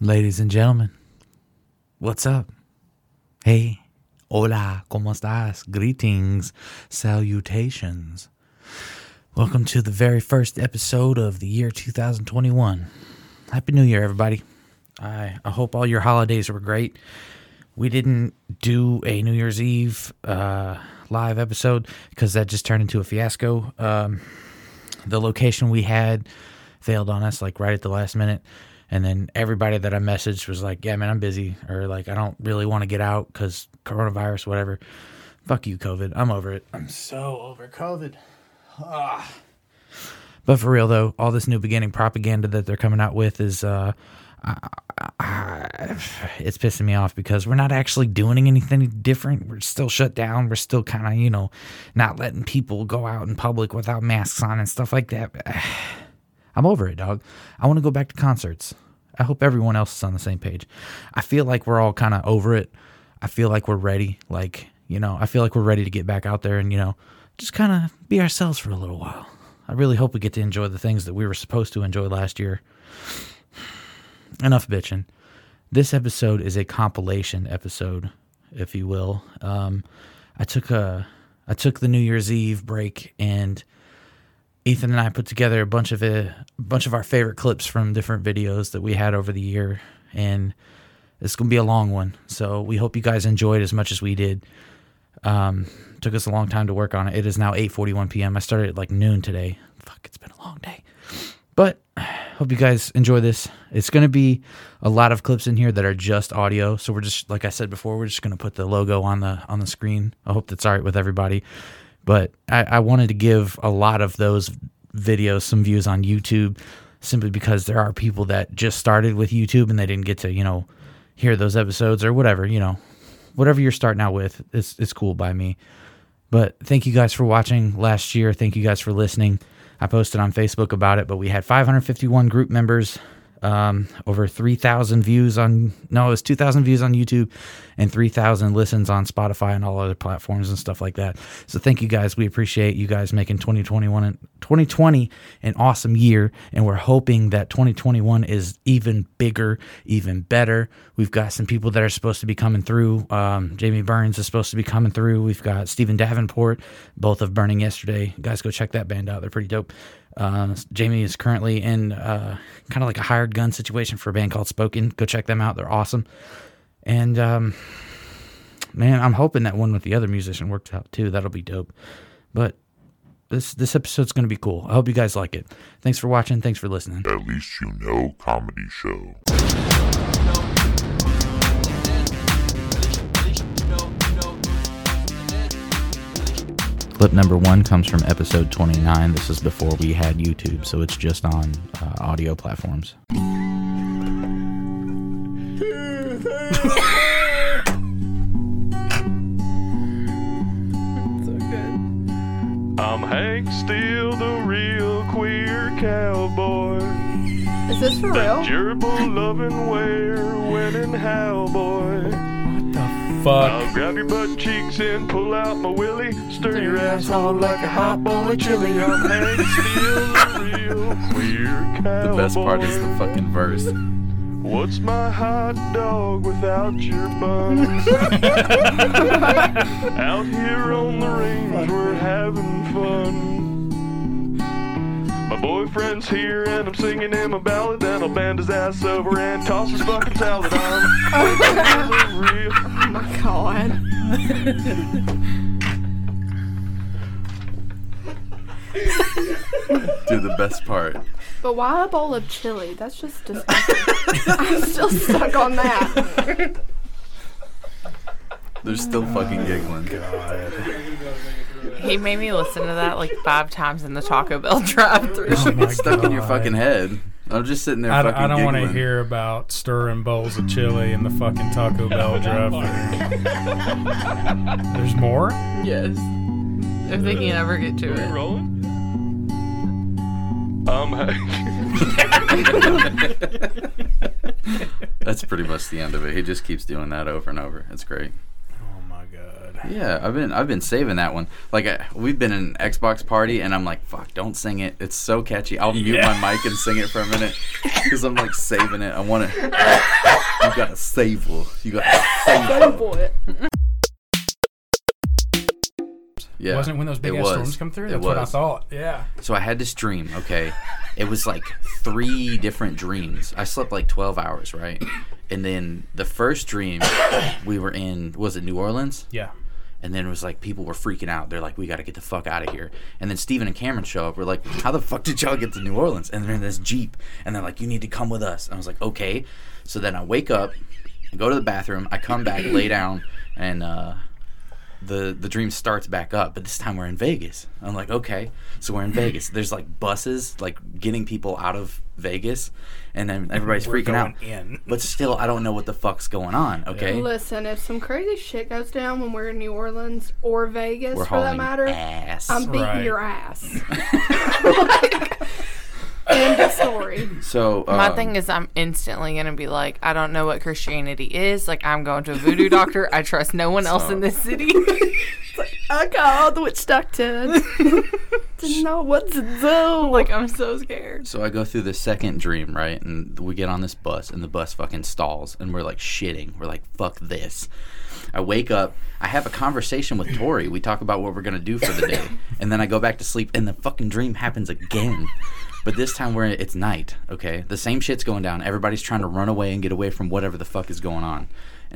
Ladies and gentlemen, what's up? Hey, hola, ¿cómo estás? Greetings, salutations. Welcome to the very first episode of the year 2021. Happy New Year, everybody. I, I hope all your holidays were great. We didn't do a New Year's Eve uh, live episode because that just turned into a fiasco. Um, the location we had failed on us like right at the last minute. And then everybody that I messaged was like, yeah, man, I'm busy. Or like, I don't really want to get out because coronavirus, whatever. Fuck you, COVID. I'm over it. I'm so over COVID. Ah. But for real, though, all this new beginning propaganda that they're coming out with is, uh, it's pissing me off because we're not actually doing anything different. We're still shut down. We're still kind of, you know, not letting people go out in public without masks on and stuff like that. I'm over it, dog. I want to go back to concerts. I hope everyone else is on the same page. I feel like we're all kind of over it. I feel like we're ready. Like, you know, I feel like we're ready to get back out there and, you know, just kind of be ourselves for a little while. I really hope we get to enjoy the things that we were supposed to enjoy last year. Enough bitching. This episode is a compilation episode, if you will. Um, I took a I took the New Year's Eve break and Ethan and I put together a bunch of a, a bunch of our favorite clips from different videos that we had over the year, and it's gonna be a long one. So we hope you guys enjoyed as much as we did. Um, took us a long time to work on it. It is now 8:41 p.m. I started at like noon today. Fuck, it's been a long day. But hope you guys enjoy this. It's going to be a lot of clips in here that are just audio. So we're just like I said before, we're just going to put the logo on the on the screen. I hope that's all right with everybody. But I, I wanted to give a lot of those videos some views on YouTube simply because there are people that just started with YouTube and they didn't get to, you know, hear those episodes or whatever, you know. Whatever you're starting out with, it's it's cool by me. But thank you guys for watching last year. Thank you guys for listening. I posted on Facebook about it, but we had 551 group members, um, over 3,000 views on, no, it was 2,000 views on YouTube and 3,000 listens on Spotify and all other platforms and stuff like that. So thank you guys. We appreciate you guys making 2021 and 2020 an awesome year. And we're hoping that 2021 is even bigger, even better. We've got some people that are supposed to be coming through. Um, Jamie Burns is supposed to be coming through. We've got Stephen Davenport, both of Burning Yesterday. Guys, go check that band out. They're pretty dope. Uh, Jamie is currently in uh, kind of like a hired gun situation for a band called Spoken. Go check them out; they're awesome. And um, man, I'm hoping that one with the other musician works out too. That'll be dope. But this this episode's gonna be cool. I hope you guys like it. Thanks for watching. Thanks for listening. At least you know comedy show. Clip number one comes from episode 29. This is before we had YouTube, so it's just on uh, audio platforms. I'm Hank Steele, the real queer cowboy. Is this for real? Gerbil loving wear winning cowboy. Fuck. I'll grab your butt cheeks and pull out my willy. Stir your asshole like a hot bowl of chili. I'm Hank Steele, the real queer cowboy. The best part is the fucking verse. What's my hot dog without your buns? Out here on the range, we're having fun. My boyfriend's here and I'm singing him a ballad. Then I'll bend his ass over and toss his fucking salad on. The Oh my god. Do the best part. But why a bowl of chili? That's just disgusting. I'm still stuck on that. They're still fucking giggling. He made me listen to that like five times in the Taco Bell drive-through. Oh my It's stuck in your God. fucking head. I'm just sitting there I, fucking I don't want to giggling. hear about stirring bowls of chili in the fucking Taco Bell drive through. There's more? yes. If they can ever get to We it. rolling? I'm um, That's pretty much the end of it. He just keeps doing that over and over. It's great. Yeah, I've been I've been saving that one. Like I, we've been in an Xbox party, and I'm like, fuck, don't sing it. It's so catchy. I'll mute Yeah. my mic and sing it for a minute because I'm like saving it. I want to. You gotta save it. You gotta save it. Go it. boy. Yeah, Wasn't it when those big ass storms come through? That's what I thought. Yeah. So I had this dream, okay? It was like three different dreams. I slept like 12 hours, right? And then the first dream, we were in, was it New Orleans? Yeah. And then it was like people were freaking out. They're like, we got to get the fuck out of here. And then Steven and Cameron show up. We're like, how the fuck did y'all get to New Orleans? And they're in this Jeep. And they're like, you need to come with us. And I was like, okay. So then I wake up, I go to the bathroom, I come back, lay down, and uh, the the dream starts back up. But this time we're in Vegas. I'm like, okay. So we're in Vegas. There's like buses, like getting people out of Vegas. And then everybody's We're freaking out. in. But still, I don't know what the fuck's going on, okay? Listen, if some crazy shit goes down when we're in New Orleans or Vegas, We're for that matter, ass. I'm beating Right. your ass. like, end of story. so My um, thing is, I'm instantly gonna be like, I don't know what Christianity is. Like, I'm going to a voodoo doctor. I trust no one else in this city. Like I got all the witch doctor. Didn't know what to do. like, I'm so scared. So I go through the second dream, right? And we get on this bus, and the bus fucking stalls, and we're like shitting. We're like, fuck this. I wake up. I have a conversation with Tori. We talk about what we're gonna do for the day, and then I go back to sleep, and the fucking dream happens again. But this time we're it's night. Okay, the same shit's going down. Everybody's trying to run away and get away from whatever the fuck is going on.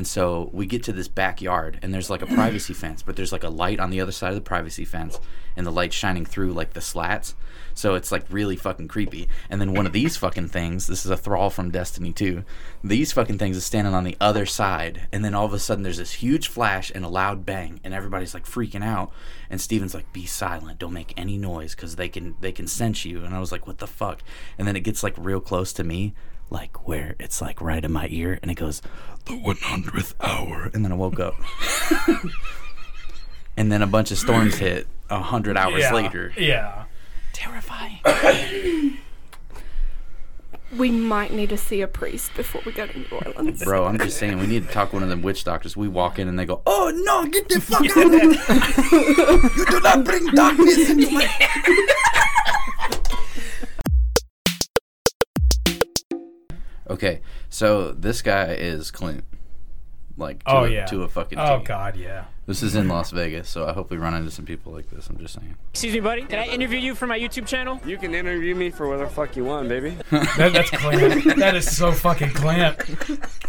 And so we get to this backyard, and there's like a privacy fence, but there's like a light on the other side of the privacy fence, and the light shining through like the slats. So it's like really fucking creepy. And then one of these fucking things, this is a thrall from Destiny 2, these fucking things is standing on the other side. And then all of a sudden there's this huge flash and a loud bang, and everybody's like freaking out. And Steven's like, be silent, don't make any noise, because they can they can sense you. And I was like, what the fuck? And then it gets like real close to me, like where it's like right in my ear, and it goes, the 100th hour. And then I woke up. and then a bunch of storms hit a hundred hours yeah. later. Yeah. Terrifying. we might need to see a priest before we go to New Orleans. Bro, I'm just saying, we need to talk to one of them witch doctors. We walk in and they go, "Oh no, get the fuck out of here! you do not bring darkness into my." Okay, so this guy is Clint. Like, to Oh a, yeah. to a fucking. Oh T. god, yeah. This is in Las Vegas, so I hope we run into some people like this. I'm just saying. Excuse me, buddy. Can I interview you for my YouTube channel? You can interview me for whatever fuck you want, baby. That, that's Clint. that is so fucking Clint.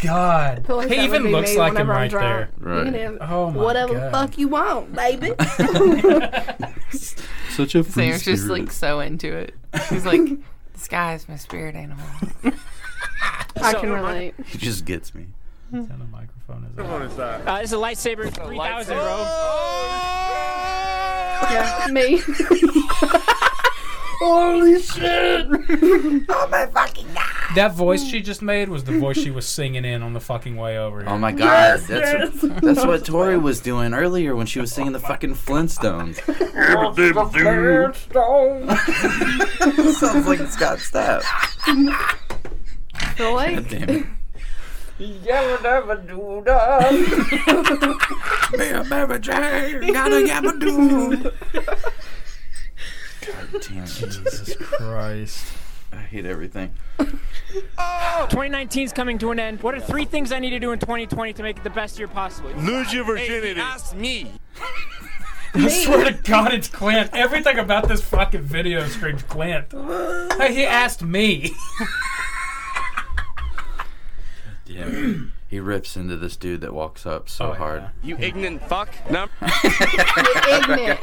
God. Like he even looks like him I'm right there. drunk. You Right. can Oh my Whatever God. fuck you want, baby. Such a free Sam's just like so into it. He's like, this guy is my spirit animal. I can relate. He just gets me. Turn the microphone is What is that? Uh, this is a lightsaber 3000, bro. Oh, yeah, me. Holy shit! oh my fucking god! That voice she just made was the voice she was singing in on the fucking way over here. Oh my god, that's that's what Tori was doing earlier when she was singing the fucking Flintstones. Sounds like Scott Stapp. Feel like Damn it. God damn it. Jesus Christ. I hate everything. 2019 is coming to an end. What are three things I need to do in 2020 to make it the best year possible? Lose your virginity. ask me. I swear to God, it's Clint. Everything about this fucking video screams Clint. Hey, he asked me. Damn. He rips into this dude that walks up so Oh, yeah. hard. You ignorant fuck. No. you ignorant.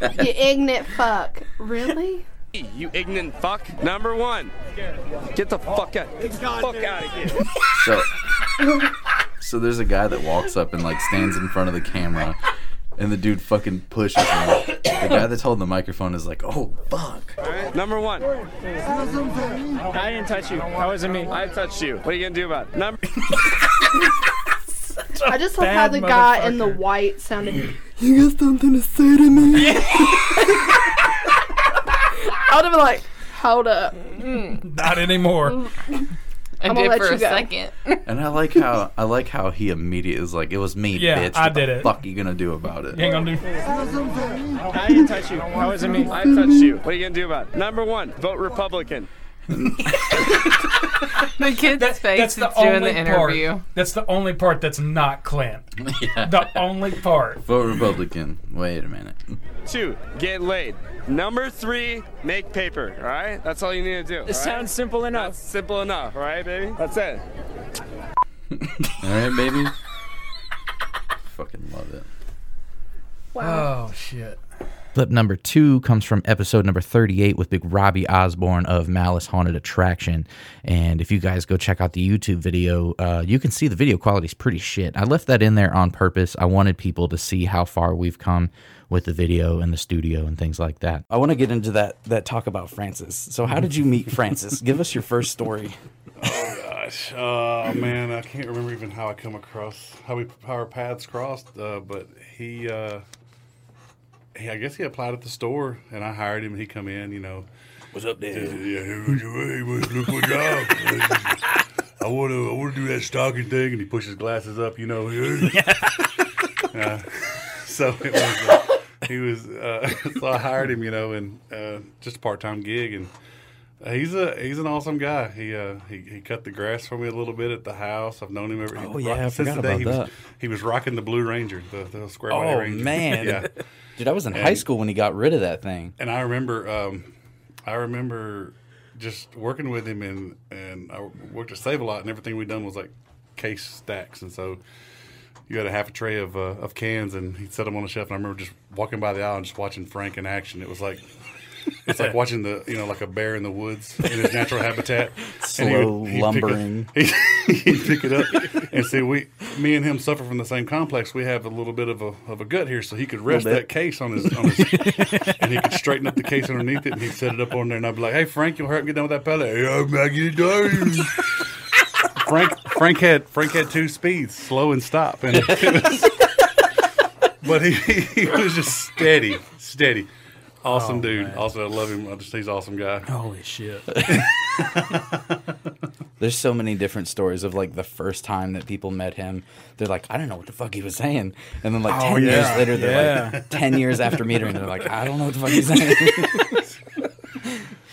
You ignorant fuck. Really? you ignorant fuck. Number one. Get the fuck out. Get the fuck out of here. So, so there's a guy that walks up and like stands in front of the camera, and the dude fucking pushes him. The guy that's holding the microphone is like, "Oh fuck!" Alright. Number one. I didn't touch you. That wasn't me. I touched you. What are you gonna do about it? Number. I just love how the guy in the white sounded. You got something to say to me? I would have been like, hold up. Not anymore. I I'm gonna did let for you a go. second. And I like how I like how he immediately is like, "It was me, Yeah, bitch. I what did the it." Fuck, you gonna do about it?" You ain't gonna do. I didn't touch you. How is it me? I touched you. What are you gonna do about it? Number one, vote Republican. The kid's That, face that's is the doing only the interview. part. That's the only part that's not Clint. yeah. The only part. Vote Republican. Wait a minute. Two, get laid. Number three, make paper. All right, that's all you need to do. all right? Sounds simple That's enough. simple enough. All right, baby. That's it. All right, baby. Fucking love it. Wow. Oh shit. Clip number two comes from episode number 38 with Big Robbie Osborne of Malice Haunted Attraction. And if you guys go check out the YouTube video, uh, you can see the video quality is pretty shit. I left that in there on purpose. I wanted people to see how far we've come with the video and the studio and things like that. I want to get into that that talk about Francis. So how did you meet Francis? Give us your first story. Oh gosh, uh, man, I can't remember even how I come across how we how our paths crossed. Uh, but he, uh, he, I guess he applied at the store, and I hired him. He come in, you know. What's up, Yeah, Dad? hey, what's your- hey, look what job. I want to, I want to do that stocking thing, and he pushes glasses up, you know. Uh, so it was, uh, he was, uh, so I hired him, you know, and uh, just a part time gig, and uh, he's a he's an awesome guy. He uh, he he cut the grass for me a little bit at the house. I've known him ever. Oh, yeah, I since the day about he was that. he was rocking the Blue Ranger, the the square body Oh Ranger. man, yeah. dude, I was in And- high school when he got rid of that thing. And I remember, um, I remember just working with him, and and I worked at Save a Lot, and everything we done was like case stacks, and so you had a half a tray of uh, of cans, and he'd set them on the shelf. And I remember just walking by the aisle and just watching Frank in action. It was like. It's like watching the you know like a bear in the woods in his natural habitat. And he Slow he'd pick lumbering. It, he'd pick it up and see we, me and him suffer from the same complex. We have a little bit of a of a gut here, so he could rest that case on his, on his and he could straighten up the case underneath it, and he'd set it up on there, and I'd be like, "Hey, Frank, you'll hurt me get done with that pellet." Hey, I'm back in the Frank Frank had Frank had two speeds, slow and stop, and was, but he he was just steady, steady. Awesome Oh, dude. man. Also, I love him. I just, he's an awesome guy. Holy shit. There's so many different stories of like the first time that people met him. They're like, I don't know what the fuck he was saying, and then like Oh, ten years yeah. later, they're Yeah. like ten years after meeting him, they're like, I don't know what the fuck he's saying.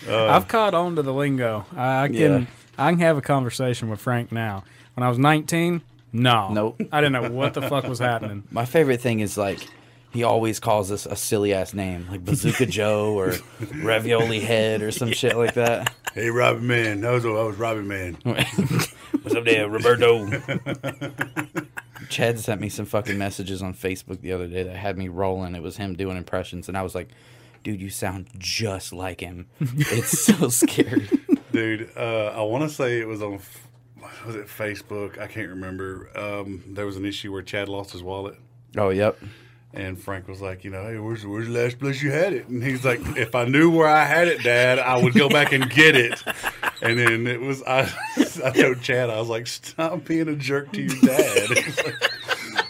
I've caught on to the lingo. I, I can Yeah. I can have a conversation with Frank now. When I was 19, no, Nope. I didn't know what the fuck was happening. My favorite thing is like he always calls us a silly ass name, like Bazooka Joe or Ravioli Head or some shit like that. Hey, Robin Man. That was, I was Robin Man. What's up there, Roberto? Chad sent me some fucking messages on Facebook the other day that had me rolling. It was him doing impressions, and I was like, dude, you sound just like him. It's so scary. Dude, uh, I want to say it was on, was it Facebook? I can't remember. Um, there was an issue where Chad lost his wallet. Oh, yep. And Frank was like, you know, hey, where's, where's the last place you had it? And he's like, if I knew where I had it, Dad, I would go back and get it. And then it was, I, I told Chad, I was like, stop being a jerk to your dad.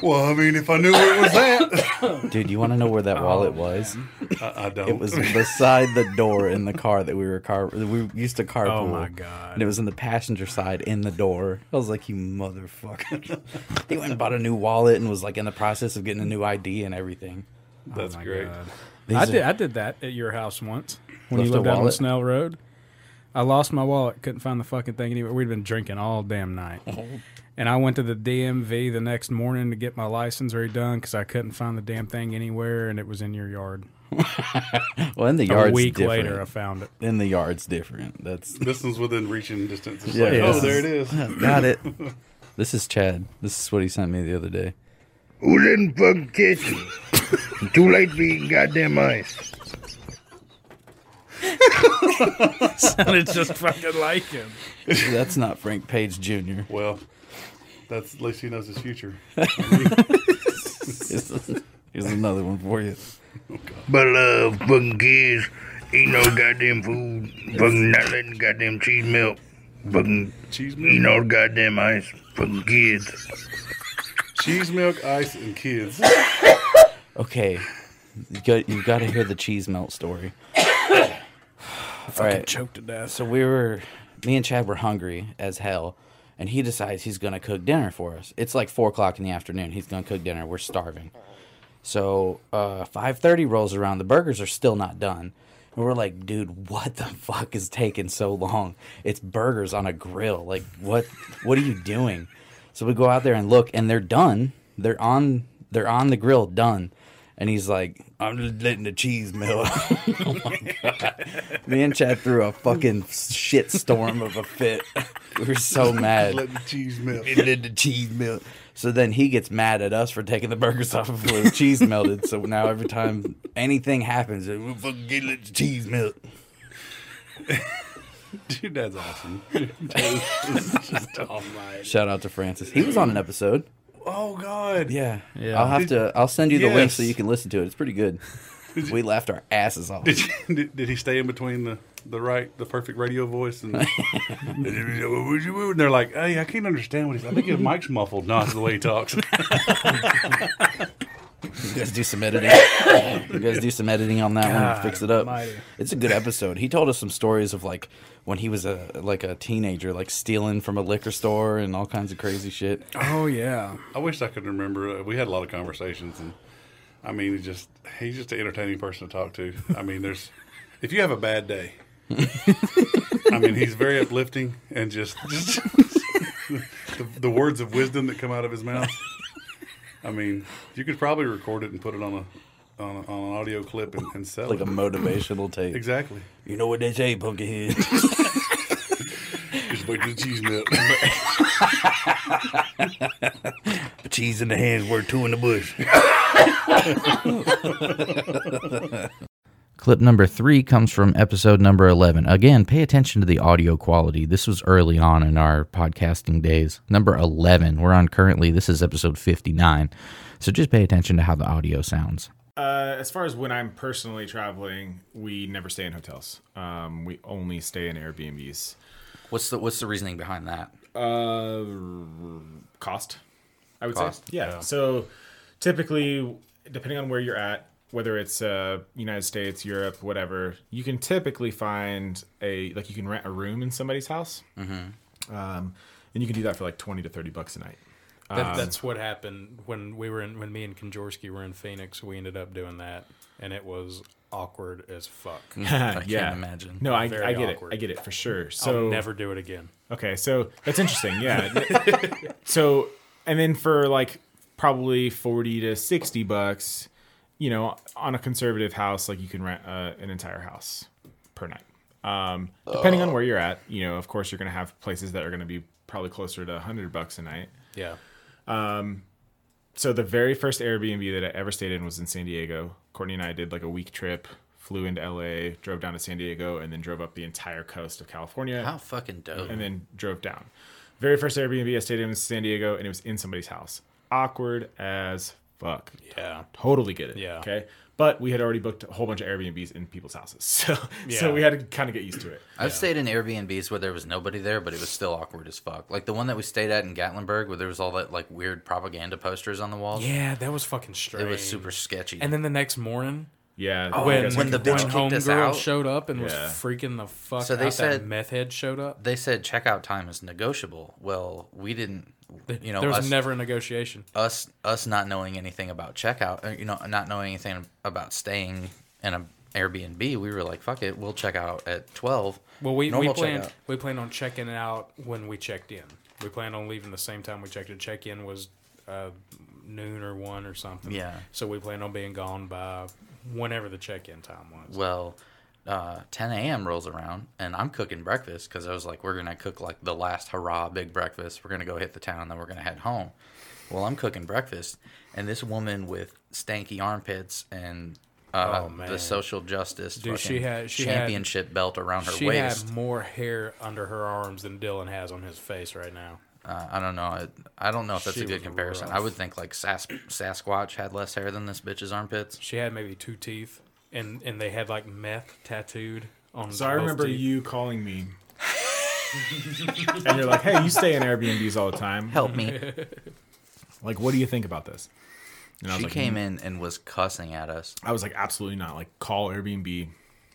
He's like, well, I mean, if I knew where it was at. Dude, you want to know where that wallet oh, was? I, I don't. It was beside the door in the car that we were car. We used to carpool. Oh my God. And it was in the passenger side in the door. I was like, you motherfucker. he went and bought a new wallet and was like in the process of getting a new ID and everything. Oh, That's Oh my great. God. I are- did I did that at your house once when you lived out on? Snell Road. I lost my wallet, couldn't find the fucking thing anywhere. We'd been drinking all damn night. Oh. And I went to the DMV the next morning to get my license redone because I couldn't find the damn thing anywhere, and it was in your yard. Well, in the yard. a week different. later, I found it. In the yard's different. That's This one's within reaching distance. It's Yeah, like, yeah. oh, there it is. got it. This is Chad. This is what he sent me the other day. Who didn't fucking catch you? Too late for eating goddamn ice. Sounded just fucking like him. That's not Frank Page Jr. Well, that's at least he knows his future. Here's, here's another one for you. But love, fucking kids eat no goddamn food. Fucking not letting goddamn cheese melt. Fucking Cheese eating milk, all the goddamn ice. Fucking kids. cheese milk, ice, and kids. Okay, you got you got to hear the cheese melt story. All right, Choked to death. so we were me and Chad were hungry as hell, and he decides he's gonna cook dinner for us. It's like four o'clock in the afternoon. He's gonna cook dinner. We're starving. So uh, five thirty rolls around. The burgers are still not done. And we're like, dude, what the fuck is taking so long? It's burgers on a grill. Like, what? What are you doing? So we go out there and look, and they're done. They're on. They're on the grill, done. And he's like, I'm just letting the cheese melt. oh my god! Me and Chad threw a fucking shit storm of a fit. We were so mad. Let the cheese melt. It let the cheese melt. So then he gets mad at us for taking the burgers off before the cheese melted. So now every time anything happens, we fucking get let the cheese melt. Dude, that's awesome. Just almighty. Shout out to Francis. He was on an episode. Oh God. Yeah. Yeah. I'll have to. I'll send you the link so Yes. you can listen to it. It's pretty good. We laughed our asses off. Did, you, did, did he stay in between the, the right, the perfect radio voice? And, and they're like, hey, I can't understand what he's I think his mic's muffled. No, it's the way he talks. You guys do some editing. you guys do some editing on that one and fix it up. almighty. It's a good episode. He told us some stories of like when he was a like a teenager, like stealing from a liquor store and all kinds of crazy shit. Oh yeah. I wish I could remember. Uh, we had a lot of conversations, and I mean, he's just he's just an entertaining person to talk to. I mean, there's if you have a bad day, I mean, he's very uplifting and just, just the, the words of wisdom that come out of his mouth. I mean, you could probably record it and put it on a on, a, on an audio clip and, and sell it Like a motivational tape. exactly. You know what they say, Pumpkinhead. Just wait till the cheese melt. A cheese in the hands worth two in the bush. Clip number three comes from episode number 11. Again, pay attention to the audio quality. This was early on in our podcasting days. Number 11. We're on currently, this is episode 59. So just pay attention to how the audio sounds. Uh, as far as when I'm personally traveling, we never stay in hotels. Um, we only stay in Airbnbs. What's the what's the reasoning behind that? Uh, cost, I would Cost, say. Yeah. So typically, depending on where you're at, whether it's uh, United States, Europe, whatever, you can typically find a like you can rent a room in somebody's house, mm-hmm. um, and you can do that for like twenty to thirty bucks a night. That, that's what happened when we were in when me and Konjorski were in Phoenix. We ended up doing that, and it was awkward as fuck. I yeah. can't imagine. No, I, I get awkward. it. I get it for sure. I'll So never do it again. Okay, so that's interesting. Yeah. so, and then for like probably 40 to 60 bucks, you know, on a conservative house, like you can rent uh, an entire house per night. Um, depending on where you're at, you know, of course, you're going to have places that are going to be probably closer to 100 bucks a night. Yeah. So, the very first Airbnb that I ever stayed in was in San Diego. Courtney and I did like a week trip, flew into LA, drove down to San Diego, and then drove up the entire coast of California. How fucking dope. and then drove down. Very first Airbnb I stayed in was San Diego, and it was in somebody's house. Awkward as fuck. Yeah. Totally get it. Yeah. Okay. But we had already booked a whole bunch of Airbnbs in people's houses, so Yeah. so we had to kind of get used to it. I've stayed in Airbnbs where there was nobody there, but it was still awkward as fuck. Like the one that we stayed at in Gatlinburg, where there was all that like weird propaganda posters on the walls. Yeah, that was fucking strange. it was super sketchy. And then the next morning, Yeah. Oh, when when the to- bitch kicked us homegirl out? showed up and was freaking the fuck So they out, said- that meth head showed up. they said checkout time is negotiable. Well, we didn't. You know, there was us, never a negotiation. us us not knowing anything about checkout. uh, You know, not knowing anything about staying in an Airbnb. We were like, fuck it, we'll check out at twelve. Well, we we Normal planned checkout. we planned on checking out when we checked in. We planned on leaving the same time we checked in. Check in was uh, noon or one or something. Yeah. So we planned on being gone by whenever the check in time was. Well, uh, 10 a.m. rolls around, and I'm cooking breakfast because I was like, we're gonna cook like the last hurrah big breakfast. We're gonna go hit the town, then we're gonna head home. Well, I'm cooking breakfast, and this woman with stanky armpits and uh, Oh, the social justice Dude, she had- she had- championship belt around her she waist. She had more hair under her arms than Dylan has on his face right now. Uh, I don't know. I, I don't know if that's She a good comparison. I would think like Sas- Sasquatch had less hair than this bitch's armpits. She had maybe two teeth, and and they had like meth tattooed on. So I remember teeth. you calling me, and you're like, "Hey, you stay in Airbnbs all the time. Help me. Like, what do you think about this?" And I was she like, came mm. in and was cussing at us. I was like, absolutely not. Like, call Airbnb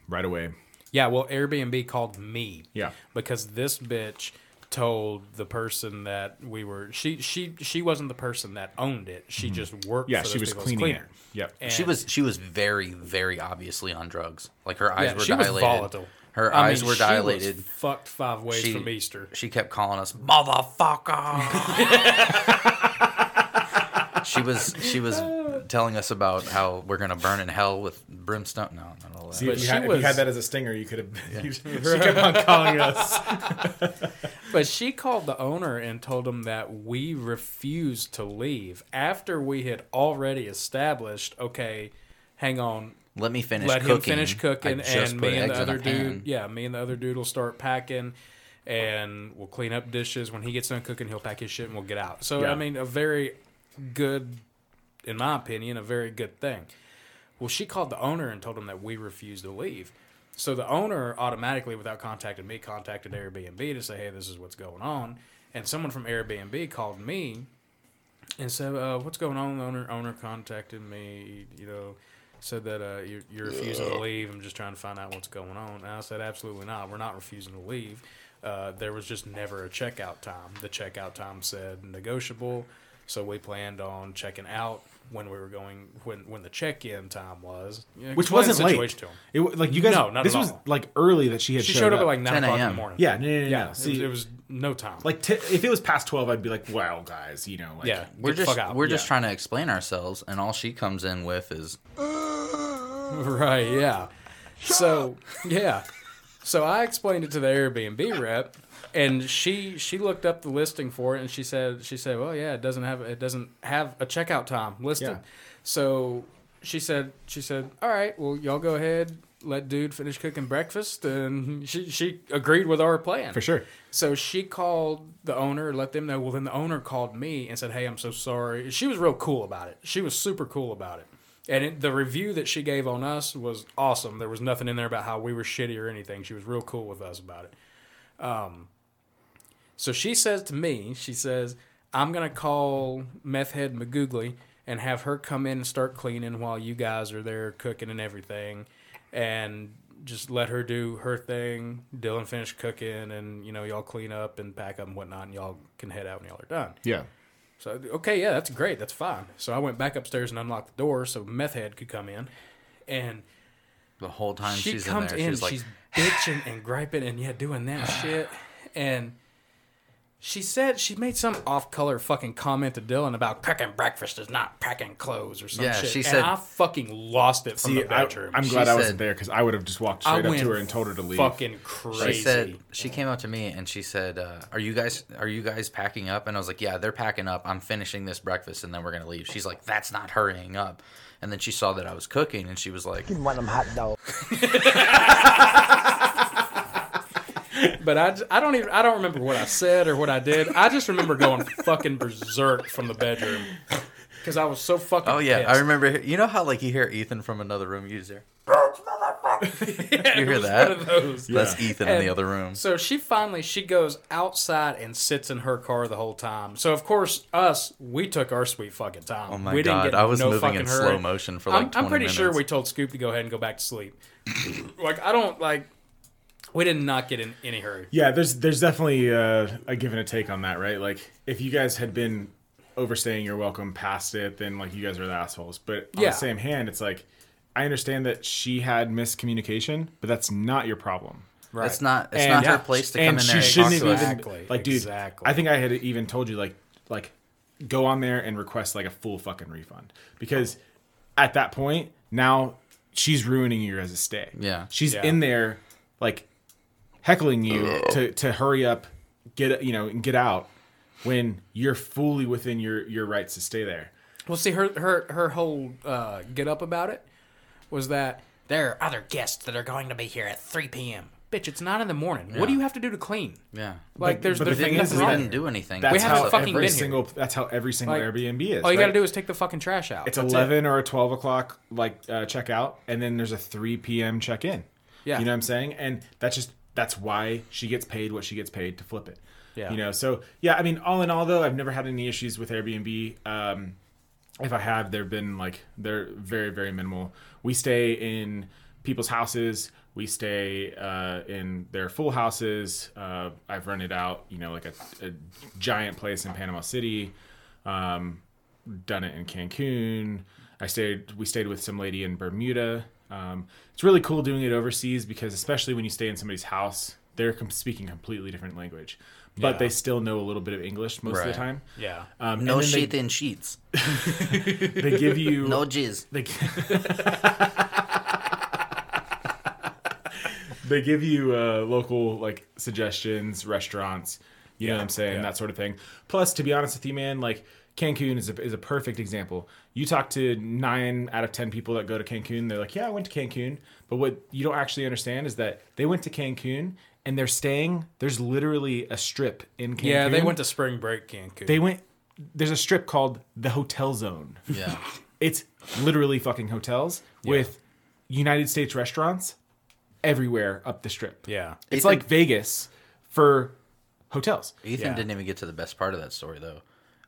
right away. Yeah, well, Airbnb called me. Yeah. Because this bitch told the person that we were she she she wasn't the person that owned it. She just worked. Mm-hmm. Yeah, for she those was people cleaning cleaner. it. Yep. And- she was she was very very obviously on drugs. Like her eyes Yeah, were she was dilated. volatile. Her I eyes mean, were she was dilated. fucked five ways she, from Easter. She kept calling us motherfucker. she was she was telling us about how we're gonna burn in hell with brimstone. No, not all that. See, But if you, she had, if you had that as a stinger, you could have. she kept on calling us. But she called the owner and told him that we refused to leave after we had already established, okay, hang on, Let me finish let cooking. him finish cooking, and me and the eggs in a other dude, pan. yeah, me and the other dude will start packing, and we'll clean up dishes. When he gets done cooking, he'll pack his shit and we'll get out. So Yeah. I mean, a very good, in my opinion, a very good thing. Well, she called the owner and told him that we refused to leave. So the owner automatically, without contacting me, contacted Airbnb to say, "Hey, this is what's going on." And someone from Airbnb called me and said, uh, "What's going on?" The owner owner contacted me. You know, said that uh, you're, you're refusing to leave. I'm just trying to find out what's going on. And I said, "Absolutely not. We're not refusing to leave. Uh, there was just never a checkout time. The checkout time said negotiable, so we planned on checking out." When we were going, when when the check-in time was, You know, Which explain the wasn't late. situation to 'em. It, like you guys, No, not this at was all. like early that she had She showed, showed up at like nine 10 o'clock in the morning. Yeah, no, no, no, yeah. no. it, See- was, it was no time. Like t- if it was past twelve, I'd be like, "Wow, guys, you know, like, yeah, We're the just fuck out. we're just trying to explain ourselves, and all she comes in with is right. Yeah. So yeah, so I explained it to the Airbnb rep, and she she looked up the listing for it, and she said she said, well, yeah, it doesn't have it doesn't have a checkout time listed. Yeah. So she said she said, all right, well, y'all go ahead. Let dude finish cooking breakfast, and she she agreed with our plan for sure." So she called the owner, let them know. Well, then the owner called me and said, "Hey, I'm so sorry." She was real cool about it. She was super cool about it. And it, the review that she gave on us was awesome. There was nothing in there about how we were shitty or anything. She was real cool with us about it. Um, so she says to me, she says, "I'm gonna call meth head McGoogly and have her come in and start cleaning while you guys are there cooking and everything, and just let her do her thing. Dylan finish cooking, and you know y'all clean up and pack up and whatnot, and y'all can head out when y'all are done." Yeah. So okay, yeah, that's great. That's fine. So I went back upstairs and unlocked the door so meth head could come in, and the whole time she she's in comes there. in, she's like, she's bitching and griping and yeah, doing that shit. And she said she made some off-color fucking comment to Dylan about cooking breakfast is not packing clothes or some Yeah, shit. she and said- I fucking lost it from See, the I, bedroom. I'm She glad I said- wasn't there because I would have just walked straight up to her and told her to leave. fucking crazy. She said she came up to me and she said, uh, "Are you guys are you guys packing up?" And I was like, "Yeah, they're packing up. I'm finishing this breakfast and then we're gonna leave." She's like, "That's not hurrying up." And then she saw that I was cooking and she was like, One of them hot dogs. but I, I don't even I don't remember what I said or what I did. I just remember going fucking berserk from the bedroom because I was so fucking. "Oh yeah, I remember." You know how like you hear Ethan from another room? You just hear, Yeah, you hear that? One of those. That's Ethan in the other room. So she finally she goes outside and sits in her car the whole time. So of course us we took our sweet fucking time. Oh my we God, get I was no moving in hurry. slow motion for, like, I'm, I'm 20 pretty sure we told Scoop to go ahead and go back to sleep. like I don't like. We did not get in any hurry. Yeah, there's there's definitely uh, a give and a take on that, right? Like if you guys had been overstaying your welcome past it, then like you guys are the assholes. But on Yeah. the same hand, it's like I understand that she had miscommunication, but that's not your problem. Right. It's not. It's And- not her place to and come in she there and talk shouldn't to have us. even Exactly, like, dude. exactly. I think I had even told you like like go on there and request like a full fucking refund because at that point now she's ruining your as a stay. Yeah. she's Yeah. in there like heckling you to to hurry up, get you know and get out when you're fully within your your rights to stay there. Well, see, her her her whole uh, get up about it was that there are other guests that are going to be here at 3 p.m. Bitch, it's not in the morning. What do you have to do to clean? Yeah. Like, But- there's, but the there's thing nothing is, is that- didn't do anything. That's We haven't how fucking every been here. single that's how every single Like, Airbnb is. All you got to do is take the fucking trash out. It's That's it. 11 or a 12 o'clock like uh, check out, and then there's a 3 p.m. check in. Yeah. You know what I'm saying? And that's just that's why she gets paid what she gets paid to flip it. Yeah. You know, so yeah, I mean, all in all, though, I've never had any issues with Airbnb. Um, if I have, they've been like they're very very minimal. We stay in people's houses. We stay uh, in their full houses. Uh, I've rented out, you know, like a, a giant place in Panama City. Um, done it in Cancun. I stayed. We stayed with some lady in Bermuda. Um, it's really cool doing it overseas because, especially when you stay in somebody's house, they're com- speaking completely different language, but Yeah. they still know a little bit of English most of the time. Yeah. Um, No and then they- in sheets. they give you No jizz. They, they give you uh, local like suggestions, restaurants. You know what I'm saying, yeah. that sort of thing. Plus, to be honest with you, man, like Cancun is a, is a perfect example. You talk to nine out of ten people that go to Cancun, they're like, "Yeah, I went to Cancun," but what you don't actually understand is that they went to Cancun and they're staying. There's literally a strip in Cancun. Yeah, they went to spring break Cancun. They went. There's a strip called the Hotel Zone. Yeah. It's literally fucking hotels with United States restaurants everywhere up the strip. Yeah. It's Ethan- like Vegas for hotels. Ethan Yeah. didn't even get to the best part of that story though.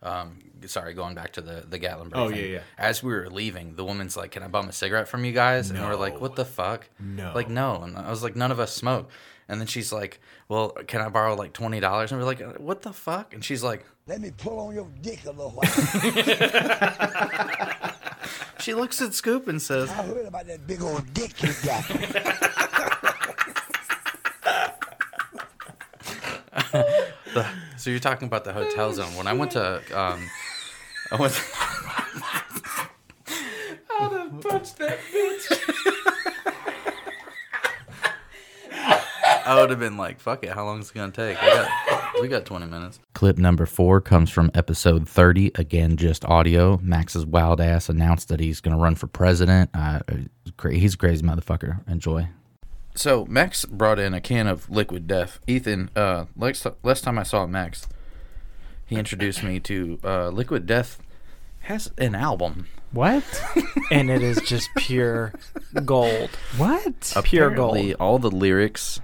Um, sorry, going back to the the Gatlinburg. Oh, thing. yeah, yeah. As we were leaving, the woman's like, "Can I bum a cigarette from you guys?" And we're like, "What the fuck?" No. Like, no. And I was like, "None of us smoke." And then she's like, "Well, can I borrow like twenty dollars?" And we're like, "What the fuck?" And she's like, Let me pull on your dick a little while. she looks at Scoop and says, I heard about that big old dick you got. the, "So you're talking about the hotel zone?" When I went to, um, I went. I'd have punched that bitch. I would have been like, "Fuck it, how long is it gonna take?" I got, we got twenty minutes. Clip number four comes from episode thirty. Again, just audio. Max's wild ass announced that he's gonna run for president. Uh, he's a crazy motherfucker. Enjoy. So Max brought in a can of liquid death. Ethan, uh, last, last time I saw Max, he introduced me to uh, Liquid Death. Has an album. What? and it is just pure gold. What? Pure gold. all the lyrics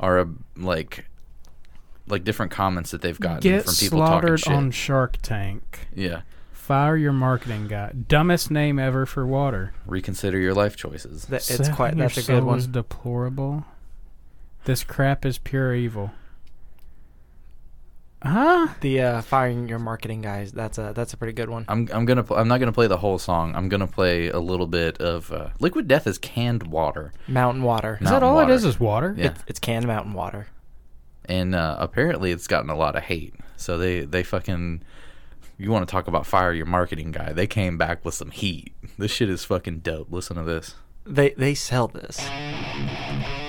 are uh, like like different comments that they've gotten Get from people talking slaughtered shit. on Shark Tank. yeah, Fire your marketing guy. Dumbest name ever for water. reconsider your life choices. That- it's quite. Selling That's a good soul one. deplorable. This crap is pure evil. Huh? The uh, firing your marketing guys. That's a that's a pretty good one. I'm I'm gonna pl- I'm not gonna play the whole song. I'm gonna play a little bit of uh, Liquid Death is canned water. Mountain water. Is that all water. it is? Is water? Yeah, It's, it's canned mountain water. and uh, apparently it's gotten a lot of hate. So they they fucking. You want to talk about fire your marketing guy? They came back with some heat. This shit is fucking dope. Listen to this. They they sell this.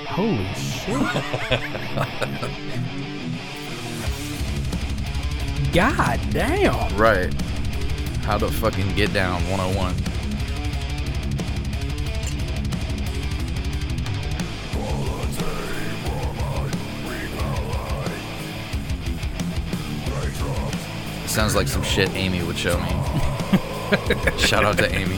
Holy shit. God damn. Right. How to fucking get down 101. Sounds like some shit Amy would show me. Shout out to Amy.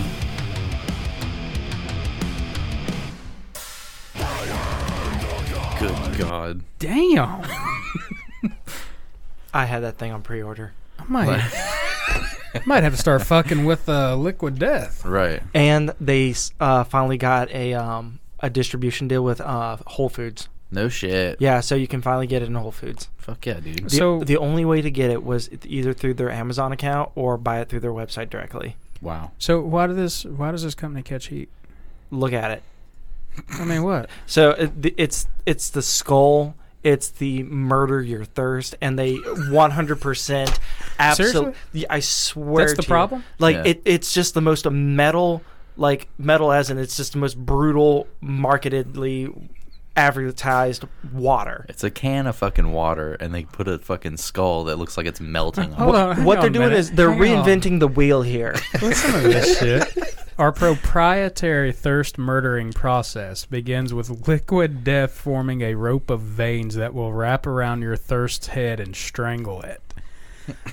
Good God. Damn. I had that thing on pre-order. I might, might have to start fucking with uh, Liquid Death. Right. And they uh, finally got a um, a distribution deal with uh, Whole Foods. No shit. Yeah, so you can finally get it in Whole Foods. Fuck yeah, dude. The, So- the only way to get it was either through their Amazon account or buy it through their website directly. Wow. So why does this? Why does this company catch heat? Look at it. I mean, what? So it, it's it's the skull. It's the murder your thirst, and they 100% absolutely. I swear. That's the to you. problem? Like Yeah. it, it's just the most metal, like metal as in it's just the most brutal, marketedly advertised water. It's a can of fucking water, and they put a fucking skull that looks like it's melting. Hold it. on. hang what on they're a doing minute. is they're Hang on. reinventing the wheel here. Listen to this shit. Our proprietary thirst murdering process begins with liquid death forming a rope of veins that will wrap around your thirst's head and strangle it.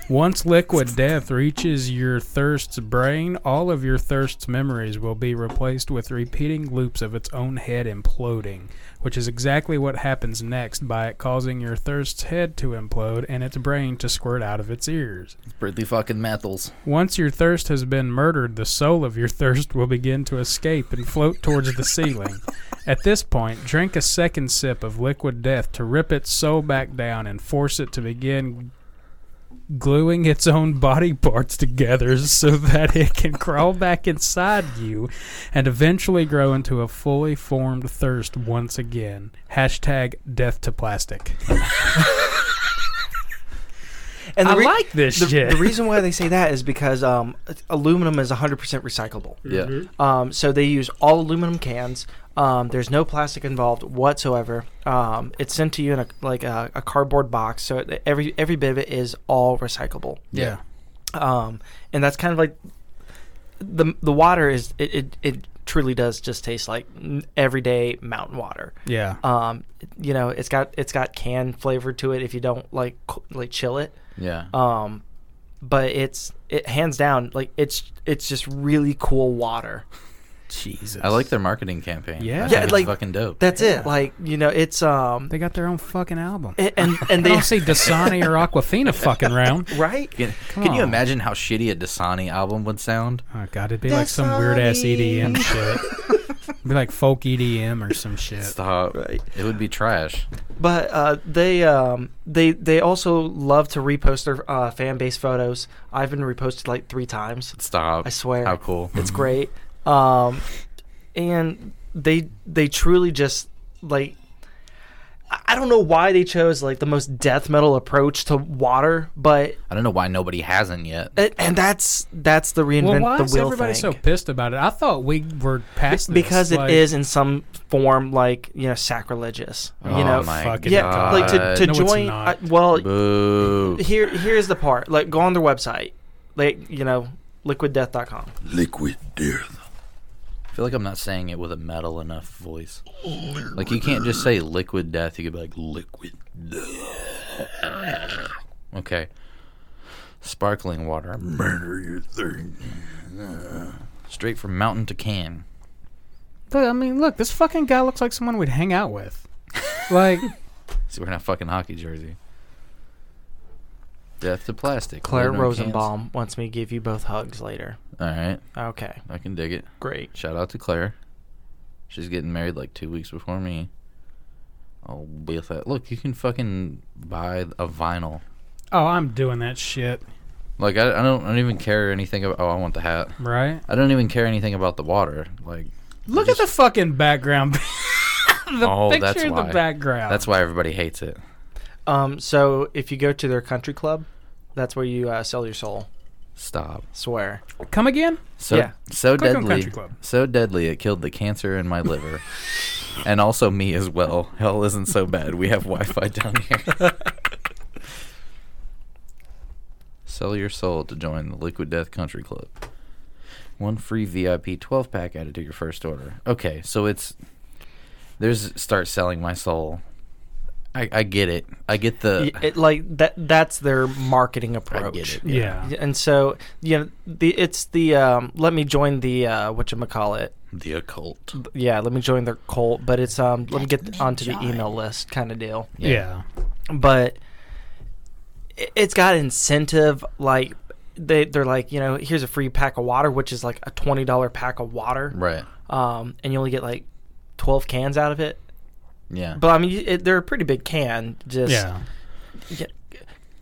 Once liquid death reaches your thirst's brain, all of your thirst's memories will be replaced with repeating loops of its own head imploding, which is exactly what happens next by it causing your thirst's head to implode and its brain to squirt out of its ears. It's Pretty fucking methals. Once your thirst has been murdered, the soul of your thirst will begin to escape and float towards the ceiling. At this point, drink a second sip of liquid death to rip its soul back down and force it to begin gluing its own body parts together so that it can crawl back inside you and eventually grow into a fully formed thirst once again. Hashtag death to plastic. And I the like this the, shit. The reason why they say that is because um, aluminum is 100% recyclable. Yeah. Mm-hmm. Um, so they use all aluminum cans. Um, there's no plastic involved whatsoever. Um, it's sent to you in a like a, a cardboard box. So it, every every bit of it is all recyclable. Yeah. Um, and that's kind of like the the water is it, it, it truly does just taste like everyday mountain water. Yeah. Um, you know, it's got it's got canned flavor to it if you don't like like chill it. Yeah. Um, but it's it hands down like it's it's just really cool water. Jesus. I like their marketing campaign. Yeah. Yeah, it's like fucking dope. That's it. Like you know, it's um They got their own fucking album. and and, and I they don't see Dasani or Aquafina fucking round. right. Can, Come can you imagine how shitty a Dasani album would sound? Oh god, it'd be like some weird ass EDM shit. It'd be like folk EDM or some shit. Stop. Right. It would be trash. But uh, they um, they they also love to repost their uh, fan base photos. I've been reposted like three times. Stop. I swear. How cool. It's great. Um, and they they truly just like I- I don't know why they chose like the most death metal approach to water, but I don't know why nobody hasn't yet. and, and that's that's the reinvent Well, why the is wheel everybody thing. so pissed about it? I thought we were past this. because it is in some form like you know sacrilegious. Oh you know, my fucking yeah, God. like to, to No, join. I, well, Boo. here here's the part. Like go on their website, like you know, liquiddeath.com. Liquid death. I feel like I'm not saying it with a metal enough voice. Like you can't just say liquid death. You could be like liquid death. Okay. Sparkling water. Murder your third. Straight from mountain to can. But I mean, look, this fucking guy looks like someone we'd hang out with. Like, see, He's wearing a fucking hockey jersey. Death to plastic. Claire Aluminum cans. Rosenbaum wants me to give you both hugs later. All right. Okay, I can dig it. great. Shout out to Claire. She's getting married like two weeks before me. I'll be with that. Look, you can fucking buy a vinyl. oh, I'm doing that shit, Like I, I don't, I don't even care anything about. Oh, I want the hat. right? I don't even care anything about the water. Like Look at the fucking background. the Oh, picture that's in the background. that's why everybody hates it. Um, so if you go to their country club, that's where you uh, sell your soul. Stop. Swear. Come again? So Yeah. so Click on deadly, Country Club. so deadly. It killed the cancer in my liver, and also me as well. Hell isn't so bad. We have Wi-Fi down here. Sell your soul to join the Liquid Death Country Club. One free VIP 12 pack added to your first order. Okay, so it's there's start selling my soul. I, I get it. I get the. It, like that. That's their marketing approach. it, Yeah. And so you know, the it's the um, let me join the uh, what you call it. The occult. Yeah, let me join their cult, but it's um, let me get onto the email list kind of deal. Yeah. but it- it's got incentive like they they're like you know here's a free pack of water which is like a twenty dollar pack of water Right. um and you only get like twelve cans out of it Yeah. but I mean it, they're a pretty big can just Yeah. yeah,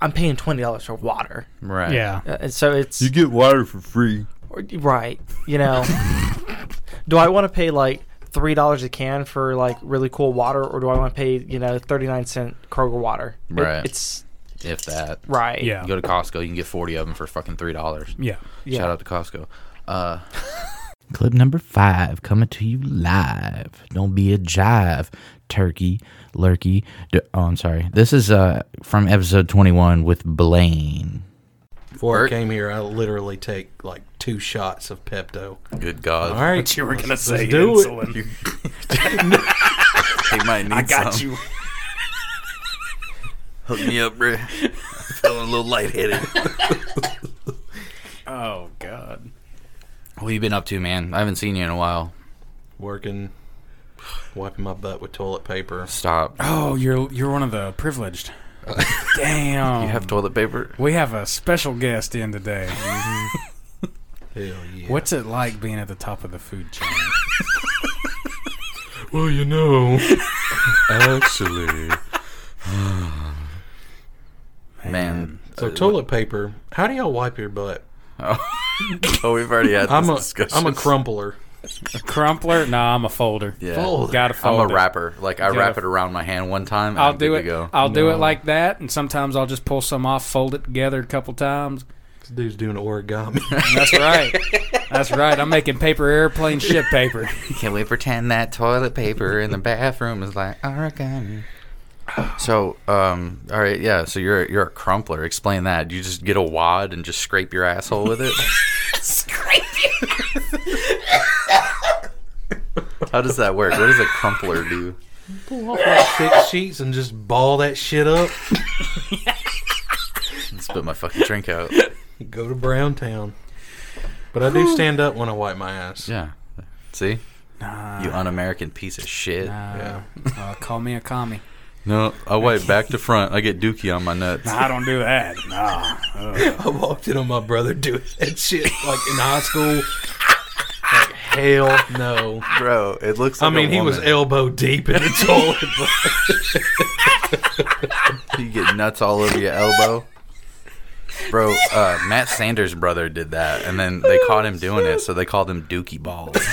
I'm paying twenty dollars for water right. Yeah. Uh, and so it's You get water for free. or- right you know do I want to pay like three dollars a can for like really cool water or do I want to pay you know thirty nine cent Kroger water It- Right. it's If that. right Yeah. You go to Costco, you can get 40 of them for fucking $3. Yeah. Yeah. Shout out to Costco. Uh, Clip number five coming to you live. Don't be a jive, turkey, lurkey. D- Oh, I'm sorry. This is uh from episode 21 with Blaine. Before Bert? I came here, I literally take like two shots of Pepto. good God. All right, you were gonna let's- say let's do it. He might need I got some. you. Hook me up, bro. feeling a little lightheaded. Oh God. what have you been up to, man? I haven't seen you in a while. Working, wiping my butt with toilet paper. Stop. Oh, you're you're one of the privileged. Damn. You have toilet paper? We have a special guest in today. Mm-hmm. Hell yeah. What's it like being at the top of the food chain? Well, you know, actually, Man. So toilet paper. How do y'all wipe your butt? Oh, oh we've already had this I'm a discussion. I'm a crumpler. A crumpler? Nah, I'm a folder. Yeah. Fold. Gotta I'm a wrapper. Like I Gotta- wrap it around my hand one time. And I'll I'm do good it. To go. I'll do it like that, and sometimes I'll just pull some off, fold it together a couple times. This dude's doing origami. That's right. That's right. I'm making paper airplane ship paper. Can we pretend that toilet paper in the bathroom is like origami? So, um, all right, yeah. So you're you're a crumpler. Explain that. You just get a wad and just scrape your asshole with it. Scrape How does that work? What does a crumpler do? Pull off like six sheets and just ball that shit up. Spit my fucking drink out. Go to Browntown. But I do stand up when I wipe my ass. Yeah. See? Nah. You un-American piece of shit. Nah. Yeah. Uh, call me a commie. No, I wipe back to front. I get dookie on my nuts. Nah, I don't do that. Nah. Ugh. I walked in on my brother doing that shit like in high school. Hell no, bro. It looks. like I mean, he was elbow deep in the toilet. you get nuts all over your elbow. Bro, uh, Matt Sanders' brother did that, and then they caught him doing it, so they called him Dookie Balls.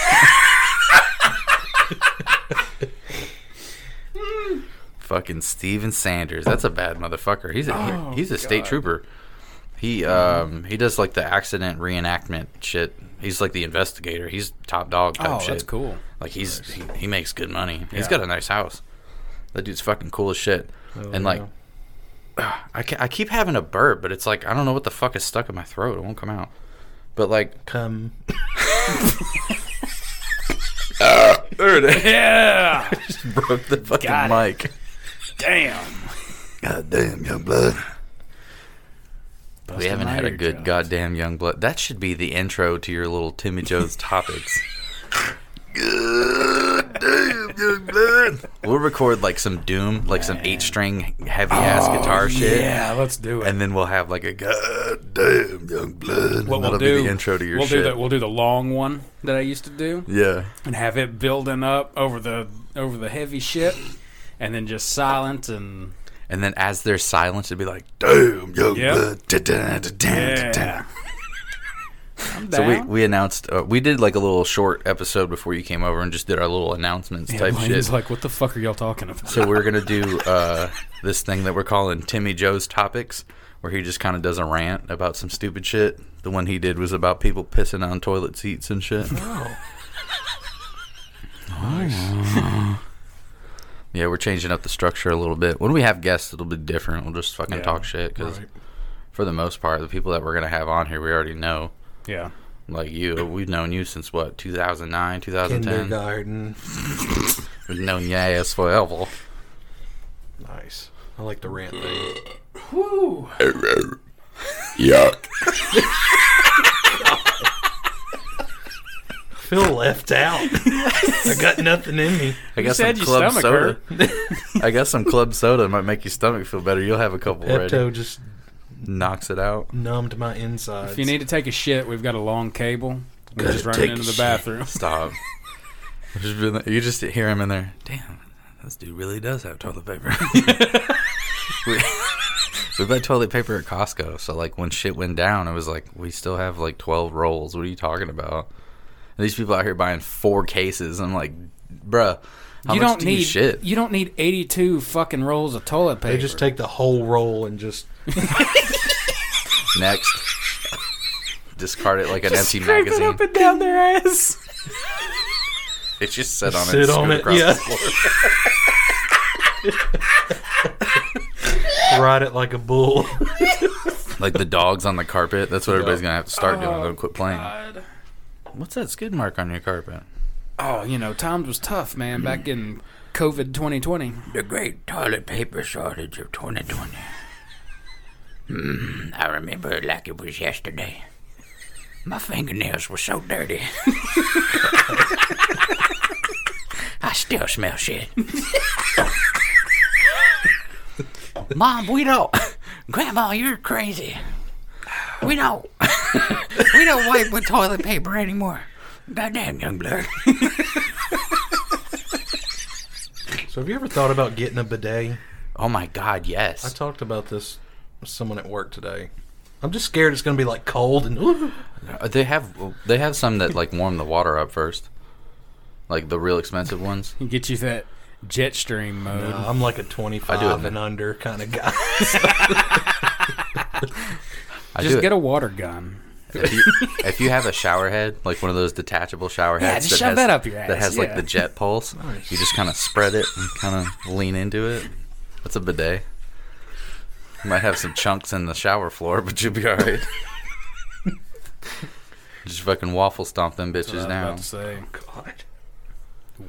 Fucking Steven Sanders. That's a bad motherfucker. He's a Oh, he's a state God. trooper. He um he does like the accident reenactment shit. He's like the investigator. He's top dog type Oh, shit. that's cool. Like he's he, he makes good money. He's Yeah. got a nice house. That dude's fucking cool as shit. Oh, and like I, ca- I keep having a burp, but it's like I don't know what the fuck is stuck in my throat. It won't come out. But like, come. there it is. Yeah. just broke the fucking Got it. mic. Damn. God damn, young blood. We haven't had a good goddamn young blood. That should be the intro to your little Timmy Joe's topics. God damn, young blood. We'll record like some doom, like some eight string heavy ass oh, guitar shit. Oh, Yeah, let's do it. And then we'll have like a god. God damn, young blood. what we'll be do, the intro to your we'll shit. Do the, we'll do the long one that I used to do. Yeah. and have it building up over the over the heavy shit, and then just silent and And then as there's silence, it'd be like, Damn, young Yep. Da-da, da-da, da-da. yeah. So we, we announced uh, we did like a little short episode before you came over and just did our little announcements Yeah, type Blaine's shit. like, what the fuck are y'all talking about? so we're gonna do uh, this thing that we're calling Timmy Joe's topics, where he just kind of does a rant about some stupid shit. The one he did was about people pissing on toilet seats and shit. Yeah, we're changing up the structure a little bit. When we have guests, it'll be different. We'll just fucking Yeah, talk shit because, right. for the most part, the people that we're gonna have on here, we already know. yeah. Like you, we've known you since what, 2009, 2010? Kindergarten. We've known your ass forever. Nice. I like the rant thing. Woo. Yuck. feel left out. I got nothing in me. I got some said your club stomach soda. hurt. I got some club soda. It might make your stomach feel better. You'll have a couple Pepto already. just Knocks it out. numbed my insides. If you need to take a shit, we've got a long cable. We Gotta just running into a the shit. bathroom. Stop. Just been- You just hear him in there. Damn, this dude really does have toilet paper. we, we buy toilet paper at Costco, so like when shit went down, it was like we still have like twelve rolls. What are you talking about? And these people out here buying four cases. I'm like, bruh, how you much don't do need you shit? You don't need 82 fucking rolls of toilet paper. They just take the whole roll and just Next, discard it like an Just empty magazine. it up and down their ass. It just sit on it. sit and on scoot it. across Yeah. the floor. ride it like a bull. like the dogs on the carpet. That's what everybody's gonna have to start doing. Oh, Don't quit playing. Oh, God. What's that skid mark on your carpet? Oh, you know, times was tough, man, back in COVID 2020. The great toilet paper shortage of 2020. Hmm, I remember it like it was yesterday. My fingernails were so dirty. I still smell shit. Mom, we don't. Grandma, you're crazy. We don't. We don't wipe with toilet paper anymore. Goddamn, young blood. So have you ever thought about getting a bidet? Oh my god, yes. I talked about this with someone at work today. I'm just scared it's going to be like cold and. Ooh. Uh, They have they have some that like warm the water up first, like the real expensive ones. Get you that jet stream mode. No, I'm like a I do 25 it. and under kind of guy. I Just do get it. a water gun. If you, if you have a shower head, like one of those detachable shower Yeah, heads just that shove has, that up your that ass, has like the jet pulse, Nice. you just kind of spread it and kind of lean into it. That's a bidet. You might have some chunks in the shower floor, but you'll be all right. just fucking waffle stomp them bitches what I down. about say. God.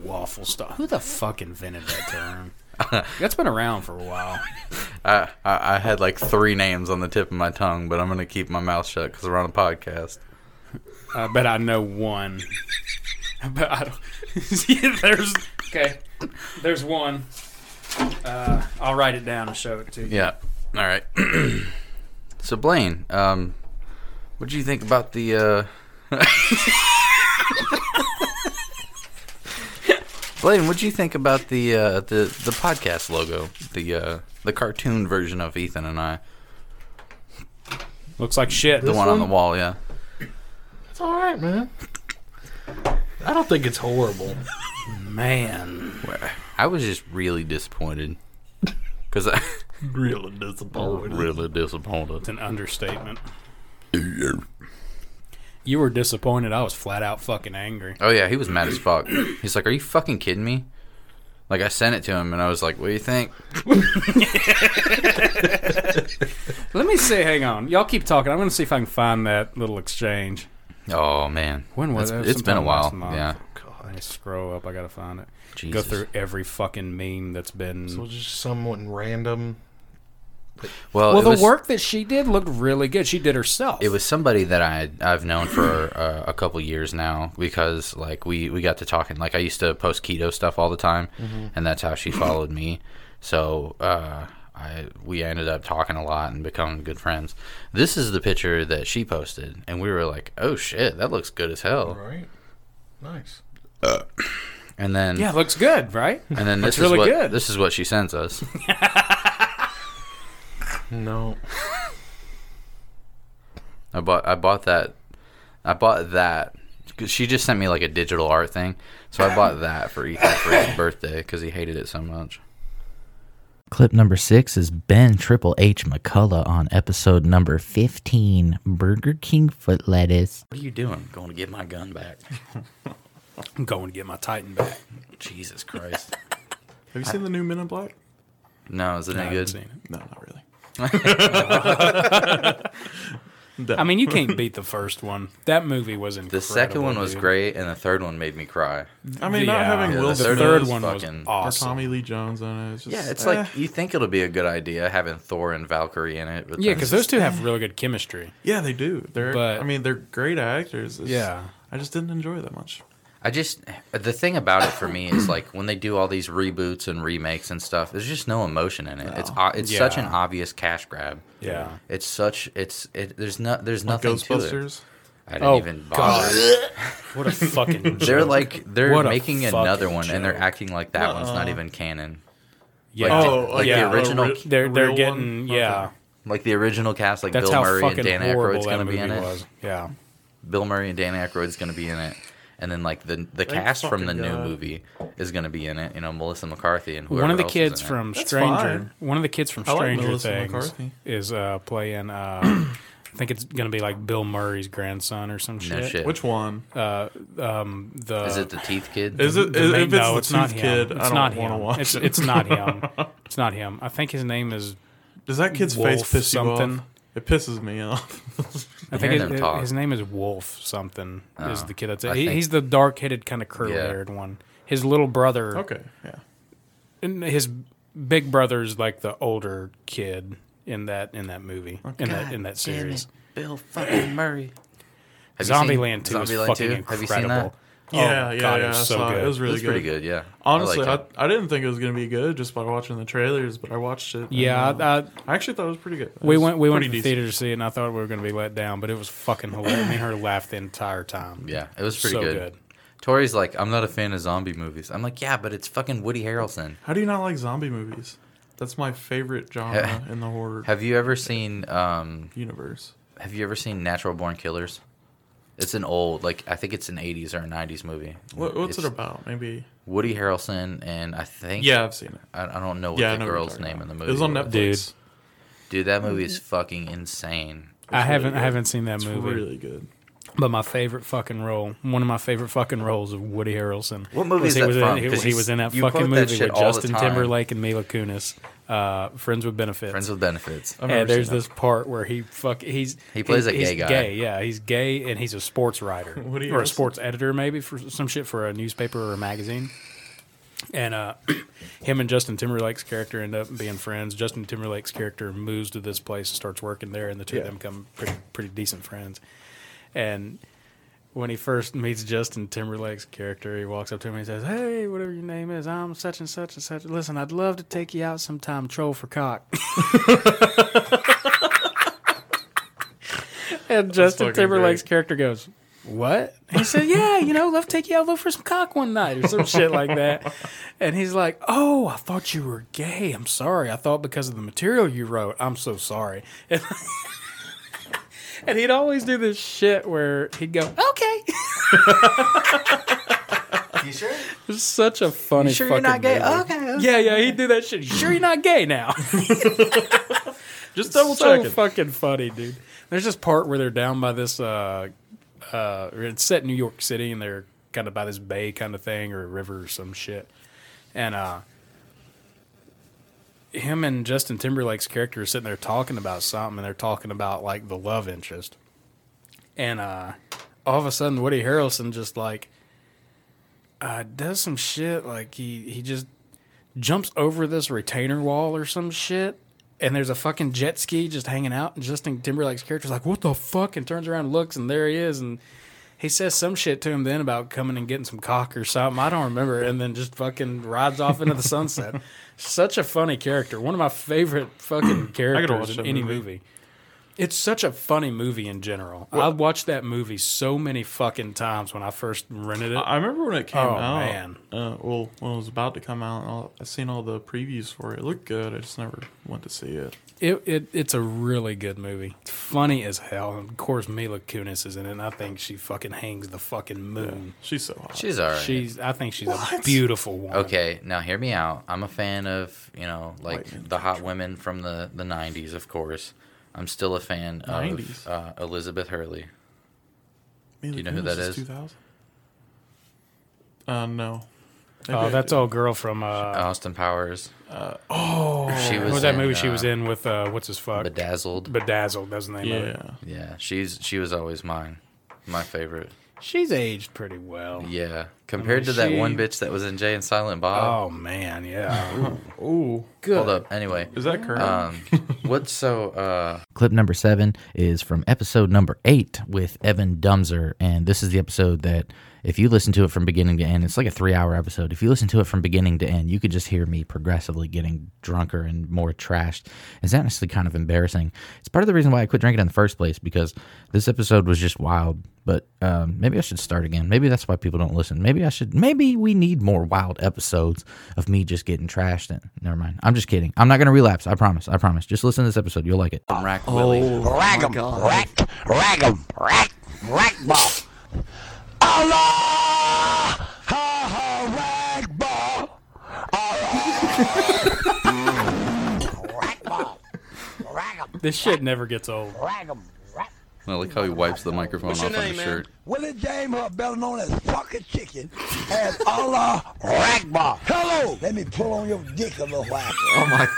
Waffle stuff. Who the fuck invented that term? That's been around for a while. I, I I had like three names on the tip of my tongue, but I'm gonna keep my mouth shut because we're on a podcast. I bet I know one. I bet I don't. yeah, there's okay. There's one. Uh, I'll write it down and show it to you. Yeah. All right. so Blaine, um, what do you think about the? Uh... Blaine, what do you think about the uh, the the podcast logo, the uh, the cartoon version of Ethan and I, Looks like shit. the one, on the wall? Yeah. It's all right, man. I don't think it's horrible. Man, I was just really disappointed because I Really disappointed. really disappointed. it's an understatement. You were disappointed. I was flat out fucking angry. Oh yeah, he was mad as fuck. He's like, "Are you fucking kidding me?" Like I sent it to him, and I was like, "What do you think?" Let me see. Hang on. Y'all keep talking. I'm going to see if I can find that little exchange. Oh man, When was It's- it? it's been a while. last month. Yeah. Oh, Let me scroll up. I gotta find it. Go through every fucking meme that's been. So just someone random. Well, well, the was- work that she did looked really good. She did herself. It was somebody that I I've known for uh, a couple years now because like we we got to talking. Like I used to post keto stuff all the time, Mhm. and that's how she followed me. So uh, I we ended up talking a lot and becoming good friends. This is the picture that she posted, and we were like, "Oh shit, that looks good as hell." Right. Nice. And then yeah, it looks good, right? and then Looks this is really what good. this is what she sends us. No. I bought I bought that I bought that 'cause she just sent me like a digital art thing, so I bought that for Ethan for his birthday because he hated it so much. Clip number six is Ben Triple H McCullough on episode number 15 Burger King foot lettuce. What are you doing? Going to get my gun back? I'm going to get my Titan back. Jesus Christ! Have you seen the new Men in Black? No, is it No, I any haven't good? seen No, not really. I mean, you can't beat the first one. That movie was incredible. The second one was dude. great, and the third one made me cry. I mean, not Yeah. having Yeah, Will the Smith third as one was fucking- awesome. or Tommy Lee Jones on it. It's just, Yeah, it's eh. like you think it'll be a good idea having Thor and Valkyrie in it, but Yeah, then because those two have really good chemistry. yeah, they do. They're, But- I mean, they're great actors. It's- Yeah. I just didn't enjoy it that much. I just the thing about it for me is like when they do all these reboots and remakes and stuff. There's just no emotion in it. It's No. o- it's such an obvious cash grab. Yeah. It's such it's it. There's no there's Like nothing to it. Ghostbusters. I didn't Oh, even God. bother. What a fucking They're like they're What making another fucking one and they're acting like that one's not Uh-uh. even canon. Yeah. Like, Oh, the, like yeah. the original, re- They're they're getting one? yeah. Like the original cast, like That's Bill Murray and Dan horrible Aykroyd's gonna be in it. was. Yeah. Bill Murray and Dan Aykroyd's gonna be in it, and then like the the Thank cast from the fucking new God. movie is gonna be in it. You know, Melissa McCarthy and whoever One of the else kids in it. from Stranger, one of the kids from I like Stranger Melissa Things McCarthy. is uh, playing. Uh, I think it's gonna be like Bill Murray's grandson or some No shit. shit. Which one? Uh, um, the is it the teeth kid? Is it? the Is, main- if it's no, the it's not Tooth him. It's I don't not want to him. watch It's, it. it's not him. It's not him. I think his name is. Does that kid's Wolf face piss you something. off? It pisses me off. I think hearing his, them talk. his name is Wolf something. is Oh, the kid that's I he, think- he's the dark headed kind of curly haired one. His little brother. okay, yeah. and his big brother's like the older kid, in that in that movie oh, in that in that series. Bill fucking Murray. Have you seen Zombieland 2 is Zombieland fucking 2? incredible. Have you seen that? Oh, Yeah, yeah, God, yeah. it was I so saw good. It was really It's good. pretty good, yeah. I Honestly, like I. I, didn't think it was gonna be good just by watching the trailers, but I watched it. and, Yeah, uh, I- I- I actually thought it was pretty good. It We went we went to pretty the theater to see it, and I thought we were going to be let down, but it was fucking hilarious. Me and her laughed the entire time. Yeah, it was pretty so good. Tori's like, I'm not a fan of zombie movies. I'm like, yeah, but it's fucking Woody Harrelson. How do you not like zombie movies? That's my favorite genre in the horror. Have you ever seen um, universe? Have you ever seen Natural Born Killers? It's an old, like I think it's an '80s or a '90s movie. What, what's It's it about? Maybe. Woody Harrelson and I think Yeah, I've seen it. I, I don't know what Yeah, the know girl's talking name about. in the It movie. was on. Netflix. Dude. Dude, that movie is fucking insane. I haven't I haven't seen that It's movie. really good. But my favorite fucking role, one of my favorite fucking roles of Woody Harrelson. What movie was is he that was from? In, he, 'Cause he was in that fucking that movie with Justin. Timberlake and Mila Kunis. Uh, Friends with Benefits. Friends with Benefits. And there's seen this part where he fuck he's He plays a he's gay guy. Gay, yeah, he's gay and he's a sports writer Woody or a sports editor maybe for some shit for a newspaper or a magazine. And uh, him and Justin Timberlake's character end up being friends. Justin Timberlake's character moves to this place and starts working there, and the two of them become pretty pretty decent friends. And when he first meets Justin Timberlake's character, he walks up to him and he says, "Hey, whatever your name is, I'm such and such and such. Listen, I'd love to take you out sometime, troll for cock." and Justin Timberlake's great. character goes, "What?" And he said, "Yeah, you know, love to take you out look for some cock one night or some shit like that." And he's like, "Oh, I thought you were gay. I'm sorry. I thought because of the material you wrote. I'm so sorry." And, and he'd always do this shit where he'd go, "Okay." You sure? It's such a funny. You sure you're not gay? movie. Okay, okay. Yeah, yeah, he'd do that shit. You sure you're not gay now? Just double so checking. fucking funny, dude. There's this part where they're down by this. uh uh It's set in New York City, and they're kind of by this bay kind of thing or a river or some shit. And uh him and Justin Timberlake's character are sitting there talking about something, and they're talking about like the love interest. And uh all of a sudden, Woody Harrelson just like uh, does some shit like he he just jumps over this retainer wall or some shit and there's a fucking jet ski just hanging out and Justin Timberlake's character's like what the fuck and turns around and looks and there he is and he says some shit to him then about coming and getting some cock or something I don't remember and then just fucking rides off into the sunset such a funny character one of my favorite fucking characters in any movie. movie. It's such a funny movie in general. I watched that movie so many fucking times when I first rented it. I I remember when it came Oh, out. man. Uh, well, when it was about to come out, all, I seen all the previews for it. It looked good. I just never went to see it. It, it it's a really good movie. It's funny as hell. And of course, Mila Kunis is in it, and I think she fucking hangs the fucking moon. She's so hot. She's alright. She's I think she's a beautiful woman. Okay, now hear me out. I'm a fan of you know like the hot women from the the '90s, of course. I'm still a fan 90s? of uh, Elizabeth Hurley. Mila Do you know who that is? 2000? Uh, no. Maybe Oh, I that's do. old girl from uh, Austin Powers. Uh, oh, She what was was that in, movie she was uh, in with uh, what's his fuck? Bedazzled. Bedazzled. That's the name of it. yeah. Yeah, she's she was always mine, my favorite. She's aged pretty well. Yeah, compared to that she- one bitch that was in Jay and Silent Bob. Oh man, yeah. Ooh. Good. Hold up. Anyway, Is that current? Um, what's so? Uh, Clip number seven is from episode number eight with Evan Dumser, and this is the episode that, if you listen to it from beginning to end, it's like a three-hour episode. If you listen to it from beginning to end, you could just hear me progressively getting drunker and more trashed. It's honestly kind of embarrassing. It's part of the reason why I quit drinking in the first place because this episode was just wild. But um, maybe I should start again. Maybe that's why people don't listen. Maybe I should. Maybe we need more wild episodes of me just getting trashed. And never mind. I'm just kidding. I'm not gonna relapse. I promise. I promise. Just listen to this episode. You'll like it. Rack Willie. Rag 'em, rack, rag 'em, rack, rack ball. Allah! Ha ha, rag ball. Rag ball. Rag 'em, This shit never gets old. rag 'em, rack. I like how he wipes the microphone What's off your on name, his man? shirt. Willie James, better known as fucking chicken, as Allah rag ball. Hello! Let me pull on your dick a little while. Oh my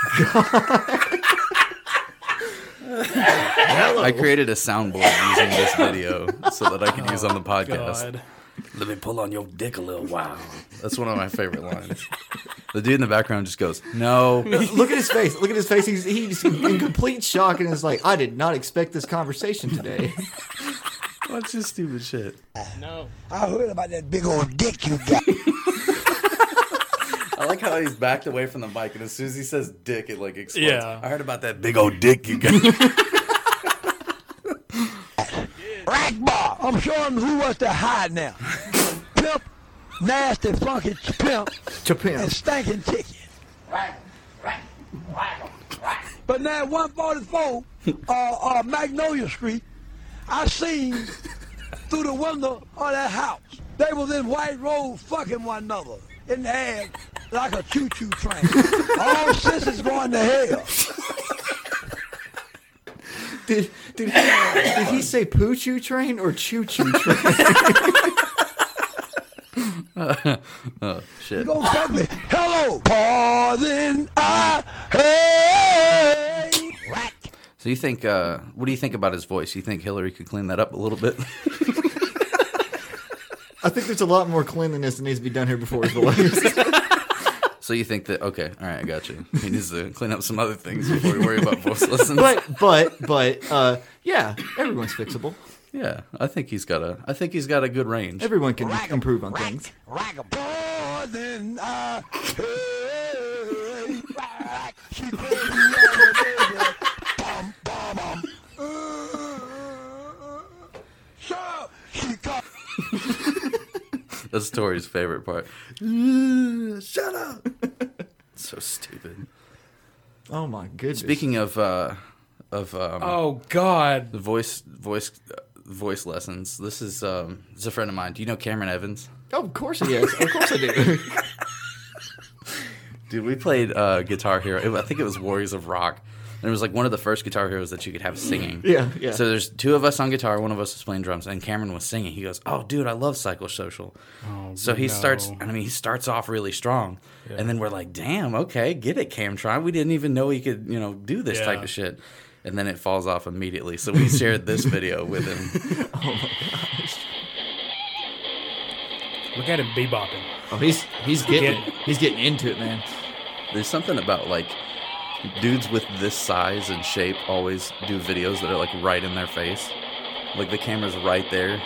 I created a soundboard using this video so that I could use on the oh, podcast. God. Let me pull on your dick a little while. That's one of my favorite lines. The dude in the background just goes, "No." Look at his face. Look at his face. He's he's in complete shock and is like, I did not expect this conversation today. What's this stupid shit? No. I heard about that big old dick you got. I like how he's backed away from the mic, and as soon as he says "dick," it like explodes. Yeah. I heard about that big old dick you got. Rack bar. I'm showing who was to hide now. Pimp, nasty, funky pimp, and stinking chicken. But now at 144, uh, uh, Magnolia Street, I seen through the window of that house. They was in white robes fucking one another in the air like a choo-choo train. All sisters going to hell. Did did he, did he say poo choo train or choo choo train? oh shit! You gonna cut me? Hello, pardon, I hey. So you think? Uh, what do you think about his voice? You think Hillary could clean that up a little bit? I think there's a lot more cleanliness that needs to be done here before his voice. so you think that? Okay, all right, I got you. He needs to clean up some other things before we worry about voice lessons. but but but uh, yeah, everyone's fixable. Yeah, I think he's got a. I think he's got a good range. Everyone can improve on things. Pardon, I hey. She put me on the bum, bum, bum. Uh, Shut up. That's Tori's favorite part. Shut up. Oh my goodness. Speaking of uh, of um, Oh God. the voice voice uh, voice lessons. This is um, this is a friend of mine. Do you know Cameron Evans? Oh, of course he is. Of course I do. Dude, we played uh, Guitar Hero. I think it was Warriors of Rock. And it was like one of the first Guitar Heroes that you could have singing. Yeah, yeah. So there's two of us on guitar, one of us is playing drums, and Cameron was singing. He goes, "Oh, dude, I love Psychosocial." Oh, so he no. starts. I mean, he starts off really strong, Yeah. and then we're like, "Damn, okay, get it, Camtron." We didn't even know he could, you know, do this type of shit. And then it falls off immediately. So we shared this video with him. oh my gosh. Look at him bebopping. Oh, he's he's getting he's getting into it, man. There's something about like dudes with this size and shape always do videos that are like right in their face. Like the camera's right there.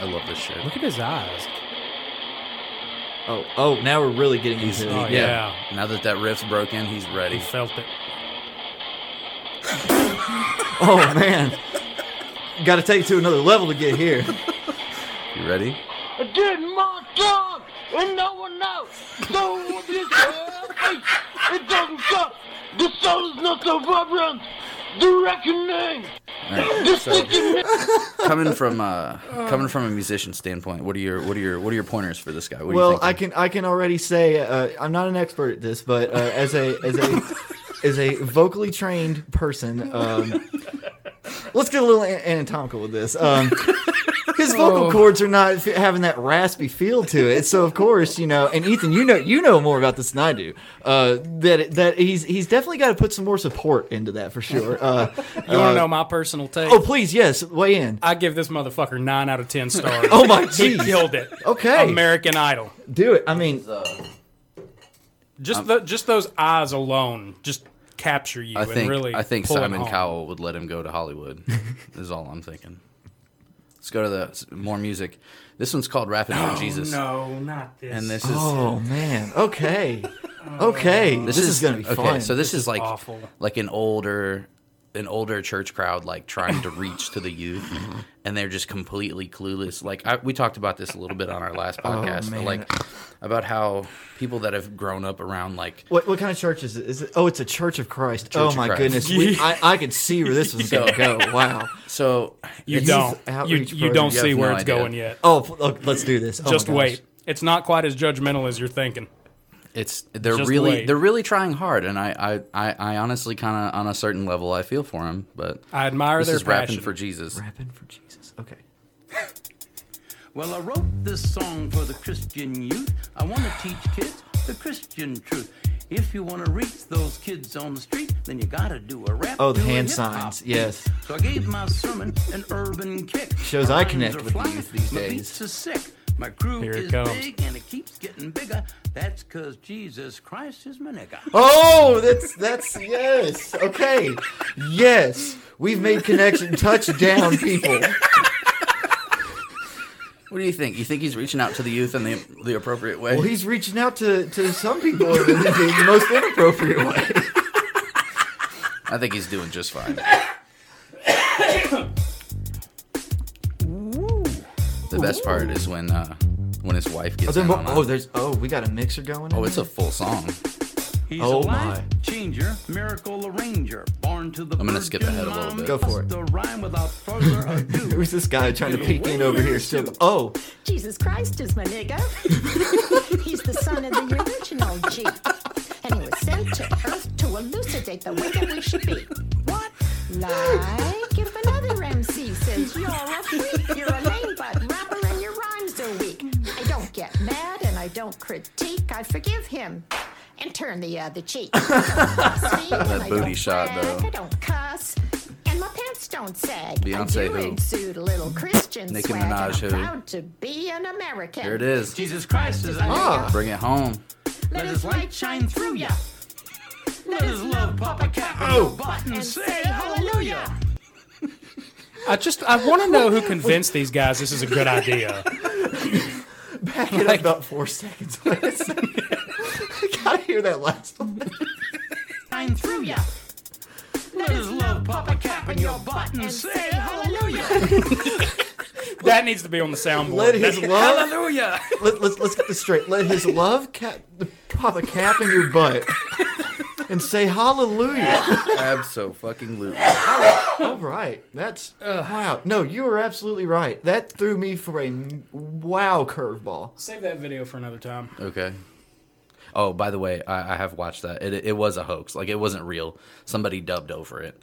I love this shit. Look at his eyes. Oh oh, now we're really getting He's, into Oh, it. yeah. Now that that riff's broken, he's ready. He felt it. Oh man. Got to take it to another level to get here. You ready? I did my job, and no one knows. So what is it? It doesn't stop. The soul is not the problem. The reckoning. Alright, The so- sticking. coming from uh, coming from a musician standpoint, what are your what are your what are your pointers for this guy? What do you well. I can I can already say uh, I'm not an expert at this, but uh, as a as a as a vocally trained person, um, let's get a little anatomical with this. Um, his vocal Oh. cords are not having that raspy feel to it, so of course you know. And Ethan, you know you know more about this than I do. Uh, that that he's he's definitely got to put some more support into that for sure. Uh, You want to know my personal take? Oh, please, yes, weigh in. I give this motherfucker nine out of ten stars. Oh my God. he jeez. killed it. Okay. American Idol. Do it. I mean, Just the, just those eyes alone just capture you I and think really I think pull it Simon home. Cowell would let him go to Hollywood. is all I'm thinking. Let's go to the more music. This one's called "Rapping Oh, for Jesus." no, not this. And this is oh man. Okay. Oh. Okay. This, is, gonna be okay. fun. So this, This is, is like awful. like an older an older church crowd like trying to reach to the youth, and they're just completely clueless. Like I, we talked about this a little bit on our last Oh, podcast, man. like about how people that have grown up around like What what kind of church is it? Is it? Oh, it's a Church of Christ. Church oh of my Christ. goodness, we, I I could see where this was going to go. Wow. So You don't. You, you don't program. see where no it's idea. going yet. Oh, look, let's do this. Oh Just wait. It's not quite as judgmental as you're thinking. It's they're Just really wait. they're really trying hard, and I I, I, I honestly kind of on a certain level I feel for him, but I admire this their is rapping for Jesus. Rapping for Jesus. Okay. Well, I wrote this song for the Christian youth. I want to teach kids the Christian truth. If you want to reach those kids on the street, then you gotta do a rap. Oh, the hand signs, beat. yes. So I gave my sermon an urban kick. Shows I rhymes connect are with the fly, youth these my days. beats are sick. My crew Here it is comes. big and it keeps getting bigger. That's cause Jesus Christ is my nigga. Oh, that's that's yes. Okay, yes, we've made connection. Touchdown, people. What do you think? You think he's reaching out to the youth in the the appropriate way? Well, he's reaching out to, to some people in the, most inappropriate way. I think he's doing just fine. The best part is when uh, when his wife Oh, gets there in on oh, it. there's oh, we got a mixer going. Oh, in it's a full song. He's Oh, a life my. changer, miracle arranger, born to the I'm gonna skip ahead a little bit. Go for it. The rhyme without further ado. Who's this guy trying to peek in over here? Still, oh, Jesus Christ is my nigga. He's the son of the original G. And he was sent to Earth to elucidate the way that we should be. What? Like if another MC says you're a freak, you're a lame butt rapper and your rhymes are weak. I don't get mad and I don't critique. I forgive him and turn the other cheek. That booty shot I though. don't cuss. And my pants don't sag. Beyonce I do who? exude a little Christian Nicki swag. and Minaj I'm who? proud to be an American. Here it is. Jesus Christ is a Ah. Bring it home. Let his light shine through ya. Let his love pop a cap on your butt and say hallelujah. I just I want to know who convinced these guys this is a good idea. back it up about four seconds. Wait a second. I gotta hear that last one. Shine through ya. Let his love pop a cap on your butt and say hallelujah. That needs to be on the soundboard. Let his That's- love. Hallelujah. Let, let's let's get this straight. Let his love cap, pop a cap in your butt and say hallelujah. Absolutely. All right, that's wow. No, you were absolutely right. That threw me for a wow curveball. Save that video for another time. Okay. Oh, by the way, I, I have watched that. It, it was a hoax. Like it wasn't real. Somebody dubbed over it,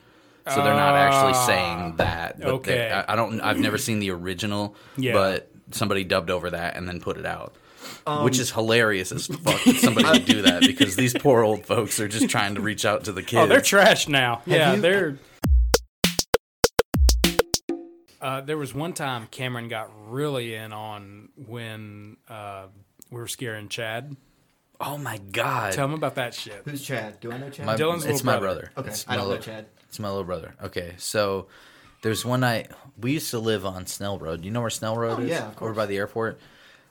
so they're not actually Ah, saying that. But they- okay. I, I don't. I've never seen the original. Yeah. But somebody dubbed over that and then put it out. Um, Which is hilarious as fuck. that Somebody would do that because these poor old folks are just trying to reach out to the kids. Oh, they're trash now. Have yeah, you- they're. Uh, there was one time Cameron got really in on when uh, we were scaring Chad. Oh my god! Tell him about that shit. Who's Chad? Do I know Chad? My, Dylan's it's my brother. brother. Okay, It's I my don't know little- Chad. It's my little brother. Okay, so there's one night we used to live on Snell Road. You know where Snell Road Oh, is? yeah, of course. Over by the airport.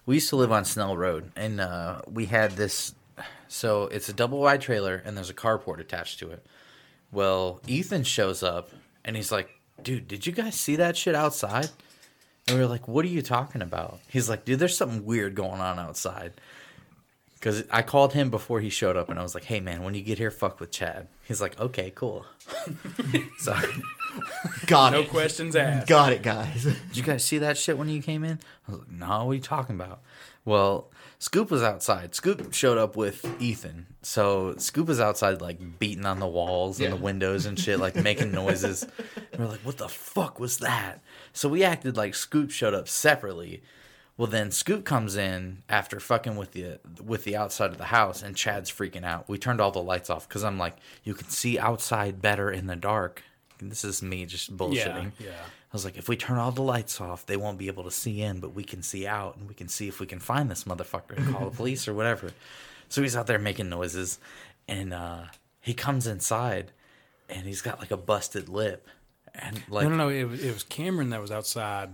We used to live on Snell Road, and uh, we had this. So it's a double wide trailer, and there's a carport attached to it. Well, Ethan shows up, and he's like, "Dude, did you guys see that shit outside?" And we were like, "What are you talking about?" He's like, "Dude, there's something weird going on outside." Because I called him before he showed up, and I was like, "Hey, man, when you get here, fuck with Chad." He's like, "Okay, cool." so, Got No it. questions asked. Got it, guys. did you guys see that shit when you came in? I was like, "No, what are you talking about?" Well, Scoop was outside. Scoop showed up with Ethan, so Scoop was outside, like beating on the walls and Yeah. the windows and shit, like making noises. And we're like, "What the fuck was that?" So we acted like Scoop showed up separately. Well, then Scoop comes in after fucking with the with the outside of the house, and Chad's freaking out. We turned all the lights off because I'm like, you can see outside better in the dark. And this is me just bullshitting. yeah. I was like, if we turn all the lights off, they won't be able to see in, but we can see out, and we can see if we can find this motherfucker and call the police or whatever. So he's out there making noises, and uh, he comes inside, and he's got like a busted lip, and like no, no, no. It was, it was Cameron that was outside,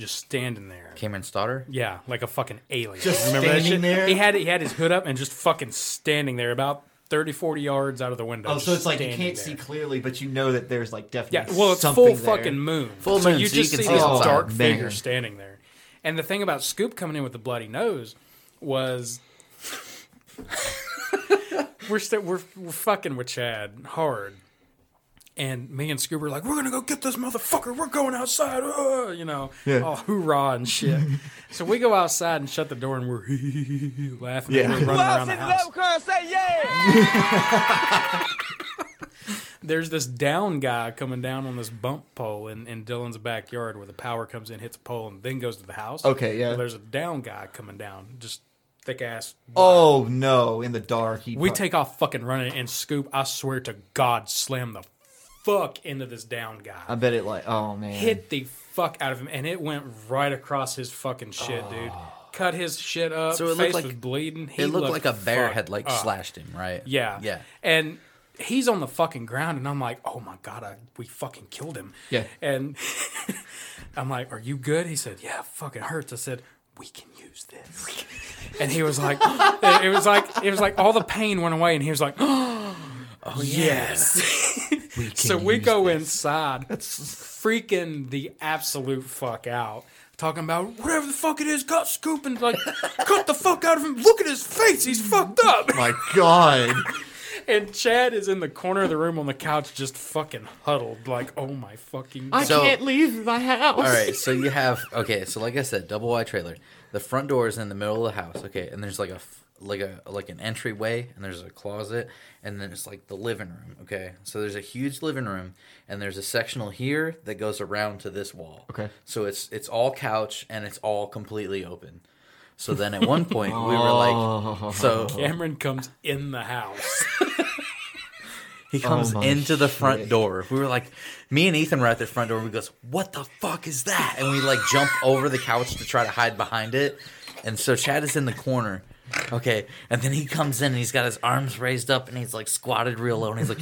just standing there. Cameron Stoddard. Yeah, like a fucking alien. Just Remember that standing shit? there? He had he had his hood up and just fucking standing there, about 30, 40 yards out of the window. Oh, so it's like you standing can't there. see clearly, but you know that there's like Yeah, definitely well, it's something full there. fucking moon. Full so moon, you so you just can see see this outside. dark Man. figure standing there. And the thing about Scoop coming in with the bloody nose was we're still we're we're fucking with Chad hard. And me and Scoop are like, we're gonna go get this motherfucker. We're going outside, uh, you know, Yeah. all hoorah and shit. so we go outside and shut the door, and we're laughing. Yeah. and we're running around the house. say yeah. there's this down guy coming down on this bump pole in, in Dylan's backyard where the power comes in, hits a pole, and then goes to the house. Okay, yeah. Well, there's a down guy coming down, just thick ass. Oh no! In the dark, he We pro- take off fucking running and Scoop. I swear to God, slam the fuck into this down guy. I bet it like oh man. hit the fuck out of him, and it went right across his fucking shit, dude. Oh. Cut his shit up. So it looked like- was bleeding. He it looked looked like a bear had, like, up. slashed him, right? Yeah, Yeah. And he's on the fucking ground, and I'm like, oh my god, I, we fucking killed him. Yeah. And I'm like, are you good? He said, yeah, fucking hurts. I said, we can use this. and he was like, it was like, it was like all the pain went away, and he was like, oh Oh, yes. so we go inside, freaking the absolute fuck out, talking about whatever the fuck it is, cut Scoop and like cut the fuck out of him. Look at his face, he's fucked up. My God. And Chad is in the corner of the room on the couch, just fucking huddled, like, oh my fucking. God. I So- can't leave my house. All right, so you have okay, so like I said, double wide trailer. The front door is in the middle of the house, okay, and there's like a f- like a like an entryway, and there's a closet, and then it's like the living room, okay. So there's a huge living room, and there's a sectional here that goes around to this wall. Okay. So it's it's all couch and it's all completely open. So then at one point we were like, so oh. Cameron comes in the house. He comes Oh into the front shit. door. We were like, me and Ethan were at the front door. We goes, "What the fuck is that?" And we like jump over the couch to try to hide behind it. And so Chad is in the corner. Okay, and then he comes in and he's got his arms raised up and he's like squatted real low and he's like,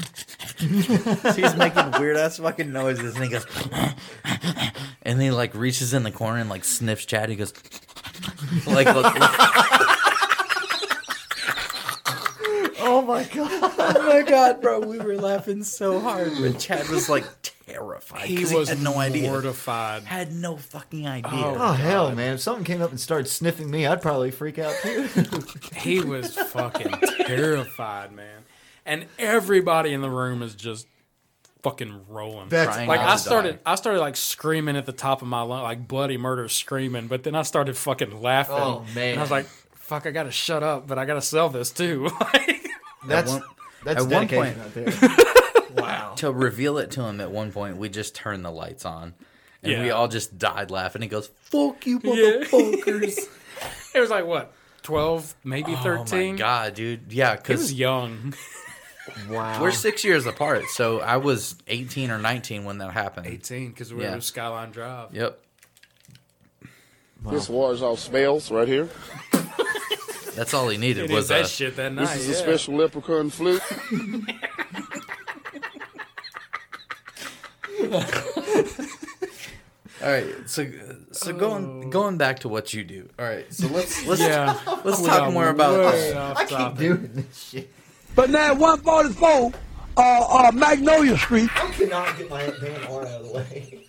so he's making weird ass fucking noises and he goes, and he like reaches in the corner and like sniffs Chad. He goes, like, look, look. Oh my god! Oh my god, bro! We were laughing so hard, when Chad was like terrified. He 'cause was had no idea, mortified. had no fucking idea. Oh, oh hell, man! If something came up and started sniffing me, I'd probably freak out too. he was fucking terrified, man. And everybody in the room is just fucking rolling. That's Trying like I started die. I started like screaming at the top of my lung, like bloody murder screaming, but then I started fucking laughing. Oh, man. And I was like, fuck, I gotta shut up, but I gotta sell this too. That's one- that's at one point- right there. wow. To reveal it to him at one point, we just turned the lights on, and we all just died laughing. He goes, "Fuck you, Yeah. motherfuckers!" it was like what, twelve, maybe Oh thirteen? my god, dude! Yeah, He because was young. Wow. we're six years apart, so I was eighteen or nineteen when that happened. Eighteen, because we Yeah. were at Skyline Drive. Yep. This wars off smells right here. That's all he needed He was that a. shit that night. This night. is a special leprechaun flute. All right, so so going going back to what you do. All right, so let's let's Yeah. let's talk got more about. way I keep topic. doing this shit. But now 144, uh, uh, Magnolia Street. I cannot get my damn arm out of the way.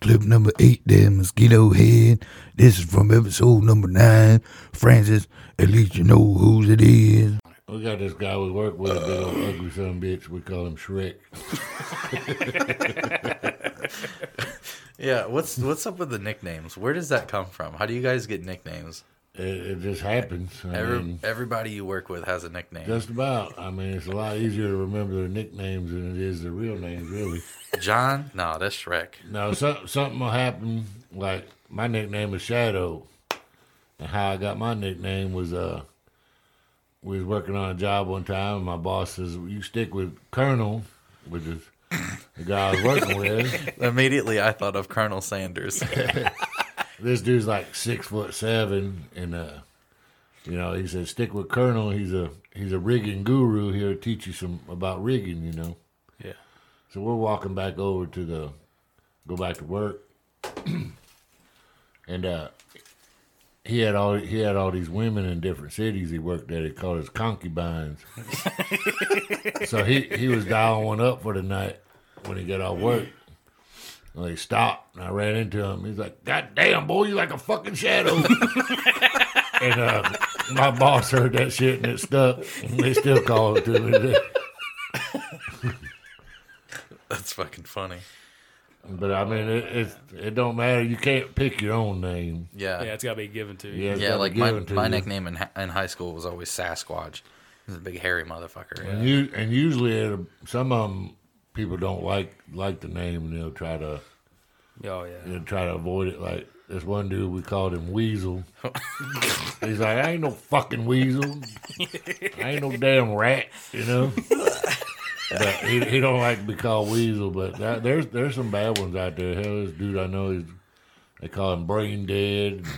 Clip number eight there, Mosquito Head. This is from episode number nine. Francis, at least you know whose it is. We got this guy we work with, a big old ugly son bitch. We call him Shrek. Yeah, what's what's up with the nicknames? Where does that come from? How do you guys get nicknames? It, it just happens. I Every, mean, everybody you work with has a nickname. just about. I mean, it's a lot easier to remember their nicknames than it is their real names, really. John? No, that's Shrek. No, some, something will happen. Like my nickname is Shadow, and how I got my nickname was uh, we was working on a job one time, and my boss says, "You stick with Colonel," which is the guy I was working with. Immediately, I thought of Colonel Sanders. this dude's like six foot seven, and uh, you know, he said, "Stick with Colonel. He's a he's a rigging guru. He'll teach you some about rigging." You know. Yeah. So we're walking back over to the go back to work, and uh, he had all he had all these women in different cities he worked at. He called his concubines. so he he was dialing one up for the night when he got off work. Well, he stopped, and I ran into him. He's like, "God damn, boy, you like a fucking shadow." and uh, my boss heard that shit, and it stuck. And they still call it to me. That's fucking funny. But I mean, it, it it don't matter. You can't pick your own name. Yeah. Yeah, it's gotta be given to you. Yeah, Yeah, like my, my you. nickname in, in high school was always Sasquatch. He was a big hairy motherfucker. And you and usually uh, some of them people don't like like the name, and they'll try to Oh yeah. and try to avoid it. Like this one dude, we called him Weasel. He's like, I ain't no fucking weasel. I ain't no damn rat, you know. But he, he don't like to be called Weasel. But that, there's there's some bad ones out there. Hell, this dude I know he's they call him Brain Dead.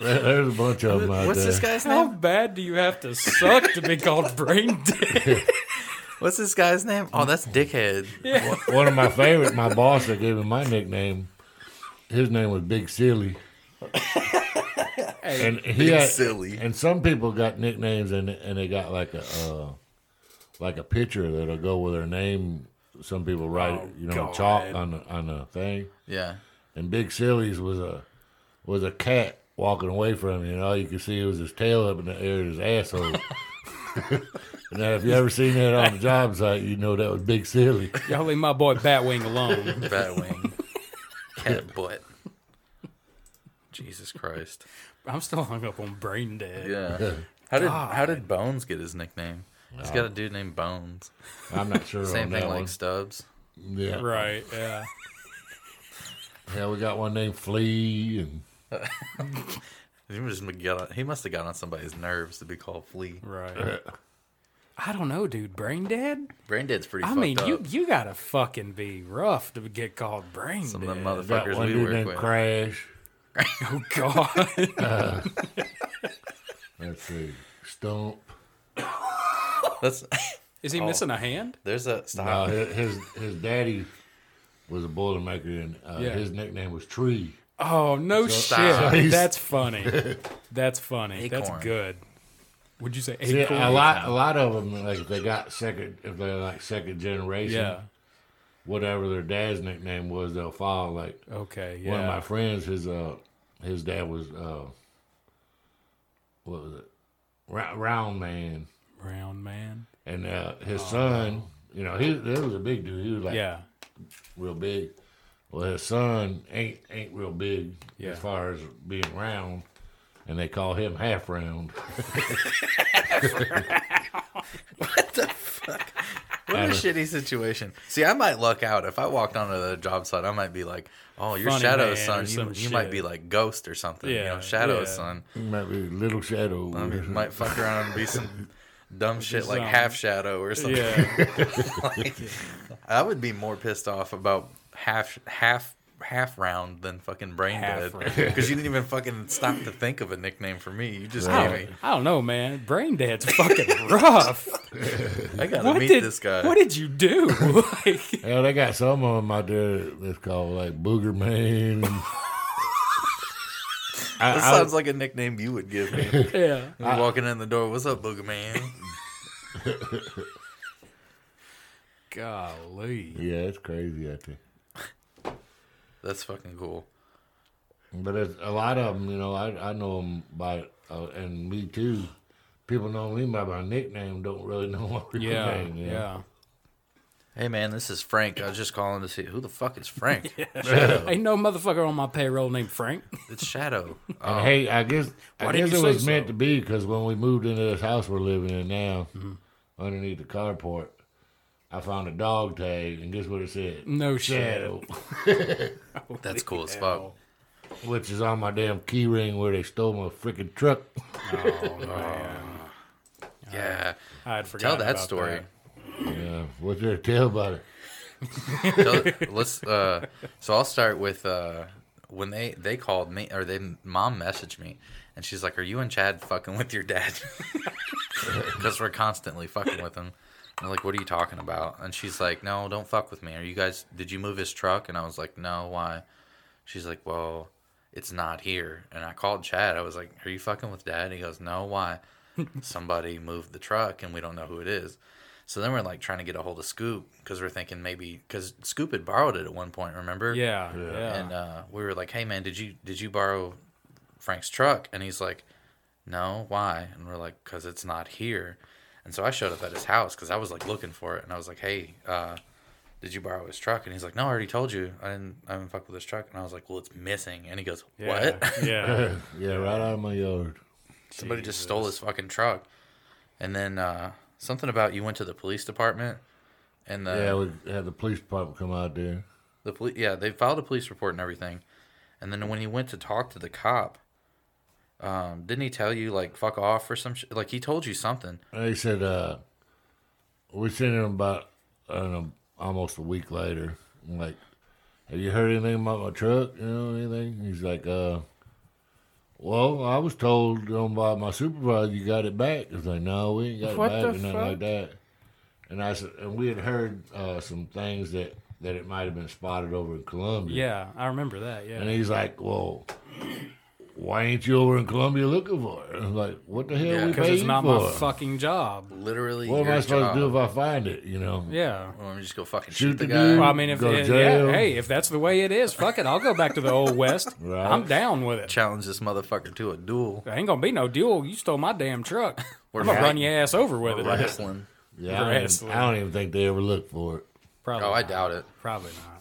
There's a bunch of them out there. This guy's name? How bad do you have to suck to be called brain dead? What's this guy's name? Oh, that's Dickhead. One- One of my favorite, my boss that gave me my nickname, his name was Big Silly. And he had, Silly. And some people got nicknames and and they got like a uh, like a picture that'll go with their name. Some people write Oh, you know God. chalk on the on the thing. Yeah. And Big Silly's was a was a cat walking away from you, and all you could see it was his tail up in the air and his asshole. now, if you ever seen that on the job site, you know that was Big Silly. Y'all leave my boy Batwing alone. Batwing. Cat butt. Jesus Christ. I'm still hung up on brain dead. Yeah. How did God. how did Bones get his nickname? He's got a uh, dude named Bones. I'm not sure Same on thing that like one. Stubbs. Yeah. Right. Yeah. Yeah, we got one named Flea, and he, must have got on, he must have got on somebody's nerves to be called Flea. Right. I don't know, dude. Brain dead? Brain dead's pretty I fucked mean, you up. you gotta fucking be rough to get called brain dead. Some dead. of them motherfuckers got one we dude work named with. Crash. oh God. Uh, let's see, Stump. That's Is he Oh. missing a hand? There's a No, stop. his his, his daddy was a boilermaker, and uh, Yeah. his nickname was Tree. Oh no So- shit. so That's funny. That's funny. That's good. Would you say See, a lot, a lot of them, like if they got second, if they're like second generation, Yeah. Whatever their dad's nickname was, they'll follow. Like, Okay, yeah. one of my friends, his uh, his dad was uh, what was it, Ra- Round Man, Round man. and uh, his Oh, son, you know, he, he was a big dude. He was like, Yeah. real big. Well, his son ain't ain't real big Yeah. as far as being round, and they call him half round. what the fuck? What a uh, shitty situation. See, I might luck out if I walked onto the job site. I might be like, "Oh, you're Funny Shadow's man son. or You, some you might be like Ghost or something. you Yeah, know, Shadow's yeah. son. He might be little shadow. I mean, might fuck around and be some dumb shit like Some- half Shadow or something. Yeah. Like, I would be more pissed off about half half half round than fucking brain Half dead because you didn't even fucking stop to think of a nickname for me. You just I gave don't, me. I don't know, man. Brain dead's fucking rough. I gotta What meet did- this guy. What did you do? like, Hell, they got some of them out there that's called like Booger Man. And I- This I- sounds like a nickname you would give me. Yeah. You're walking in the door. What's up, Booger Man? golly. yeah, it's crazy out there. That's fucking cool. But it's, a lot of them, you know, I I know them by, uh, and me too. People know me by my nickname, don't really know my real Yeah. name. you know? Yeah. Hey man, this is Frank. I was just calling to see who the fuck is Frank. Shadow. Ain't no motherfucker on my payroll named Frank. It's Shadow. And Oh. hey, I guess I Why guess it say was meant to be because when we moved into this house we're living in now, Mm-hmm. underneath the carport, I found a dog tag, and guess what it said? No. Shadow. That's cool as fuck. Which is on my damn key ring where they stole my freaking truck. Oh man. Yeah. I had Tell that about story. Yeah, what's there to tell about it? Tell- let's. Uh, so I'll start with uh, when they they called me or they mom messaged me, and she's like, "Are you and Chad fucking with your dad?" Because we're constantly fucking with him. I'm like, "What are you talking about?" And she's like, "No, don't fuck with me. Are you guys? Did you move his truck?" And I was like, "No, why?" She's like, "Well, it's not here." And I called Chad. I was like, "Are you fucking with dad?" He goes, "No, why?" Somebody moved the truck, and we don't know who it is. So then we're like trying to get a hold of Scoop because we're thinking maybe because Scoop had borrowed it at one point, remember? Yeah, yeah. And uh, we were like, "Hey man, did you did you borrow Frank's truck?" And he's like, "No, why?" And we're like, "Cause it's not here." And so I showed up at his house because I was like looking for it, and I was like, "Hey, uh, did you borrow his truck?" And he's like, "No, I already told you. I didn't. I didn't fuck with his truck." And I was like, "Well, it's missing." And he goes, "What?" Yeah. yeah, right out of my yard. Somebody just stole his fucking truck. And then uh, something about you went to the police department And the, yeah, we had the police department come out there. The police, yeah, they filed a police report and everything. And then when he went to talk to the cop, um, didn't he tell you like fuck off or some shit? Like he told you something. They said uh, we seen him about I don't know, almost a week later. I'm like, have you heard anything about my truck? You know anything? He's like, uh, well, I was told um, by my supervisor you got it back. I was like, no, we ain't got What it back or nothing fuck? like that. And I said, and we had heard uh, some things that that it might have been spotted over in Columbia. Yeah, I remember that. Yeah. And he's like, well, why ain't you over in Columbia looking for it? I'm like, what the hell Yeah, we because paying it's not for? my fucking job. Literally, what am I supposed to do if. I find it? You know? Yeah. Well, let me just go fucking Shoot shoot, the the guy. dude. Well, I mean, if Go to it- jail. yeah, hey, if that's the way it is, fuck it. I'll go back to the old west. Right. I'm down with it. Challenge this motherfucker to a duel. There ain't gonna be no duel. You stole my damn truck. We're I'm gonna right. run your ass over with We're it. wrestling. Yeah, I don't, even, I don't even think they ever looked for it. Probably. oh, I doubt it. Probably not.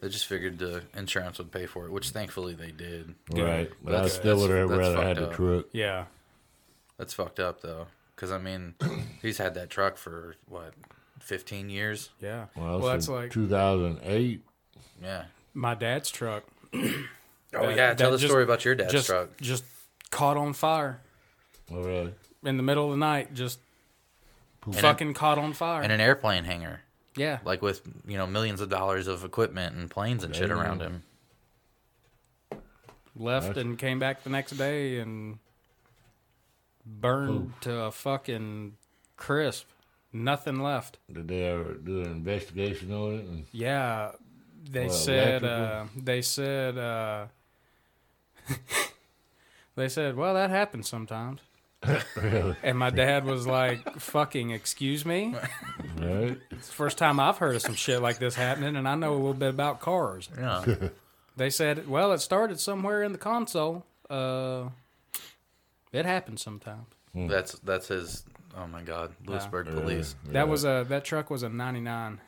They just figured the insurance would pay for it, which thankfully they did. Right. But I That's- still would have that's- that's rather had fucked the up. truck. Yeah. That's fucked up though, because I mean, he's had that truck for what, fifteen years? Yeah. Well, Well, that's like 2008. Yeah. my dad's truck. Oh, yeah, tell the story about your dad's just, truck. Just caught on fire Oh, really? in the middle of the night. Just And fucking an- caught on fire. in an airplane hangar. Yeah. Like with you know millions of dollars of equipment and planes and shit around him. Left That's- and came back the next day and burned to a fucking crisp. Nothing left. Did they ever do an investigation on it? And, Yeah, they What, said. Uh, electrical? they said. Uh, they said, "Well, that happens sometimes." really? And my dad was like, "Fucking excuse me." Right. It's the first time I've heard of some shit like this happening, and I know a little bit about cars. Yeah. They said, "Well, it started somewhere in the console. Uh, it happens sometimes." That's that's his. Oh my God, Lewisburg Yeah. police. That was a that truck was a '99.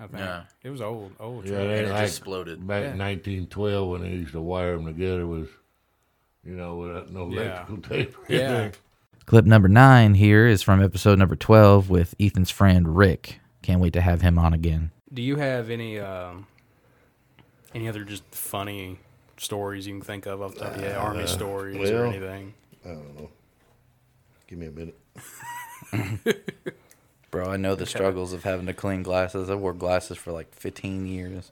I think. Yeah. It was old, old. Yeah, truck. they And it like exploded. back Yeah. in 1912 when they used to wire them together with, you know, without no Yeah. electrical tape. Yeah. Anything. Clip number nine here is from episode number 12 with Ethan's friend Rick. Can't wait to have him on again. Do you have any um, any other just funny stories you can think of off the top of your head? army Uh, stories or well, anything? I don't know. Give me a minute. Bro, I know the struggles of having to clean glasses. I wore glasses for like 15 years.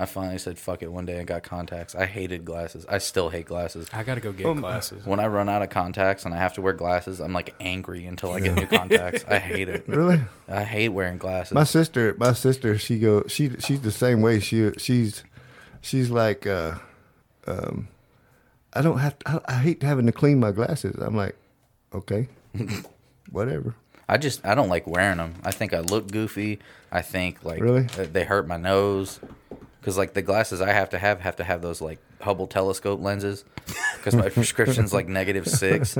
I finally said fuck it one day and got contacts. I hated glasses. I still hate glasses. I gotta go get Um, glasses. When I run out of contacts and I have to wear glasses, I'm like angry until I get new contacts. I hate it. Really? I hate wearing glasses. My sister, my sister, she go, she she's the same way. She she's she's like, uh, um, I don't have, to, I, I hate having to clean my glasses. I'm like, okay, whatever. I just I don't like wearing them. I think I look goofy. I think like Really? they hurt my nose because like the glasses I have to have have to have those like Hubble telescope lenses because my prescription's like negative six.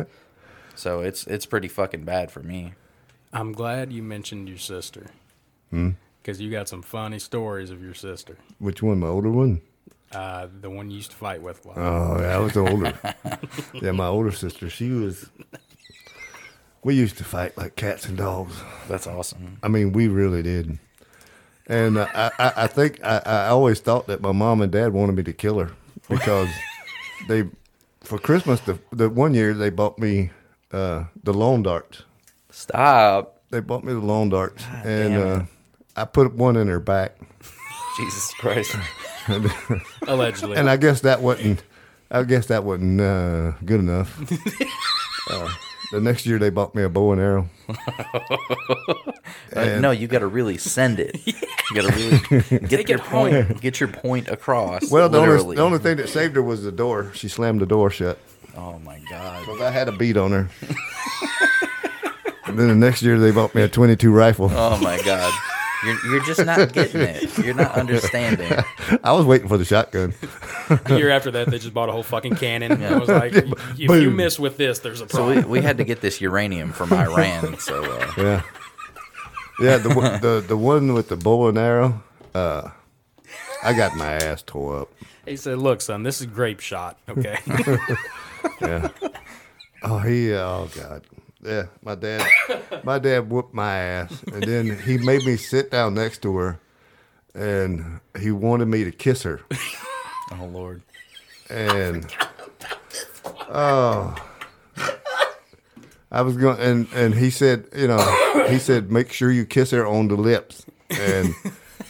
So it's it's pretty fucking bad for me. I'm glad you mentioned your sister Hmm. because you got some funny stories of your sister. Which one? My older one? Uh, the one you used to fight with. While Oh, yeah, I was older. yeah, my older sister. She was. We used to fight like cats and dogs. That's awesome. I mean, we really did. And uh, I, I, I think I, I always thought that my mom and dad wanted me to kill her because they, for Christmas, the, the one year they bought me uh, the lawn darts. Stop. They bought me the lawn darts, and uh. I put one in her back. Jesus Christ. Allegedly. And I guess that wasn't. I guess that wasn't uh, good enough. the next year they bought me a bow and arrow. Uh, no, you got to really send it. You got to really get your point. Get your point across. Well, the only, the only thing that saved her was the door. She slammed the door shut. Oh my god. Because I had a beat on her. and then the next year they bought me a 22 rifle. Oh my god. You're you're just not getting it. You're not understanding. I was waiting for the shotgun. A year after that, they just bought a whole fucking cannon. I was like, Yeah, if you boom. miss with this, there's a So problem. we, we had to get this uranium from Iran. So uh, Yeah. Yeah, the, one- the the one with the bow and arrow, uh, I got my ass tore up. He said, "Look, son, this is grape shot. Okay, yeah. Oh, he. Oh God. Yeah, my dad. my dad whooped my ass, and then he made me sit down next to her, and he wanted me to kiss her. Oh Lord. And oh, I was going, and and he said, you know, he said, make sure you kiss her on the lips, and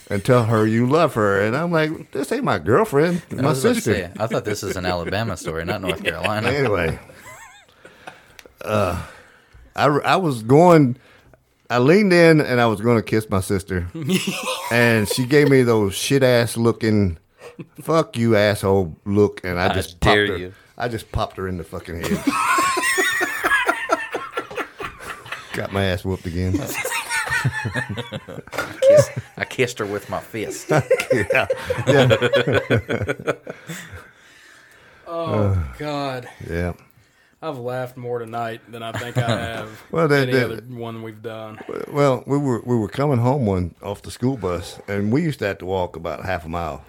and tell her you love her. And I'm like, this ain't my girlfriend, I my was about to sister. say, I thought this was an Alabama story, not North Carolina. Anyway, uh, I I was going. I leaned in and I was going to kiss my sister, and she gave me those shit ass looking, "fuck you asshole" look, and I I just dare popped her. you. I just popped her in the fucking head. Got my ass whooped again. Kiss, I kissed her with my fist. yeah, yeah. Oh Uh, God. yeah. I've laughed more tonight than I think I have. Well, that- any that- other one we've done. Well, we were we were coming home one off the school bus, and we used to have to walk about half a mile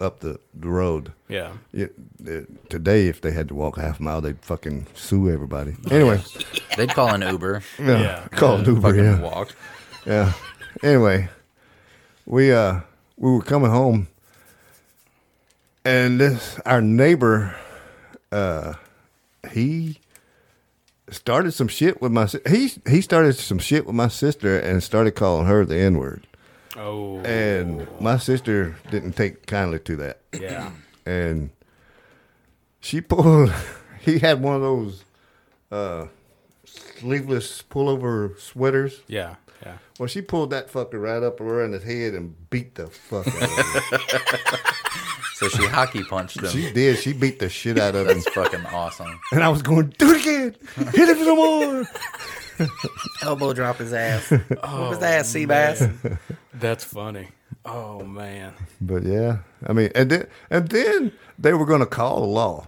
up the, the road. Yeah. It- it- today, if they had to walk half a mile, they'd fucking sue everybody. Anyway, They'd call an Uber. Yeah, Yeah. call an Uber. fucking Yeah, walk. Yeah. Anyway, we uh we were coming home, and this our neighbor, uh, he started some shit with my he he started some shit with my sister and started calling her the n word. Oh. And my sister didn't take kindly to that. Yeah. And she pulled. He had one of those uh, sleeveless pullover sweaters. Yeah, yeah. Well, she pulled that fucker right up around his head and beat the fuck out of him. So she hockey punched him. She did. She beat the shit out of him. That's fucking awesome. And I was going, do it again. Hit him some more. Elbow drop his ass. Oh, What was oh, that, Seabass? That's funny. Oh man. But yeah, I mean, and then and then they were going to call the law.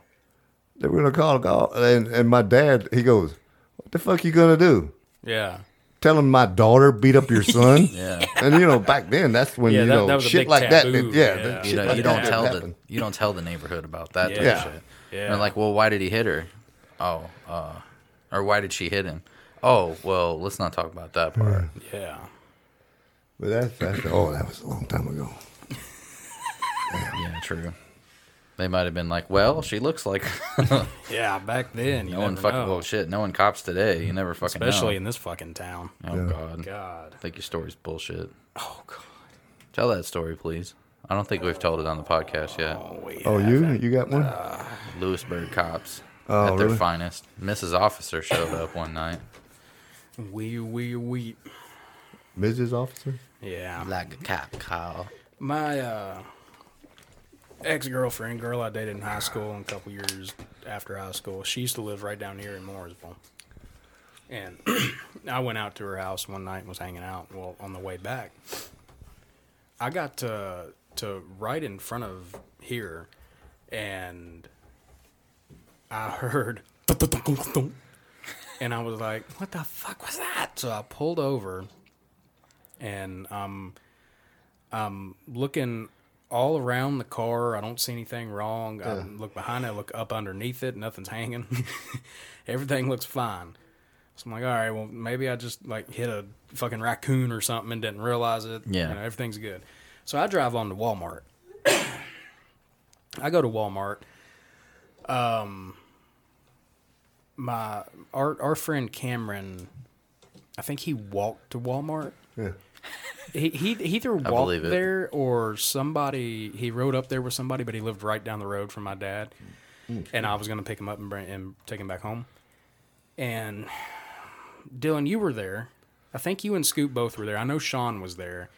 They were going to call the law, and and my dad he goes, "What the fuck you going to do?" Yeah. Telling my daughter beat up your son. Yeah. And you know, back then that's when Yeah, you that- know that was a shit big like that. Yeah, Yeah. that You shit don't, like you don't tell happened. the you don't tell the neighborhood about that type Yeah. of shit. Yeah. And like, well, why did he hit her? Oh, uh, or why did she hit him? Oh, well, let's not talk about that part. Yeah. But that's that's oh, that was a long time ago. Yeah, true. They might have been like, well, she looks like. Yeah, back then, you no one never fucking. know. Well, shit. No one cops today. You never fucking. Especially know. in this fucking town. Oh Yeah. God. God. I think your story's bullshit. Oh God. Tell that story, please. I don't think we've told it on the podcast yet. Oh, oh you you got one? Lewisburg cops Oh, at their really? finest. Mrs. Officer showed up one night. Wee wee wee. Mrs. Officer. Yeah. Like a cop call. My uh, ex girlfriend, girl I dated in high school and a couple years after high school, she used to live right down here in Mooresville. And I went out to her house one night and was hanging out. Well, on the way back, I got to to right in front of here, and I heard, and I was like, "What the fuck was that?" So I pulled over, and um, I'm looking all around the car. I don't see anything wrong. I look behind it, I look up underneath it. Nothing's hanging. Everything looks fine. So I'm like, all right, well, maybe I just like hit a fucking raccoon or something and didn't realize it. Yeah. You know, everything's good. So I drive on to Walmart. I go to Walmart. Um, my our our friend Cameron, I think he walked to Walmart. Yeah. He he he either walked there or somebody he rode up there with somebody, but he lived right down the road from my dad, Mm. and I was gonna pick him up and bring and take him back home. And Dylan, you were there. I think you and Scoop both were there. I know Sean was there,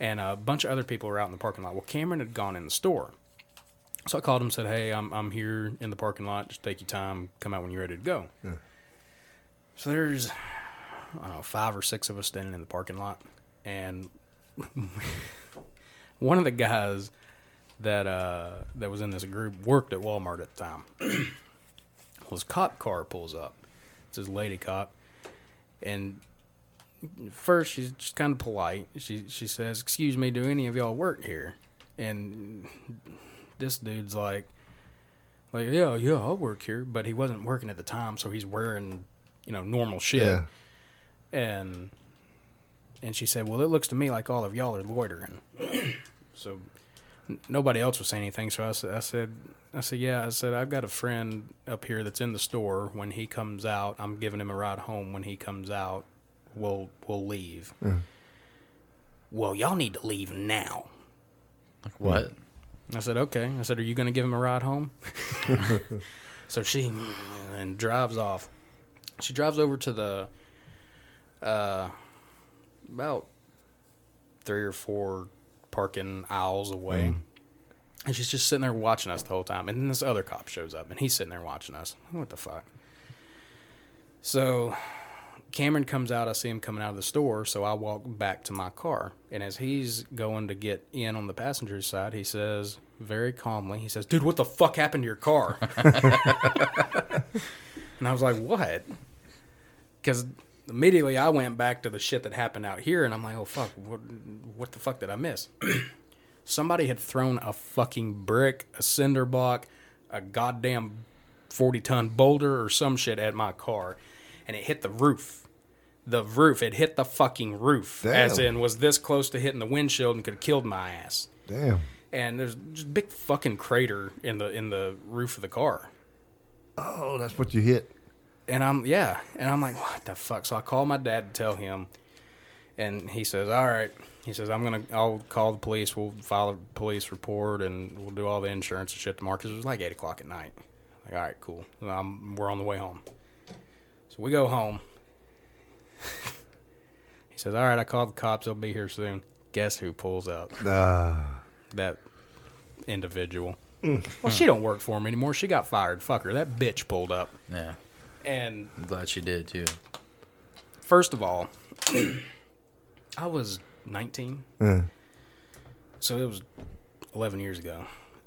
and a bunch of other people were out in the parking lot. Well, Cameron had gone in the store, so I called him and said, "Hey, I'm I'm here in the parking lot. Just take your time. Come out when you're ready to go." Yeah. So there's I don't know five or six of us standing in the parking lot, and one of the guys that uh, that was in this group worked at Walmart at the time. well, his cop car pulls up. It's his lady cop, and first she's just kind of polite. She she says, "Excuse me, do any of y'all work here?" And this dude's like, like yeah, yeah, I work here, but he wasn't working at the time, so he's wearing you know, normal shit. Yeah. And and she said, "Well, it looks to me like all of y'all are loitering." so n- nobody else was saying anything. So I said, I said, I said, yeah. I said, I've got a friend up here that's in the store. When he comes out, I'm giving him a ride home. When he comes out, we'll we'll leave. Mm. Well, y'all need to leave now. Like what? I said, okay. I said, are you going to give him a ride home? so she and drives off. She drives over to the uh, about three or four parking aisles away. Mm. And she's just sitting there watching us the whole time. And then this other cop shows up and he's sitting there watching us. What the fuck? So Cameron comes out. I see him coming out of the store. So I walk back to my car. And as he's going to get in on the passenger side, he says, very calmly, he says, Dude, what the fuck happened to your car? and I was like, What? Because immediately I went back to the shit that happened out here. And I'm like, Oh, fuck. What, what the fuck did I miss? Somebody had thrown a fucking brick, a cinder block, a goddamn 40 ton boulder or some shit at my car. And it hit the roof. The roof. It hit the fucking roof. As in, was this close to hitting the windshield and could have killed my ass. Damn. And there's just a big fucking crater in the in the roof of the car. Oh, that's what you hit. And I'm yeah, and I'm like, what the fuck? So I call my dad to tell him, and he says, all right. He says, I'm gonna, I'll call the police. We'll file a police report, and we'll do all the insurance and shit tomorrow. Because it was like eight o'clock at night. Like, all right, cool. Um, we're on the way home. So we go home. he says, all right, I called the cops. They'll be here soon. Guess who pulls up? Ah. that individual. Mm. Well, she don't work for him anymore. She got fired. Fuck her. That bitch pulled up. Yeah. And I'm glad she did too. first of all, I was 19. Yeah. So it was 11 years ago.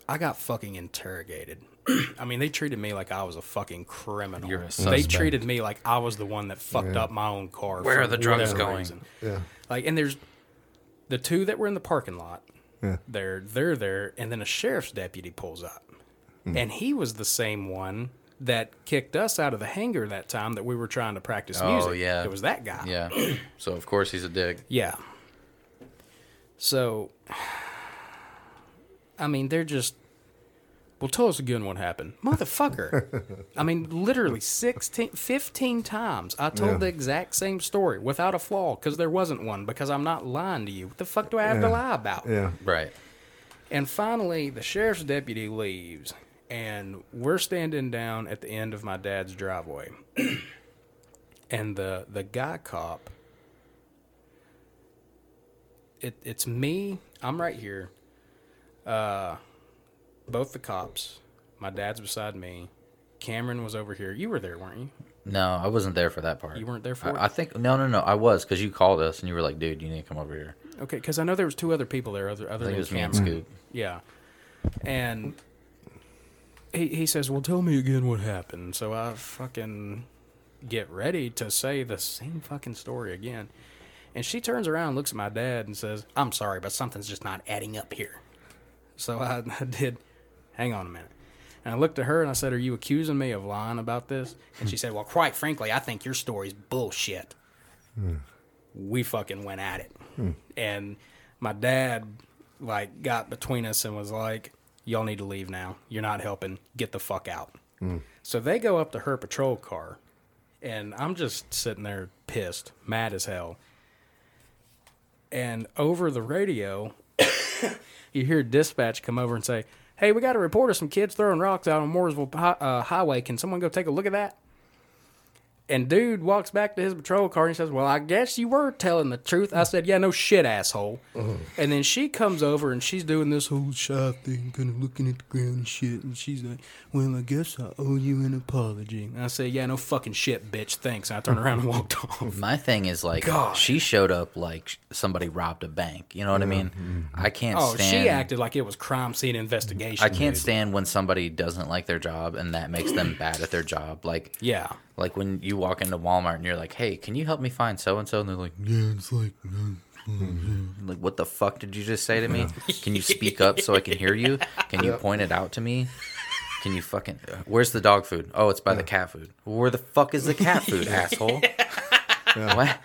I got fucking interrogated. I mean, they treated me like I was a fucking criminal. You're a they treated me like I was the one that fucked Yeah. up my own car. Where are the drugs going? reason. Yeah. Like, and there's the two that were in the parking lot. Yeah. They're they're there, and then a sheriff's deputy pulls up, Hmm. and he was the same one that kicked us out of the hangar that time that we were trying to practice Oh music. yeah. it was that guy. Yeah. so of course he's a dick. Yeah. So, I mean, they're just. Well, tell us again what happened. Motherfucker. I mean, literally 16, 15 times I told Yeah. the exact same story without a flaw because there wasn't one because I'm not lying to you. What the fuck do I have to lie about? Yeah. Right. And finally, the sheriff's deputy leaves, and we're standing down at the end of my dad's driveway. and the the guy cop, it, it's me. I'm right here. Uh, both the cops. My dad's beside me. Cameron was over here. You were there, weren't you? No, I wasn't there for that part. You weren't there for it? I, I think no, no, no. I was because you called us and you were like, "Dude, you need to come over here." Okay, because I know there was two other people there, other other think than it was me and Cameron. Yeah, and he he says, "Well, tell me again what happened." So I fucking get ready to say the same fucking story again, and she turns around, looks at my dad, and says, "I'm sorry, but something's just not adding up here." So I, I did. Hang on a minute. And I looked at her and I said, "Are you accusing me of lying about this?" And she said, "Well, quite frankly, I think your story's bullshit." we fucking went at it. Hmm. And my dad like got between us and was like, "Y'all need to leave now. You're not helping. Get the fuck out." Hmm. So they go up to her patrol car, and I'm just sitting there pissed, mad as hell. And over the radio, you hear dispatch come over and say, "Hey, we got a report of some kids throwing rocks out on Mooresville uh, Highway. Can someone go take a look at that?" And dude walks back to his patrol car and he says, "Well, I guess you were telling the truth." I said, "Yeah, no shit, asshole." Uh-huh. And then she comes over and she's doing this whole shy thing, kind of looking at the ground and shit. And she's like, "Well, I guess I owe you an apology." And I say, "Yeah, no fucking shit, bitch. Thanks." And I turned around and walked off. My thing is like God. she showed up like somebody robbed a bank. You know what I mean? Mm-hmm. I can't Oh, stand. she acted like it was crime scene investigation. I can't dude. stand when somebody doesn't like their job and that makes them bad at their job. Like Yeah. like when you walk into Walmart and you're like, "Hey, can you help me find so and so?" And they're like, "Yeah, it's like." Like what the fuck did you just say to me? Can you speak up so I can hear you? Can you Yeah. point it out to me? Can you fucking? Where's the dog food? Oh, it's by the cat food. Where the fuck is the cat food, asshole? What?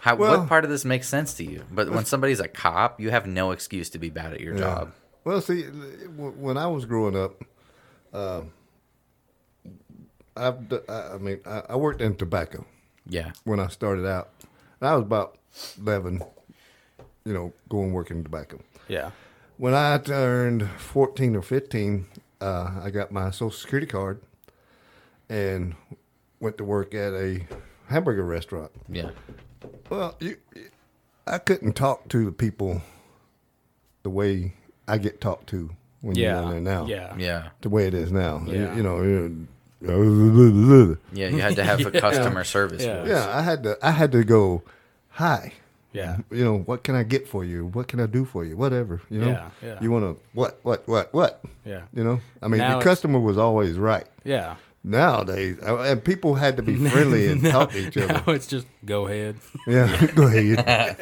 How, Well- what part of this makes sense to you? But when somebody's a cop, you have no excuse to be bad at your Yeah. job. Well, see, when I was growing up, um, I've, d- I I mean, I, I worked in tobacco. Yeah. When I started out, And I was about eleven, you know, going working tobacco. Yeah. When I turned fourteen or fifteen, uh, I got my Social Security card, and went to work at a hamburger restaurant. Yeah. Well, you, I couldn't talk to the people the way I get talked to when Yeah, you're in there now. yeah. Yeah. The way it is now. You- Yeah. You, know. You- Yeah, you had to have a customer service Yeah. voice. Yeah, I had to. I had to go. Hi. Yeah. You know what can I get for you? What can I do for you? Whatever. You know. Yeah, yeah. You want to what? What? What? What? Yeah. You know. I mean, Now the customer was always right. Yeah. Nowadays, uh, and people had to be friendly and Now- talk to each other. Now it's just go ahead. Yeah, go ahead.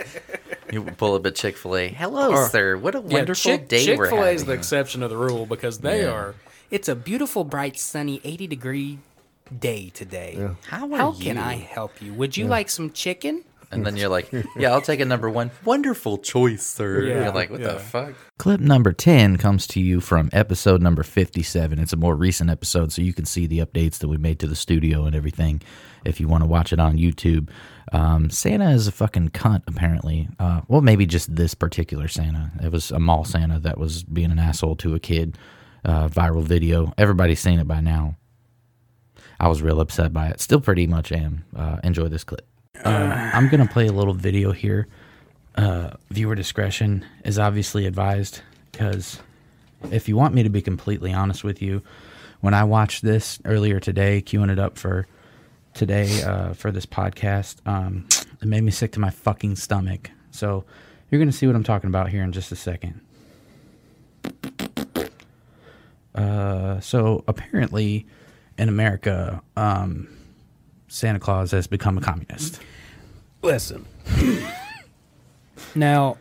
you pull up at Chick Fil A. Hello, Or- sir. What a Yeah, wonderful Chick- day we're Chick-fil-A is the exception of the rule because they Yeah. are. It's a beautiful, bright, sunny, 80 degree day today. Yeah. How are How can? I help you? Would you Yeah. like some chicken? And then you're like, yeah, I'll take a number one. Wonderful choice, sir. Yeah, You're like, what yeah. the fuck? Clip number 10 comes to you from episode number 57. It's a more recent episode, so you can see the updates that we made to the studio and everything if you want to watch it on YouTube. Um, Santa is a fucking cunt, apparently. Uh, well, maybe just this particular Santa. It was a mall Santa that was being an asshole to a kid. Uh, viral video. Everybody's seen it by now. I was real upset by it. Still pretty much am. Uh, enjoy this clip. Uh, I'm going to play a little video here. Uh, viewer discretion is obviously advised because if you want me to be completely honest with you, when I watched this earlier today, queuing it up for today uh, for this podcast, um, it made me sick to my fucking stomach. So you're going to see what I'm talking about here in just a second. Uh, so apparently, in America, um, Santa Claus has become a communist. Listen. now,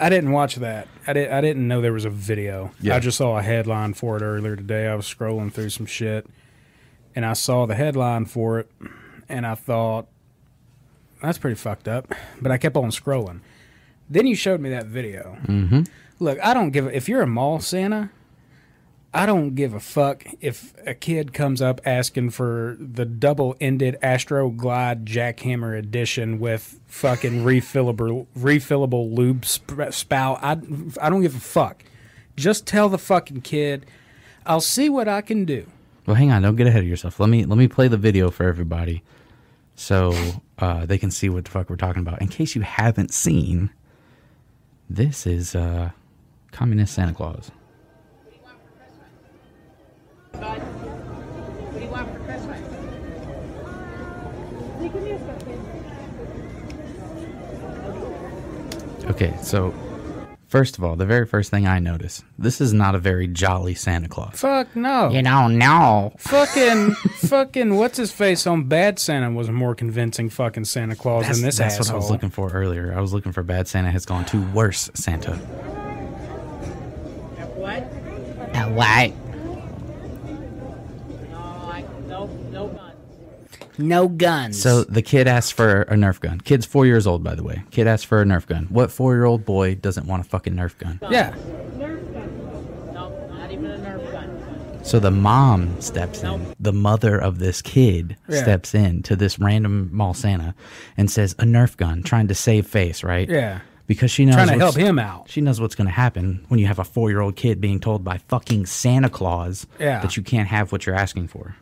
I didn't watch that. I didn't. I didn't know there was a video. Yeah. I just saw a headline for it earlier today. I was scrolling through some shit, and I saw the headline for it, and I thought that's pretty fucked up. But I kept on scrolling. Then you showed me that video. Mm-hmm. Look, I don't give. a If you're a mall Santa, I don't give a fuck if a kid comes up asking for the double-ended Astroglide Jackhammer edition with fucking refillable refillable lube sp- spout. I I don't give a fuck. Just tell the fucking kid, I'll see what I can do. Well, hang on. Don't get ahead of yourself. Let me let me play the video for everybody, so uh, they can see what the fuck we're talking about. In case you haven't seen, this is uh, communist Santa Claus. What do you want for Christmas? Okay, so first of all, the very first thing I notice, this is not a very jolly Santa Claus. Fuck no. You don't know. Fucking fucking what's his face on Bad Santa was a more convincing fucking Santa Claus That's, than this asshole. that's asshole. what I was looking for earlier. I was looking for bad Santa has gone to worse Santa. What? Uh, why? No, I, no, no guns. No guns. So the kid asked for a Nerf gun. Kid's four years old, by the way. Kid asked for a Nerf gun. What four-year-old boy doesn't want a fucking Nerf gun? Yeah. Nerf gun. No, not even a Nerf gun. So the mom steps in. The mother of this kid Yeah. steps in to this random mall Santa and says, "A Nerf gun, trying to save face, right?" Yeah. Because she knows Trying to help him out. She knows what's going to happen when you have a four-year-old kid being told by fucking Santa Claus Yeah. that you can't have what you're asking for.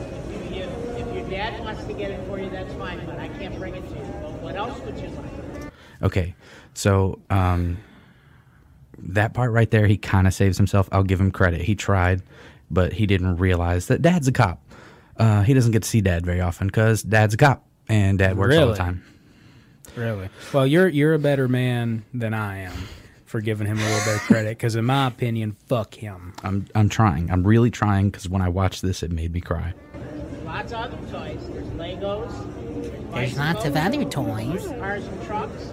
No, if, you, if your dad wants to get it for you, that's fine, but I can't bring it to you. But what else would you like? Okay, so um, that part right there, he kind of saves himself. I'll give him credit. He tried, but he didn't realize that Dad's a cop. Uh, he doesn't get to see Dad very often because Dad's a cop and Dad works all the time. Really? Well, you're you're a better man than I am for giving him a little bit of credit because, in my opinion, fuck him. I'm I'm trying. I'm really trying because when I watched this, it made me cry. Lots of other toys. There's Legos. There's lots of other toys. Cars and trucks.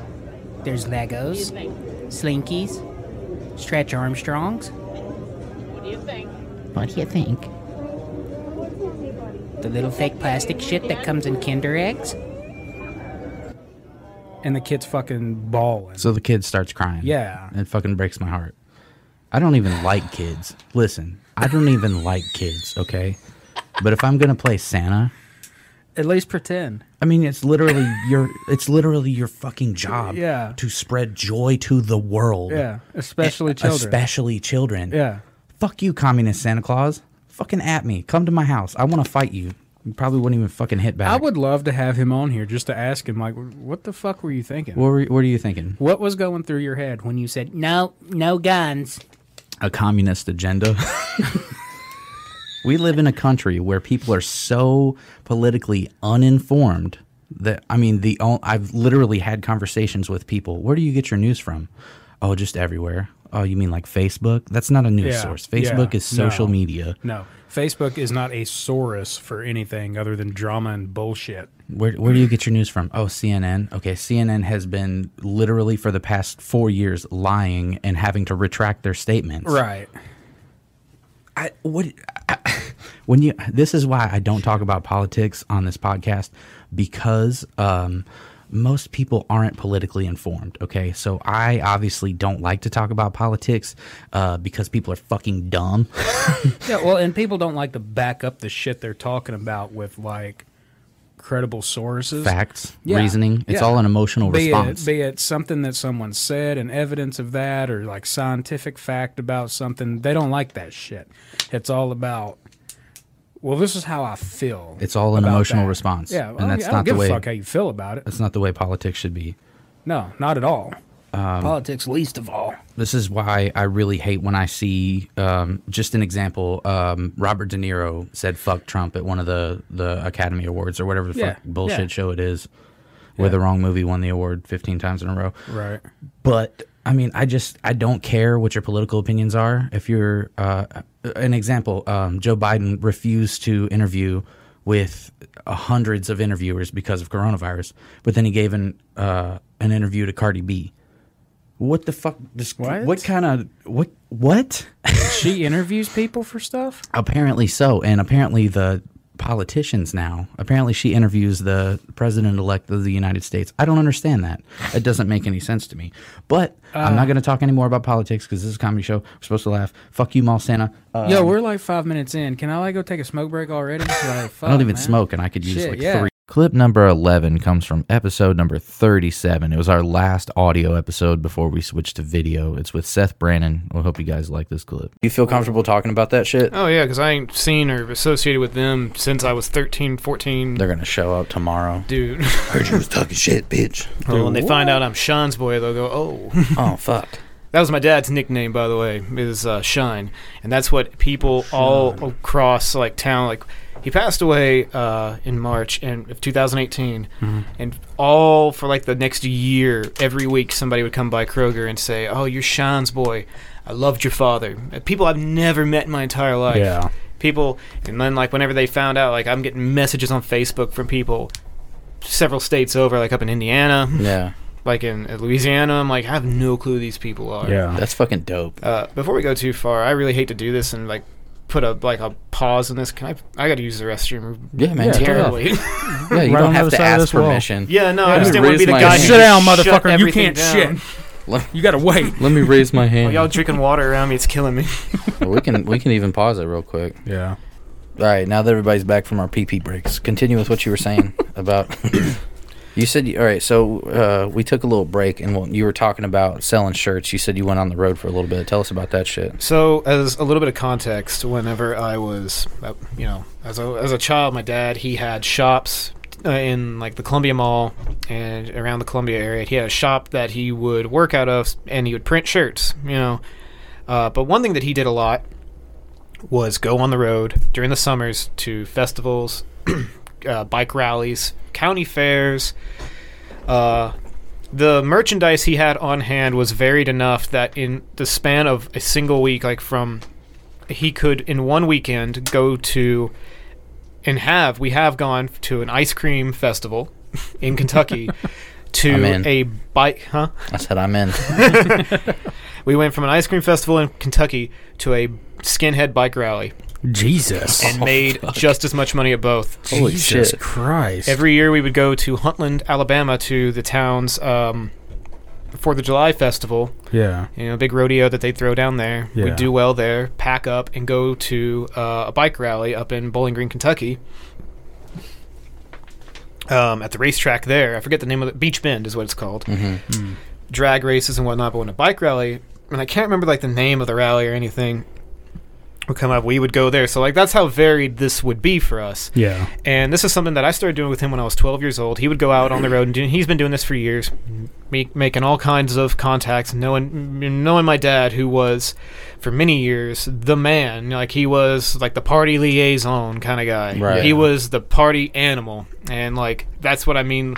There's What do you Legos. Slinkies, Stretch Armstrongs. What do you think? What do you think? The little fake plastic shit that comes in Kinder eggs? And the kid's fucking bawling. So the kid starts crying. Yeah. It fucking breaks my heart. I don't even like kids. Listen, I don't even like kids, okay? But if I'm gonna play Santa, At least pretend. I mean it's literally your it's literally your fucking job Yeah. to spread joy to the world. Yeah, especially Eh, children. Especially children. Yeah. Fuck you, communist Santa Claus. Fucking at me. Come to my house. I wanna fight you. You probably wouldn't even fucking hit back. I would love to have him on here just to ask him, like, what the fuck were you thinking? What were, what are you thinking? What was going through your head when you said, No, no guns. a communist agenda. we live in a country where people are so politically uninformed that I mean the I've literally had conversations with people. Where do you get your news from? Oh, just everywhere. Oh, you mean like Facebook? That's not a news Yeah, source. Facebook yeah, is social no, media. No. Facebook is not a source for anything other than drama and bullshit. Where, where do you get your news from? Oh, CNN. Okay, CNN has been literally for the past four years lying and having to retract their statements. Right. I what I, when you this is why I don't talk about politics on this podcast because um most people aren't politically informed. Okay, so I obviously don't like to talk about politics uh, because people are fucking dumb. Yeah, well, and people don't like to back up the shit they're talking about with like credible sources, Facts, reasoning. It's all an emotional be response. It, be it something that someone said and evidence of that, or like scientific fact about something. They don't like that shit. It's all about. Well, this is how I feel. It's all an emotional that. response. Yeah, and that's I don't not give the way. a fuck how you feel about it. That's not the way politics should be. No, not at all. Um, Politics, least of all. This is why I really hate when I see um, just an example. Um, Robert De Niro said "fuck Trump" at one of the the Academy Awards or whatever the Yeah, fuck bullshit yeah. show it is, where the wrong movie won the award fifteen times in a row. Right. But I mean, I just I don't care what your political opinions are. If you're uh, an example, um, Joe Biden refused to interview with hundreds of interviewers because of coronavirus, but then he gave an uh, an interview to Cardi B. What the fuck? This, What? what kind of what? What? she interviews people for stuff. apparently so, and apparently the politicians now. Apparently, she interviews the president elect of the United States. I don't understand that. It doesn't make any sense to me. But I'm Uh, not going to talk anymore about politics because this is a comedy show. We're supposed to laugh. Fuck you, Mall Santa. Um, Yo, we're like five minutes in. Can I like go take a smoke break already? Like, I don't even man. smoke, and I could use Shit, like yeah. three. Clip number 11 comes from episode number 37. It was our last audio episode before we switched to video. It's with Seth Brannon. I hope you guys like this clip. You feel comfortable talking about that shit? Oh yeah, because I ain't seen or associated with them since I was 13, 14. They're going to show up tomorrow. Dude. Heard you was talking shit, bitch. Well, when they find out I'm Sean's boy, they'll go, "Oh, oh, fuck." That was my dad's nickname, by the way, is uh, Shine, and that's what people all across like town like. He passed away uh, in March and of 2018, Mhm. and all for like the next year, every week somebody would come by Kroger and say, "Oh, you're Sean's boy. I loved your father." Uh, People I've never met in my entire life. Yeah. People, and then like whenever they found out, like I'm getting messages on Facebook from people several states over, like up in Indiana. Yeah. Like in Louisiana, I'm like, I have no clue who these people are. Yeah, that's fucking dope. Uh, before we go too far, I really hate to do this and like put a like a pause in this. Can I? I got to use the restroom. Yeah, man, turn it Terribly. Yeah, you Right don't have to ask this wall. permission. Yeah, no, Let I just me didn't want to be the guy. hand. who Sit down, motherfucker, you can't down. shit. You gotta wait. Let me raise my hand. While y'all drinking water around me, it's killing me. Well, we can we can even pause it real quick. Yeah. All right, now that everybody's back from our PP breaks, continue with what you were saying about. You said all right, so uh, we took a little break, and you were talking about selling shirts. You said you went on the road for a little bit. Tell us about that shit. So, as a little bit of context, whenever I was, uh, you know, as a as a child, my dad he had shops uh, in like the Columbia Mall and around the Columbia area. He had a shop that he would work out of, and he would print shirts. You know, uh, but one thing that he did a lot was go on the road during the summers to festivals, uh, bike rallies, county fairs. Uh, the merchandise he had on hand was varied enough that in the span of a single week, like from he could in one weekend go to and have we have gone to an ice cream festival in Kentucky to a bike, huh? I said I'm in. We went from an ice cream festival in Kentucky to a skinhead bike rally. Jesus. And Oh, made fuck. just as much money at both. Holy Jesus shit. Christ. Every year we would go to Huntland, Alabama to the town's um, Fourth of July festival. Yeah. You know, big rodeo that they throw down there. Yeah. We'd do well there, pack up, and go to uh, a bike rally up in Bowling Green, Kentucky. Um, at the racetrack there, I forget the name of it. Beach Bend is what it's called. Mhm. Hmm. Drag races and whatnot, but when a bike rally, and I can't remember like the name of the rally or anything, would come up, we would go there. So like that's how varied this would be for us. Yeah. And this is something that I started doing with him when I was 12 years old. He would go out on the road and do, he's been doing this for years, make, making all kinds of contacts, knowing knowing my dad who was for many years the man, like he was like the party liaison kind of guy. Right. He was the party animal. And like that's what I mean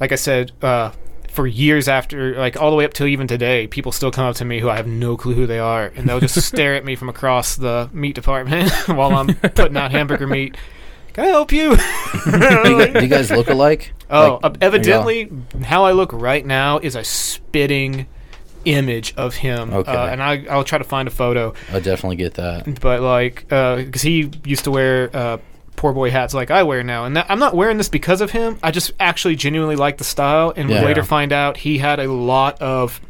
like I said uh for years after, like all the way up till even today, people still come up to me who I have no clue who they are, and they'll just stare at me from across the meat department while I'm putting out hamburger meat. Can I help you? do, you guys, do you guys look alike? Oh, Like, uh, evidently, how I look right now is a spitting image of him. Okay. Uh, and I, I'll try to find a photo. I definitely get that. But like, because he used to wear uh, poor boy hats like I wear now, and that, I'm not wearing this because of him. I just actually genuinely like the style, and Yeah. later find out he had a lot of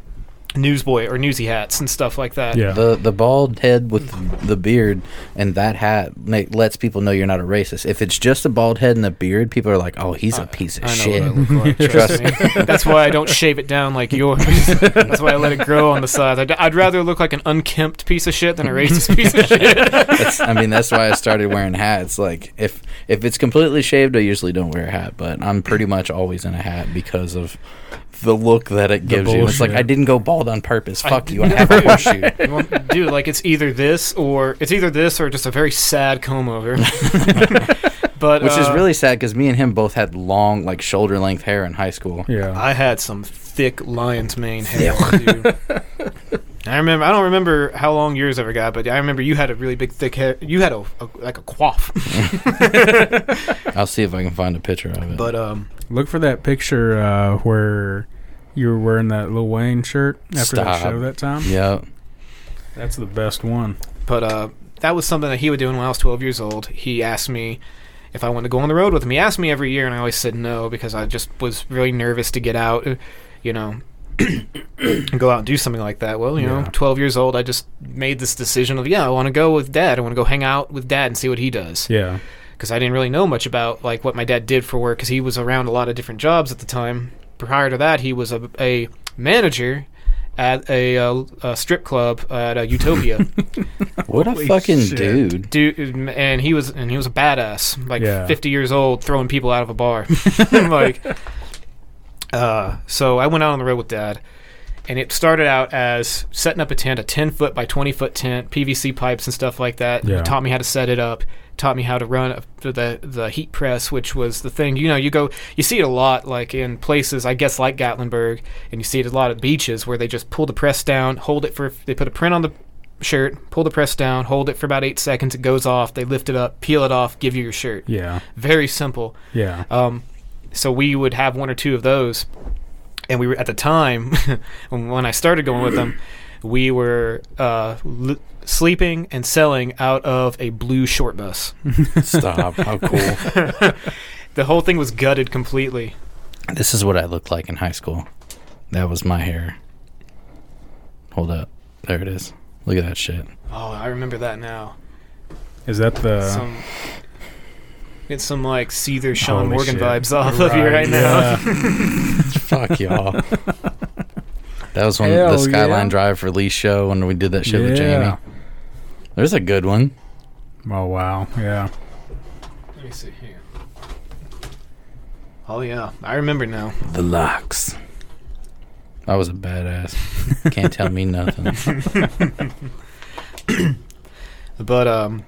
newsboy or newsy hats and stuff like that. Yeah. The the bald head with the beard and that hat ma- lets people know you're not a racist. If it's just a bald head and a beard, people are like, "Oh, he's a piece of I know shit." what I look like. Trust me. That's why I don't shave it down like yours. That's why I let it grow on the sides. I'd, I'd rather look like an unkempt piece of shit than a racist piece of shit. That's- I mean, that's why I started wearing hats. Like, if if it's completely shaved, I usually don't wear a hat, but I'm pretty much always in a hat because of the look that it gives you. It's like. I didn't go bald on purpose. Fuck you. I Dude, have a horseshoe. well, Dude, like it's either this or it's either this or just a very sad comb over. but Which is uh, really sad because me and him both had long, like shoulder length hair in high school. Yeah. I had some thick lion's mane hair, dude. I remember. I don't remember how long yours ever got, but I remember you had a really big, thick hair. You had a, a like a quaff. I'll see if I can find a picture of it. But um, Look for that picture uh, where you were wearing that Lil Wayne shirt after that show that time. Yep. That's the best one. But uh, that was something that he would do when I was 12 years old. He asked me if I wanted to go on the road with him. He asked me every year, and I always said no because I just was really nervous to get out, you know, and go out and do something like that. Well, you know, 12 years old, I just made this decision of, yeah, I want to go with dad. I want to go hang out with dad and see what he does. Yeah. Because I didn't really know much about like what my dad did for work because he was around a lot of different jobs at the time. Prior to that, he was a, a manager at a, uh, a strip club at uh, Utopia. What a fucking shit. dude. Dude, and he was and he was a badass, like Yeah. 50 years old, throwing people out of a bar. like, uh, so I went out on the road with dad, and it started out as setting up a tent, a 10 foot by 20 foot tent, PVC pipes and stuff like that. Yeah. He taught me how to set it up. Taught me how to run a- the the heat press, which was the thing. You know, you go, you see it a lot, like in places, I guess, like Gatlinburg, and you see it a lot at beaches where they just pull the press down, hold it for, they put a print on the shirt, pull the press down, hold it for about eight seconds, it goes off, they lift it up, peel it off, give you your shirt. Yeah. Very simple. Yeah. Um, so we would have one or two of those, and we were at the time when when I started going with them, we were uh, l- sleeping and selling out of a blue short bus. Stop. How cool. the whole thing was gutted completely. This is what I looked like in high school. That was my hair. Hold up. There it is. Look at that shit. Oh, I remember that now. Is that the? some get some like Seether Shaun Holy Morgan shit. vibes off of you Right, right now. yeah. Fuck y'all. That was when Hell the Skyline yeah. Drive release show when we did that shit with Yeah. Jamie. There's a good one. Oh wow, yeah. Let me see here. Oh yeah, I remember now. The locks. I was a badass. Can't tell me nothing. But um,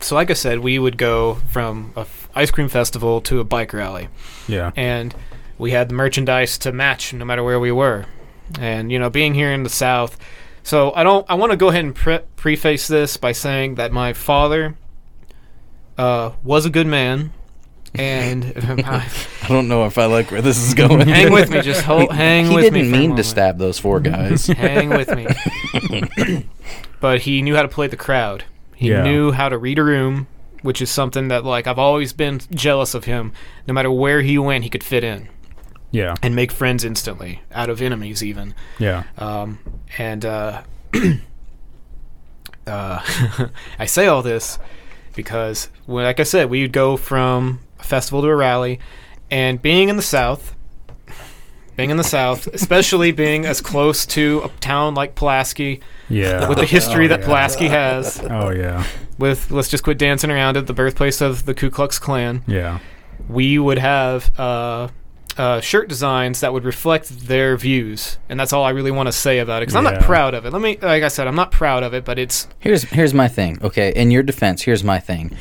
so like I said, we would go from a f- ice cream festival to a bike rally. Yeah. And we had the merchandise to match no matter where we were. And you know, being here in the South, so I don't. I want to go ahead and pre- preface this by saying that my father uh, was a good man. and I don't know if I like where this is going. Hang with me, just hold. He- hang he with me. He didn't for a mean to stab those four guys. hang with me. but he knew how to play the crowd. He Yeah. knew how to read a room, which is something that like I've always been jealous of him. No matter where he went, he could fit in. Yeah. And make friends instantly out of enemies, even. Yeah. Um, and uh, uh, I say all this because, well, like I said, we'd go from a festival to a rally, and being in the South, being in the South, especially being as close to a town like Pulaski, Yeah. with the history Oh, that yeah. Pulaski has. Oh, yeah. With let's just quit dancing around it, the birthplace of the Ku Klux Klan. Yeah. We would have uh, uh, shirt designs that would reflect their views, and that's all I really want to say about it. Because I'm not Yeah. proud of it. Let me, like I said, I'm not proud of it, but it's Here's here's my thing. Okay, in your defense, here's my thing.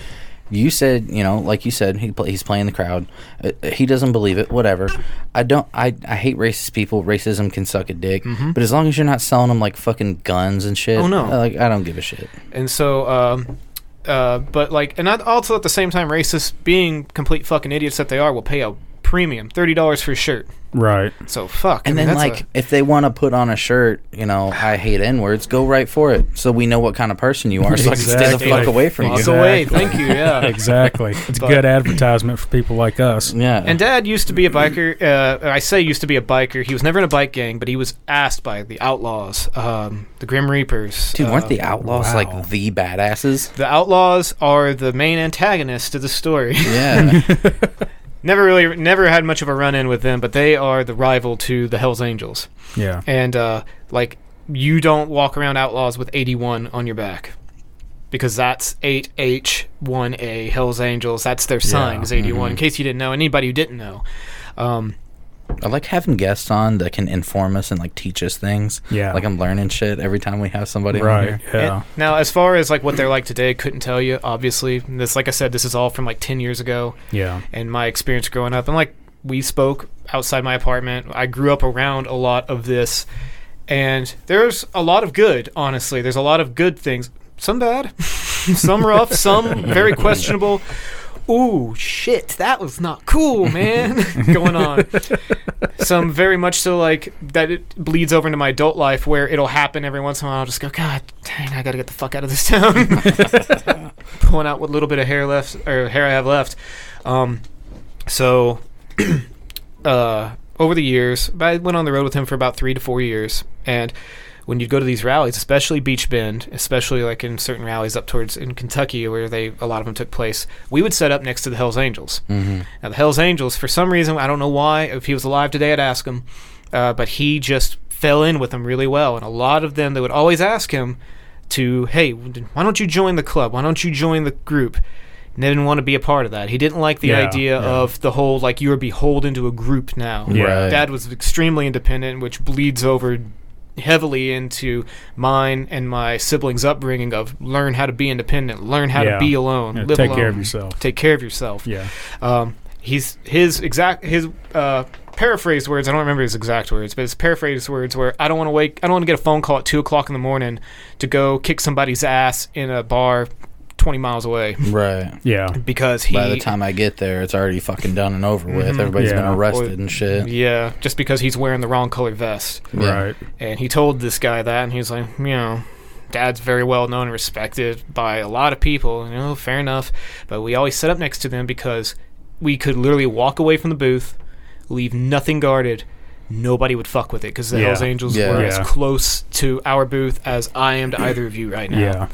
You said, you know, like you said, he pl- he's playing the crowd. Uh, he doesn't believe it. Whatever. I don't. I I hate racist people. Racism can suck a dick. Mhm. But as long as you're not selling them like fucking guns and shit. Oh, no. uh, Like I don't give a shit. And so, um, uh, but like, and I- also at the same time, racists, being complete fucking idiots that they are, will pay a premium, thirty dollars for a shirt. Right. So fuck. And I mean, then like a- if they want to put on a shirt, you know, I hate N words. Go right for it, so we know what kind of person you are, so I can stay the fuck away from you. Walk away. Thank you. Yeah. exactly. It's But- good advertisement for people like us. Yeah. And Dad used to be a biker. Uh, I say used to be a biker. He was never in a bike gang, but he was asked by the Outlaws, um, the Grim Reapers. Dude, weren't uh, the Outlaws like the badasses? The Outlaws are the main antagonists to the story. Yeah. never really, never had much of a run in with them, but they are the rival to the Hell's Angels. Yeah. And uh, like, you don't walk around Outlaws with 81 on your back. Because that's 8H1A Hell's Angels. That's their sign, Yeah. is 81. In Mhm. case you didn't know, anybody who didn't know. Um, I like having guests on that can inform us and like teach us things. Yeah. Like I'm learning shit every time we have somebody on Right. here. Yeah. And now, as far as like what they're like today, couldn't tell you. Obviously, this, like I said, this is all from like ten years ago. Yeah. And my experience growing up, and like we spoke outside my apartment. I grew up around a lot of this, and there's a lot of good. Honestly, there's a lot of good things. Some bad, some rough, some very questionable. Ooh, shit, that was not cool, man. going on. Some very much so like that it bleeds over into my adult life where it'll happen every once in a while. I'll just go, God dang, I gotta get the fuck out of this town. Pulling out what little bit of hair left or hair I have left. Um, so, uh, over the years, I went on the road with him for about three to four years, and when you'd go to these rallies, especially Beach Bend, especially like in certain rallies up towards in Kentucky where they a lot of them took place, we would set up next to the Hell's Angels. Mhm. Now the Hell's Angels, for some reason, I don't know why. If he was alive today, I'd ask him, uh, but he just fell in with them really well, and a lot of them they would always ask him to, hey, why don't you join the club? Why don't you join the group? And they didn't want to be a part of that. He didn't like the Yeah, idea yeah. of the whole like you are beholden to a group now. Yeah. Right. Dad was extremely independent, which bleeds over heavily into mine and my siblings' upbringing of learn how to be independent, learn how Yeah. to be alone, Yeah, live take care of yourself. take care of yourself. Yeah. Um, he's his exact his uh, paraphrased words. I don't remember his exact words, but his paraphrased words were, "I don't want to wake. I don't want to get a phone call at two o'clock in the morning to go kick somebody's ass in a bar." 20 miles away. Right. Yeah. Because he By the time I get there, it's already fucking done and over with. Mhm. Everybody's been arrested Or- and shit. Yeah, just because he's wearing the wrong color vest. Yeah. Right. And he told this guy that, and he's like, you know, Dad's very well known and respected by a lot of people. You know, fair enough. But we always set up next to them because we could literally walk away from the booth, leave nothing guarded. Nobody would fuck with it because the Yeah. Hells Angels Yeah. were as close to our booth as I am to either of you right now. Yeah.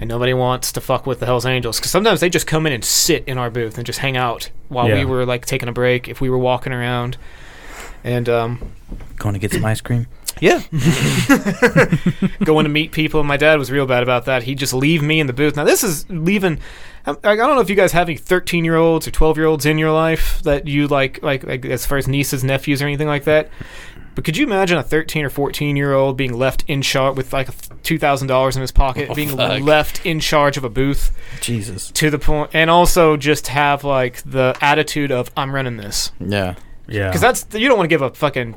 And nobody wants to fuck with the Hells Angels because sometimes they just come in and sit in our booth and just hang out while Yeah. we were like taking a break if we were walking around. And um, Going to get some ice cream? Yeah. Going to meet people. My dad was real bad about that. He'd just leave me in the booth. Now, this is leaving. Um, I, I don't know if you guys have any 13 year olds or 12 year olds in your life that you like, like, like, as far as nieces, nephews, or anything like that. But could you imagine a 13 or 14 year old being left in charge with like $2,000 in his pocket, Oh, being fuck. left in charge of a booth Jesus. to the point, and also just have like the attitude of, I'm running this. Yeah. Yeah. Because that's, you don't want to give a fucking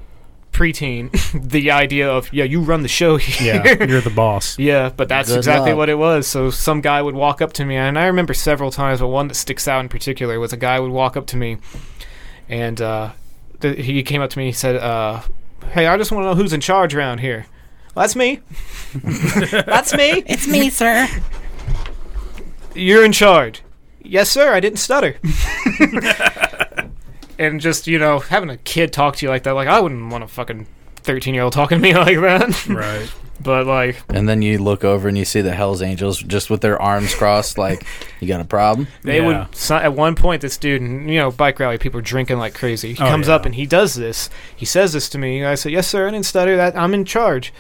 preteen, the idea of yeah, you run the show here. Yeah, you're the boss. Yeah, but that's Good exactly luck. what it was. So some guy would walk up to me, and I remember several times, but one that sticks out in particular was a guy would walk up to me, and uh, th- he came up to me. He said, uh, "Hey, I just want to know who's in charge around here." Well, that's me. that's me. It's me, sir. You're in charge. Yes, sir. I didn't stutter. And just you know, having a kid talk to you like that, like I wouldn't want a fucking thirteen year old talking to me like that. Right. But like, And then you look over and you see the Hell's Angels just with their arms crossed, like, you got a problem? They would so, at one point this dude, and, you know, bike rally people are drinking like crazy. He Oh, comes yeah. up and he does this. He says this to me. I said, "Yes, sir. I didn't stutter. That I'm in charge."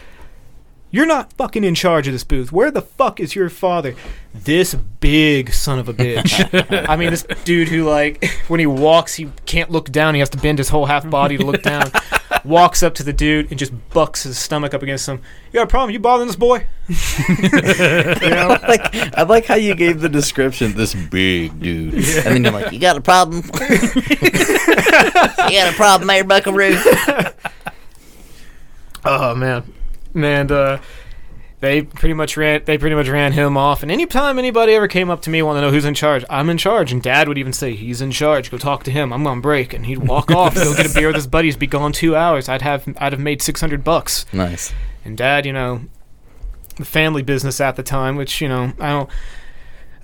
You're not fucking in charge of this booth. Where the fuck is your father? This big son of a bitch. I mean, this dude who like when he walks, he can't look down. He has to bend his whole half body to look down. Walks up to the dude and just bucks his stomach up against him. You got a problem? You bothering this boy? you know? like, I like how you gave the description, this big dude. Yeah. And then you're like, You got a problem? you got a problem, Mayor Buckaroo? Oh man, and uh, they pretty much ran. They pretty much ran him off. And anytime anybody ever came up to me, want to know who's in charge, I'm in charge. And Dad would even say, "He's in charge. Go talk to him. I'm on break." And he'd walk off, go get a beer with his buddies, be gone two hours. I'd have I'd have made six hundred bucks. Nice. And Dad, you know, the family business at the time, which you know, I don't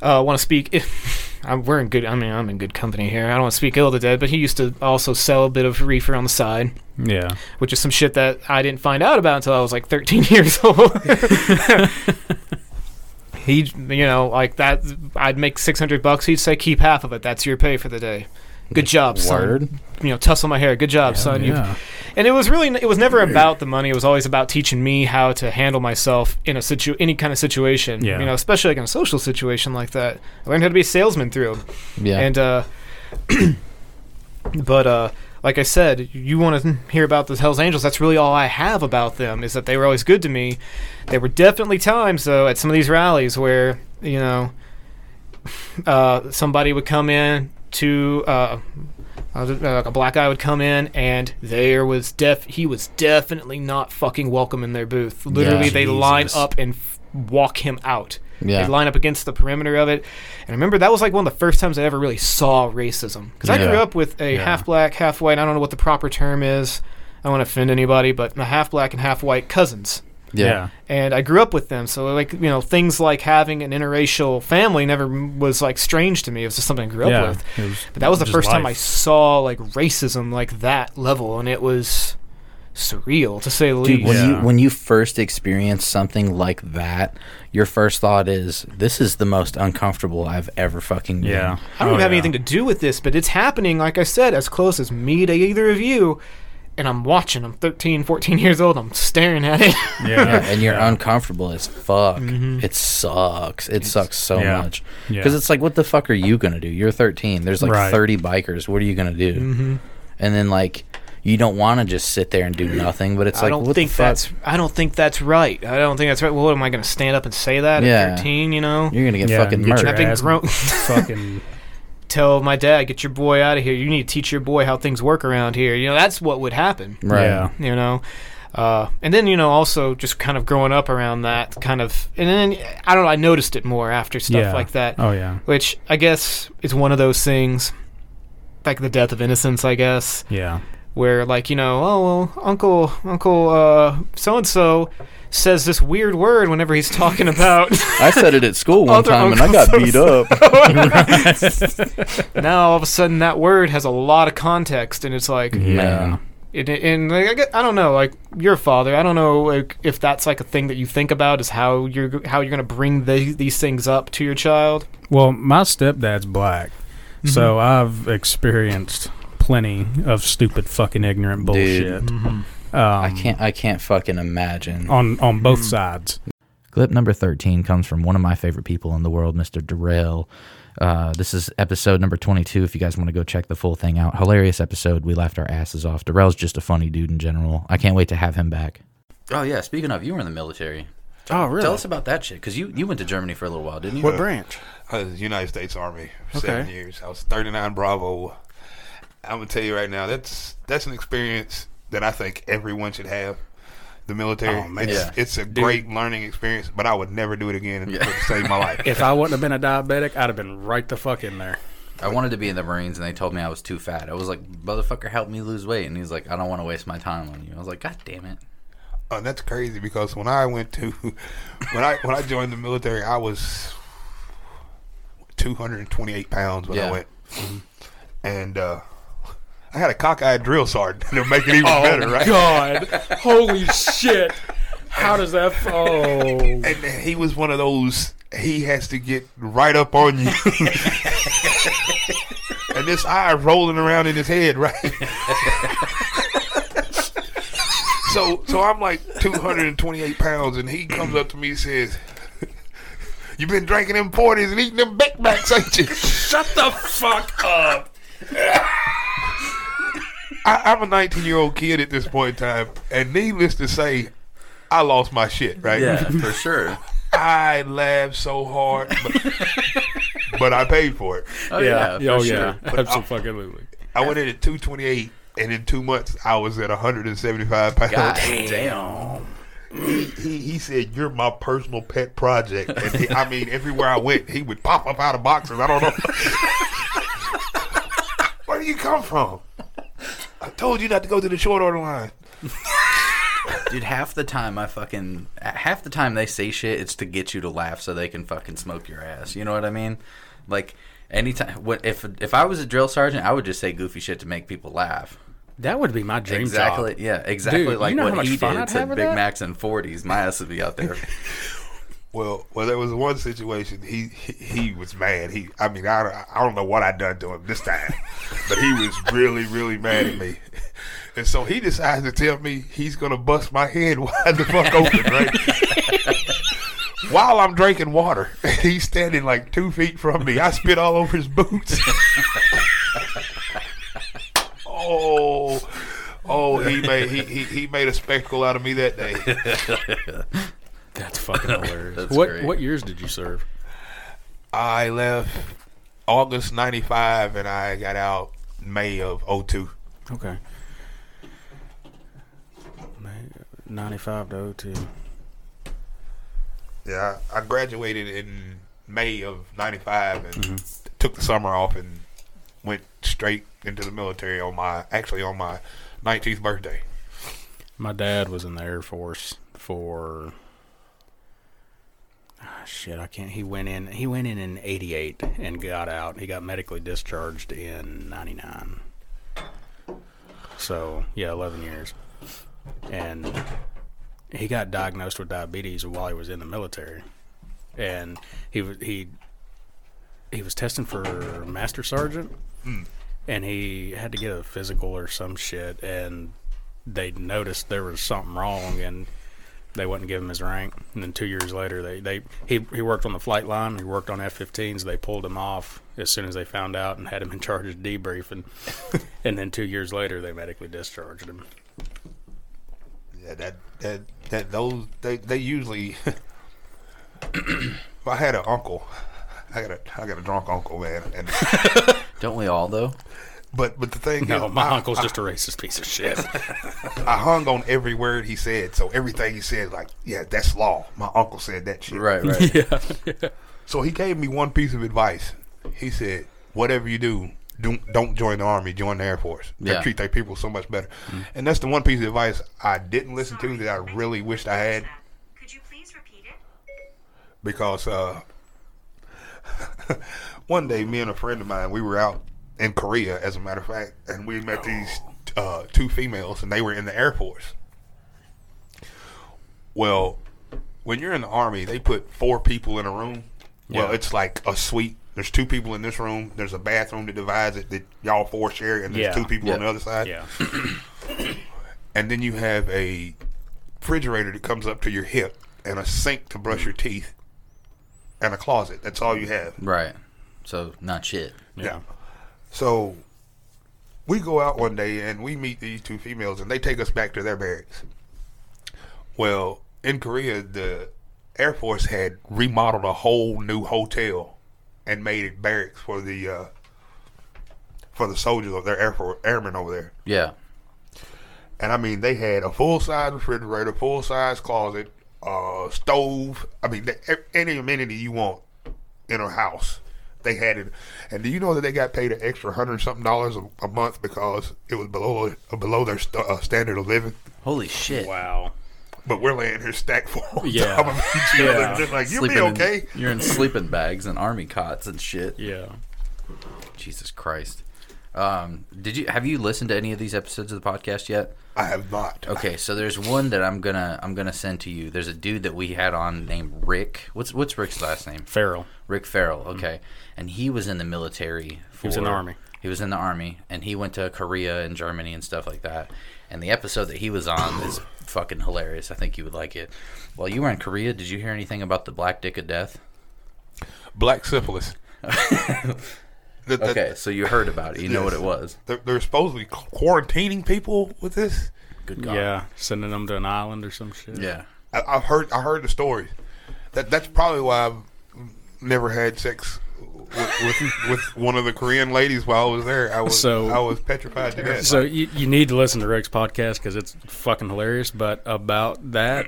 uh, want to speak. I'm, we're in good. I mean, I'm in good company here. I don't want to speak ill to Dad, but he used to also sell a bit of reefer on the side. Yeah. which is some shit that I didn't find out about until I was like 13 years old. he, you know, like that. I'd make 600 bucks. He'd say, "Keep half of it. That's your pay for the day." Good job, son. You know, tussle my hair. Good job, Hell son. Yeah. And it was really, it was never about the money. It was always about teaching me how to handle myself in a situ, any kind of situation. Yeah. You know, especially like in a social situation like that. I learned how to be a salesman through. 'em. Yeah. And uh, but uh, like I said, you want to hear about the Hell's Angels. That's really all I have about them. Is that they were always good to me. There were definitely times though at some of these rallies where you know uh, somebody would come in to uh, uh, like a black guy would come in and there was def he was definitely not fucking welcome in their booth. Literally, Yeah. they'd line up and f- walk him out. Yeah. They'd line up against the perimeter of it. And I remember that was like one of the first times I ever really saw racism. Because I grew up with a Yeah. half black, half white. I don't know what the proper term is. I don't want to offend anybody, but my half black and half white cousins. Yeah. Yeah. And I grew up with them, so like you know things like having an interracial family never m- was like strange to me. It was just something I grew Yeah, up with. was But that was the just first time I saw like racism like that level, and it was surreal to say the Dude, least. when you when you first experience something like that, your first thought is, "This is the most uncomfortable I've ever fucking been." Yeah. I don't even have anything to do with this, but it's happening, like I said, as close as me to either of you. And I'm watching. I'm 13, 14 years old. I'm staring at it. Yeah, and you're uncomfortable as fuck. Mhm. It sucks. It sucks so yeah. much Yeah. because it's like, what the fuck are you gonna do? You're 13. There's like Right. 30 bikers. What are you gonna do? Mhm. And then like, you don't want to just sit there and do nothing, but it's I like, don't what think the fuck? that's. I don't think that's right. I don't think that's right. Well, what am I going to stand up and say that Yeah. at 13? You know, You're gonna get Yeah, fucking get your murdered. I've been ass grown. fucking Tell my dad, get your boy out of here. You need to teach your boy how things work around here. You know, that's what would happen. Right. Yeah. You know, uh, and then you know, also just kind of growing up around that kind of, and then I don't know. I noticed it more after stuff Yeah. like that. Oh, yeah. Which I guess is one of those things, like the death of innocence. I guess. Yeah. Where like you know oh well uncle uncle uh so and so says this weird word whenever he's talking about I said it at school one time and I uncle got beat up. so-and-so. now all of a sudden that word has a lot of context and it's like Man. it, and like, I, get- I don't know like your father I don't know like, if that's like a thing that you think about is how you're how you're gonna bring the, these things up to your child Well, my stepdad's black, so I've experienced plenty of stupid, fucking ignorant bullshit. Dude. Um, I can't. I can't fucking imagine. on on both sides. Clip number 13 comes from one of my favorite people in the world, Mr. Darrell. Uh, this is episode number 22. If you guys want to go check the full thing out, hilarious episode. We laughed our asses off. Darrell's just a funny dude in general. I can't wait to have him back. Oh yeah. Speaking of, you were in the military. Oh, really? Tell us about that shit, because you you went to Germany for a little while, didn't you? What branch? Uh, United States Army, for Okay. seven years. I was 39 Bravo. I'm gonna tell you right now, that's that's an experience that I think everyone should have. The military. Oh, man. It's, Yeah. it's a Dude. great learning experience, but I would never do it again to save my life. If I wouldn't have been a diabetic, I'd have been right the fuck in there. I wanted to be in the Marines, and they told me I was too fat. I was like, "Motherfucker, help me lose weight." And he's like, "I don't want to waste my time on you." I was like, "God damn it!" Oh, that's crazy because when I went to when I when I joined the military, I was 228 pounds when Yeah. I went, and uh, I had a cockeyed drill sergeant to make it even oh better, right? Oh, God! Holy shit! How does that? Oh, And he was one of those. He has to get right up on you, and this eye rolling around in his head, right? so, so I'm like 228 pounds, and he comes up to me and says, "You've been drinking them 40s and eating them Big Macs, ain't you?" Shut the fuck up. I, I'm a 19 year old kid at this point in time, and needless to say, I lost my shit. Right? Yeah, for sure. I laughed so hard, but, but I paid for it. Oh, yeah. Yeah, oh, for yeah. sure. But I- Absolutely. I went in at 228, and in two months, I was at 175 pounds. God damn. He, he, he said, You're my personal pet project. And he, I mean, everywhere I went, he would pop up out of boxes. I don't know. Where do you come from? I told you not to go to the short order line. Dude, half the time I fucking half the time they say shit, it's to get you to laugh so they can fucking smoke your ass. You know what I mean? Like anytime, what if if I was a drill sergeant, I would just say goofy shit to make people laugh. That would be my dream exactly, job. Yeah, exactly. Dude, like you know how what much he fun did I'd to Big that? Macs and forties. My ass would be out there. Well, well, there was one situation. He he, was mad. He, I mean, I, I don't know what I done to him this time, but he was really really mad at me, and so he decides to tell me he's gonna bust my head wide the fuck open, right? While I'm drinking water, he's standing like two feet from me. I spit all over his boots. oh, oh, he made he, he he made a spectacle out of me that day. That's fucking hilarious. That's what great. what years did you serve? I left August 95 and I got out May of 02. Okay. Ninety five to 02. Yeah, I I graduated in May of 95 and Mm-hmm. took the summer off and went straight into the military on my actually on my 19th birthday. My dad was in the Air Force for ah, shit. I can't. He went in. He went in in '88 and got out. He got medically discharged in '99. So yeah, 11 years. And he got diagnosed with diabetes while he was in the military, and he was he he was testing for master sergeant, Hmm. and he had to get a physical or some shit, and they noticed there was something wrong, and they wouldn't give him his rank. And then two years later, they, they he he worked on the flight line. He worked on F-15s. They pulled him off as soon as they found out and had him in charge of debriefing. and then two years later, they medically discharged him. Yeah, that that that those they they usually. I had an uncle. I got a I got a drunk uncle, man, and Don't we all though? But but the thing No, is, my I- uncle's I- just a racist piece of shit. I hung on every word he said, so everything he said, like, yeah, that's law. My uncle said that shit. Right, right. yeah, So he gave me one piece of advice. He said, whatever you do, don't don't join the army, join the Air Force. They Yeah. treat their people so much better. And that's the one piece of advice I didn't listen to that I really wished I had. Could you please repeat it? Because uh, one day, me and a friend of mine, we were out in Korea, as a matter of fact, and we met these uh, two females, and they were in the Air Force. Well, when you're in the Army, they put four people in a room. Well, Yeah. it's like a suite. There's two people in this room. There's a bathroom that divides it that y'all four share, and there's Yeah. two people on the other side. Yeah. and then you have a refrigerator that comes up to your hip, and a sink to brush your teeth, and a closet. That's all you have. Right. So not shit. Yeah. So we go out one day and we meet these two females and they take us back to their barracks. Well, in Korea, the Air Force had remodeled a whole new hotel and made it barracks for the uh, for the soldiers of their Air Force airmen over there. Yeah. and I mean they had a full size refrigerator, full size closet, uh, stove. I mean any amenity you want in a house, they had it. And do you know that they got paid an extra hundred something dollars a, a month because it was below uh, below their st- uh, standard of living? Holy shit! Wow. But we're laying here stacked full on Yeah. top of each other. Just like you'll be Sleeping in- okay. you're in sleeping bags and army cots and shit. Yeah. Jesus Christ. Um, did you have you listened to any of these episodes of the podcast yet? I have not. Okay, so there's one that I'm gonna I'm gonna send to you. There's a dude that we had on named Rick. What's what's Rick's last name? Farrell. Rick Farrell. Okay, and he was in the military. He was in the army. He was in the army, and he went to Korea and Germany and stuff like that. And the episode that he was on is fucking hilarious. I think you would like it. While you were in Korea, did you hear anything about the Black Dick of Death? Black syphilis. That- that- okay, so you heard about it. You know what it was. They're, they're supposedly quarantining people with this. Good God. Yeah, sending them to an island or some shit. Yeah. I, I've heard. I heard the story. That that's probably why I've never had sex with, with, with one of the Korean ladies while I was there. I was So- I was petrified to death. So you, you need to listen to Rick's podcast because it's fucking hilarious. But about that,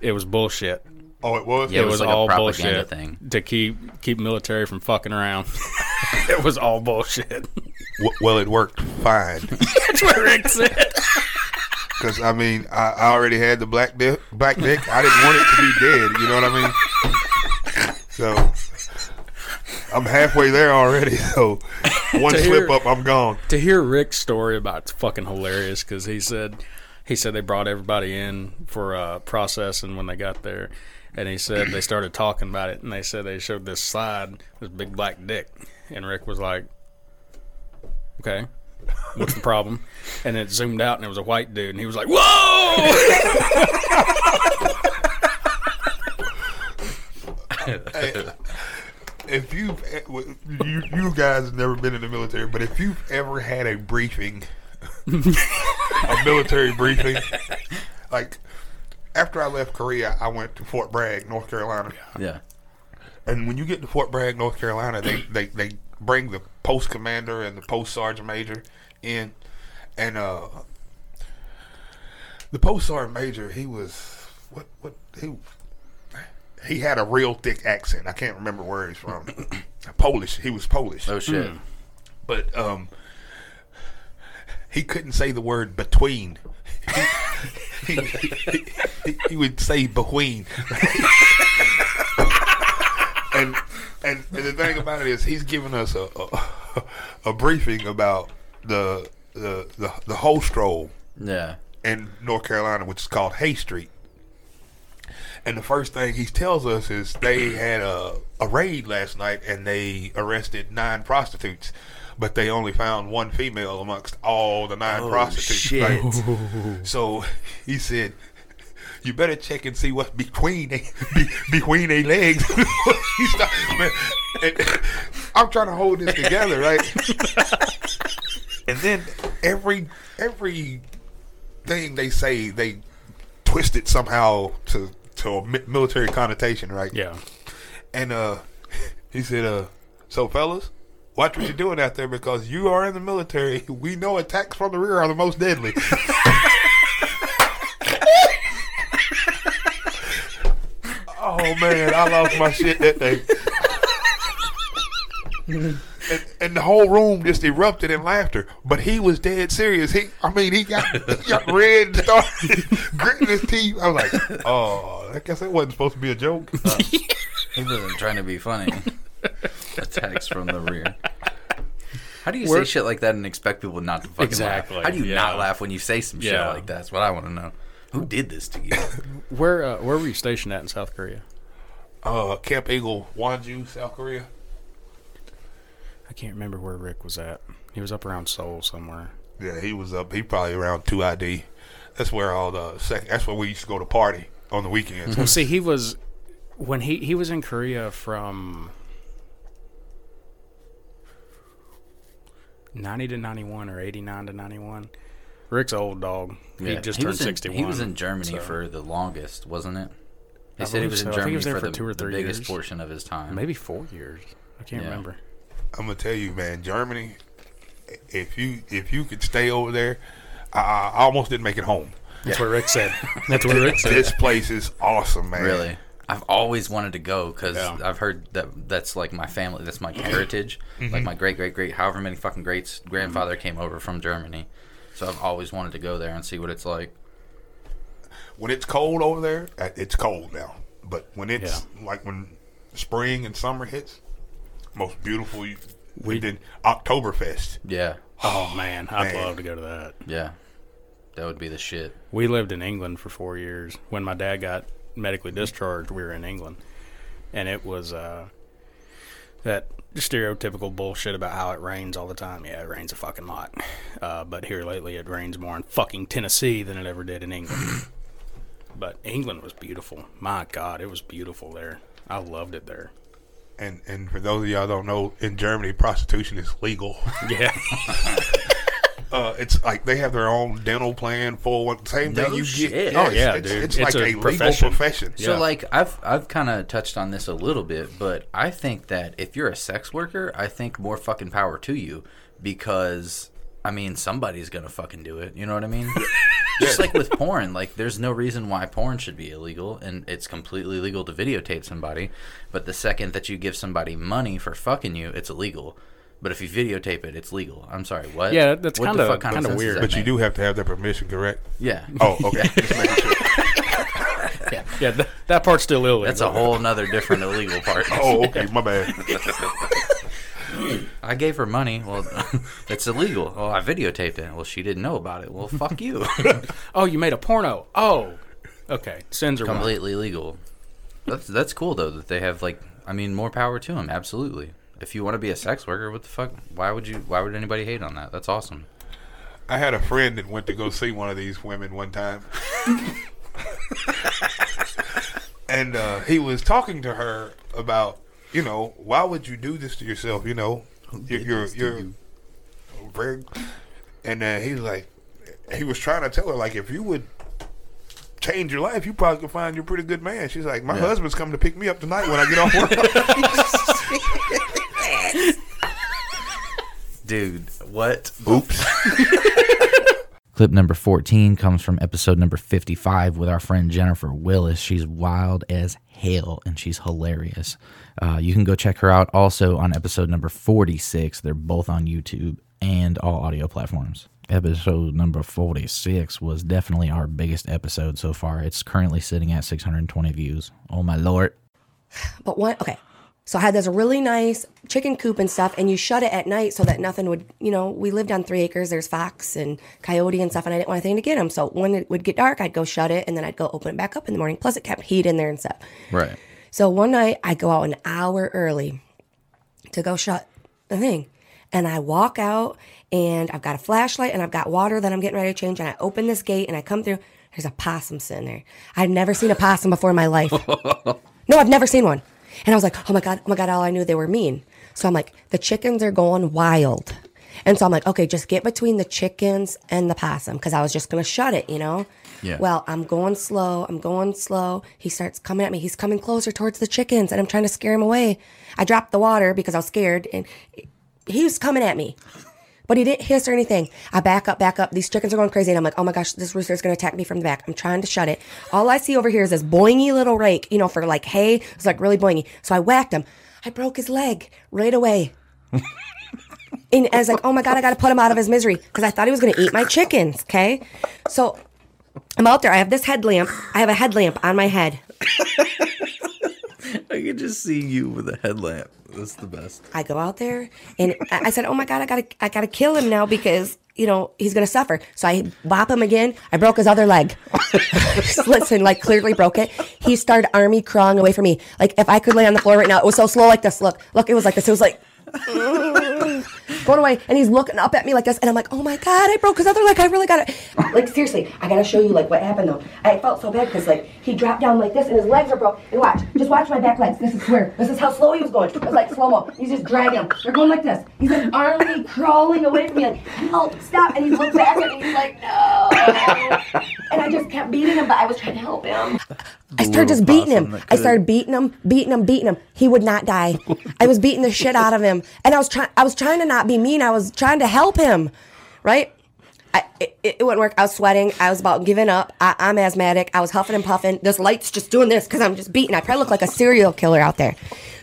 it was bullshit. Oh, it was. Yeah, it was like a all propaganda bullshit thing. to keep keep military from fucking around. it was all bullshit. W- well, it worked fine. That's what Rick said. Because I mean, I, I already had the black dick. Black dick. I didn't want it to be dead. You know what I mean? So I'm halfway there already. So one To slip hear- up, I'm gone. To hear Rick's story about it's fucking hilarious because he said he said they brought everybody in for uh, processing when they got there, and he said they started talking about it, and they said they showed this slide, this big black dick, and Rick was like, "Okay." What's the problem? And it zoomed out, and it was a white dude, and he was like, "Whoa!" If you've you, you guys have never been in the military, but if you've ever had a briefing, a military briefing, like after I left Korea, I went to Fort Bragg, North Carolina. Yeah. And when you get to Fort Bragg, North Carolina, they they, they bring the post commander and the post sergeant major in, and uh, the post sergeant major, he was what what he he had a real thick accent. I can't remember where he's from. Polish. He was Polish. Oh, shit. But um, he couldn't say the word between. He, he, he, he, would say between. and, and and the thing about it is, he's giving us a a, a briefing about the the the, the whole stroll. Yeah. In North Carolina, which is called Hay Street. And the first thing he tells us is they had a, a raid last night and they arrested nine prostitutes, but they only found one female amongst all the nine Oh, prostitutes. right? So he said, "You better check and see what's between they, be, between their legs." Man, and I'm trying to hold this together, right? and then every every thing they say, they twist it somehow to to a military connotation, right? Yeah. And uh, he said, uh, "So fellas, watch what you're doing out there because you are in the military. We know attacks from the rear are the most deadly." oh man, I lost my shit that day. and, and the whole room just erupted in laughter. But he was dead serious. He, I mean, he got, he got red and started gritting his teeth. I was like, oh, I guess that wasn't supposed to be a joke. He wasn't trying to be funny. Attacks from the rear. How do you We're- say shit like that and expect people not to fucking Exactly, laugh? How do you yeah. not laugh when you say some shit Yeah. like that? That's what I want to know. Who did this to you? Where uh, where were you stationed at in South Korea? uh, Camp Eagle, Wonju, South Korea. I can't remember where Rick was at. He was up around Seoul somewhere. Yeah, he was up. He probably around two ID. That's where all the second. That's where we used to go to party on the weekends. Well, see, he was when he he was in Korea from ninety to ninety one or eighty nine to ninety one. Rick's old dog. He Yeah. just he turned was in, sixty one. He was in Germany for the longest, wasn't it? They I said he believe was in so. I think Germany he was there for, for the, two or the three biggest years. portion of his time. maybe four years. I can't Yeah. remember. I'm gonna tell you, man, Germany. If you if you could stay over there, I, I almost didn't make it home. That's what Rick said. That's what Rick said. This place is awesome, man. Really? I've always wanted to go because I've heard that that's like my family, that's my heritage. Like Mhm. my great, great, great, however many fucking greats grandfather came over from Germany. So I've always wanted to go there and see what it's like. When it's cold over there, uh, it's cold now. But when it's like when spring and summer hits, most beautiful. You, we did Oktoberfest. Yeah. Oh man, I'd Man. love to go to that. Yeah, that would be the shit. We lived in England for four years. When my dad got medically discharged, we were in England, and it was uh, that stereotypical bullshit about how it rains all the time. Yeah, it rains a fucking lot, uh, but here lately it rains more in fucking Tennessee than it ever did in England. but England was beautiful. My God, it was beautiful there. I loved it there. And and for those of y'all don't know, in Germany, prostitution is legal. Yeah. uh, it's like they have their own dental plan for what the same thing No you shit. get. Oh, Yes, yeah, it's, dude. It's, It's like a a, legal profession. profession. So like I've I've kind of touched on this a little bit, but I think that if you're a sex worker, I think more fucking power to you because I mean somebody's gonna fucking do it. You know what I mean? Just like with porn, like there's no reason why porn should be illegal, and it's completely legal to videotape somebody. But the second that you give somebody money for fucking you, it's illegal. But if you videotape it, it's legal. I'm sorry, what? Yeah, that's What the kinda- fuck kind kinda of sense does weird. that But you make? do have to have their permission, correct? Yeah. Oh, okay. Just making sure. yeah, yeah, th- that part's still illegal. That's a whole nother different illegal part. Oh, okay, my bad. I gave her money. Well, it's illegal. Well, I videotaped it. Well, she didn't know about it. Well, fuck you. oh, you made a porno. Oh, okay. Sins are one. completely legal. That's that's cool though that they have like. I mean, more power to them. Absolutely. If you want to be a sex worker, what the fuck? Why would you? Why would anybody hate on that? That's awesome. I had a friend that went to go see one of these women one time. and uh, he was talking to her about, you know, why would you do this to yourself? You know, you're you're, you're very. And uh, he's like, he was trying to tell her like, if you would change your life, you probably could find you a pretty good man. She's like, my Yeah. husband's coming to pick me up tonight when I get off work. Dude, what? Oops. Clip number 14 comes from episode number 55 with our friend Jennifer Willis. She's wild as hell and she's hilarious. Uh, you can go check her out also on episode number 46. They're both on YouTube and all audio platforms. Episode number 46 was definitely our biggest episode so far. It's currently sitting at 620 views. Oh my lord. But what? okay. So I had this really nice chicken coop and stuff, and you shut it at night so that nothing would, you know, we lived on three acres. There's fox and coyote and stuff, and I didn't want anything to get them. So when it would get dark, I'd go shut it, and then I'd go open it back up in the morning. Plus, it kept heat in there and stuff. Right. So one night, I go out an hour early to go shut the thing. And I walk out, and I've got a flashlight, and I've got water that I'm getting ready to change. And I open this gate, and I come through. There's a possum sitting there. I'd never seen a possum before in my life. No, I've never seen one. And I was like, oh my God, oh my God, all I knew they were mean. So I'm like, the chickens are going wild. And so I'm like, okay, just get between the chickens and the possum because I was just going to shut it, you know? Yeah. Well, I'm going slow. I'm going slow. He starts coming at me. He's coming closer towards the chickens and I'm trying to scare him away. I dropped the water because I was scared and he was coming at me. But he didn't hiss or anything. I back up, back up. These chickens are going crazy. And I'm like, oh my gosh, this rooster is going to attack me from the back. I'm trying to shut it. All I see over here is this boingy little rake, you know, for like hay. It's like really boingy. So I whacked him. I broke his leg right away. and I was like, oh my God, I got to put him out of his misery because I thought he was going to eat my chickens. Okay. So I'm out there. I have this headlamp. I have a headlamp on my head. I can just see you with a headlamp. That's the best. I go out there and I I said, "Oh my god, I gotta, I gotta kill him now because you know he's gonna suffer." So I bop him again. I broke his other leg. Listen, like clearly broke it. He started army crawling away from me. Like if I could lay on the floor right now, it was so slow like this. Look, look, it was like this. It was like going away, and he's looking up at me like this, and I'm like, "Oh my god, I broke his other leg. I really gotta, like seriously, I gotta show you like what happened though. I felt so bad because like he dropped down like this, and his legs are broke. And watch, just watch my back legs. This is where, this is how slow he was going. It was like slow mo. He's just dragging them. They're going like this. He's like army crawling away from me, like help, stop, and he looked back at me. And he's like, no, and I just kept beating him, but I was trying to help him. I started just beating him. I started beating him, beating him, beating him. He would not die. I was beating the shit out of him, and I was trying. I was trying to not be mean. I was trying to help him, right? I, it, it wouldn't work. I was sweating. I was about giving up. I, I'm asthmatic. I was huffing and puffing. This light's just doing this because I'm just beating. I probably look like a serial killer out there.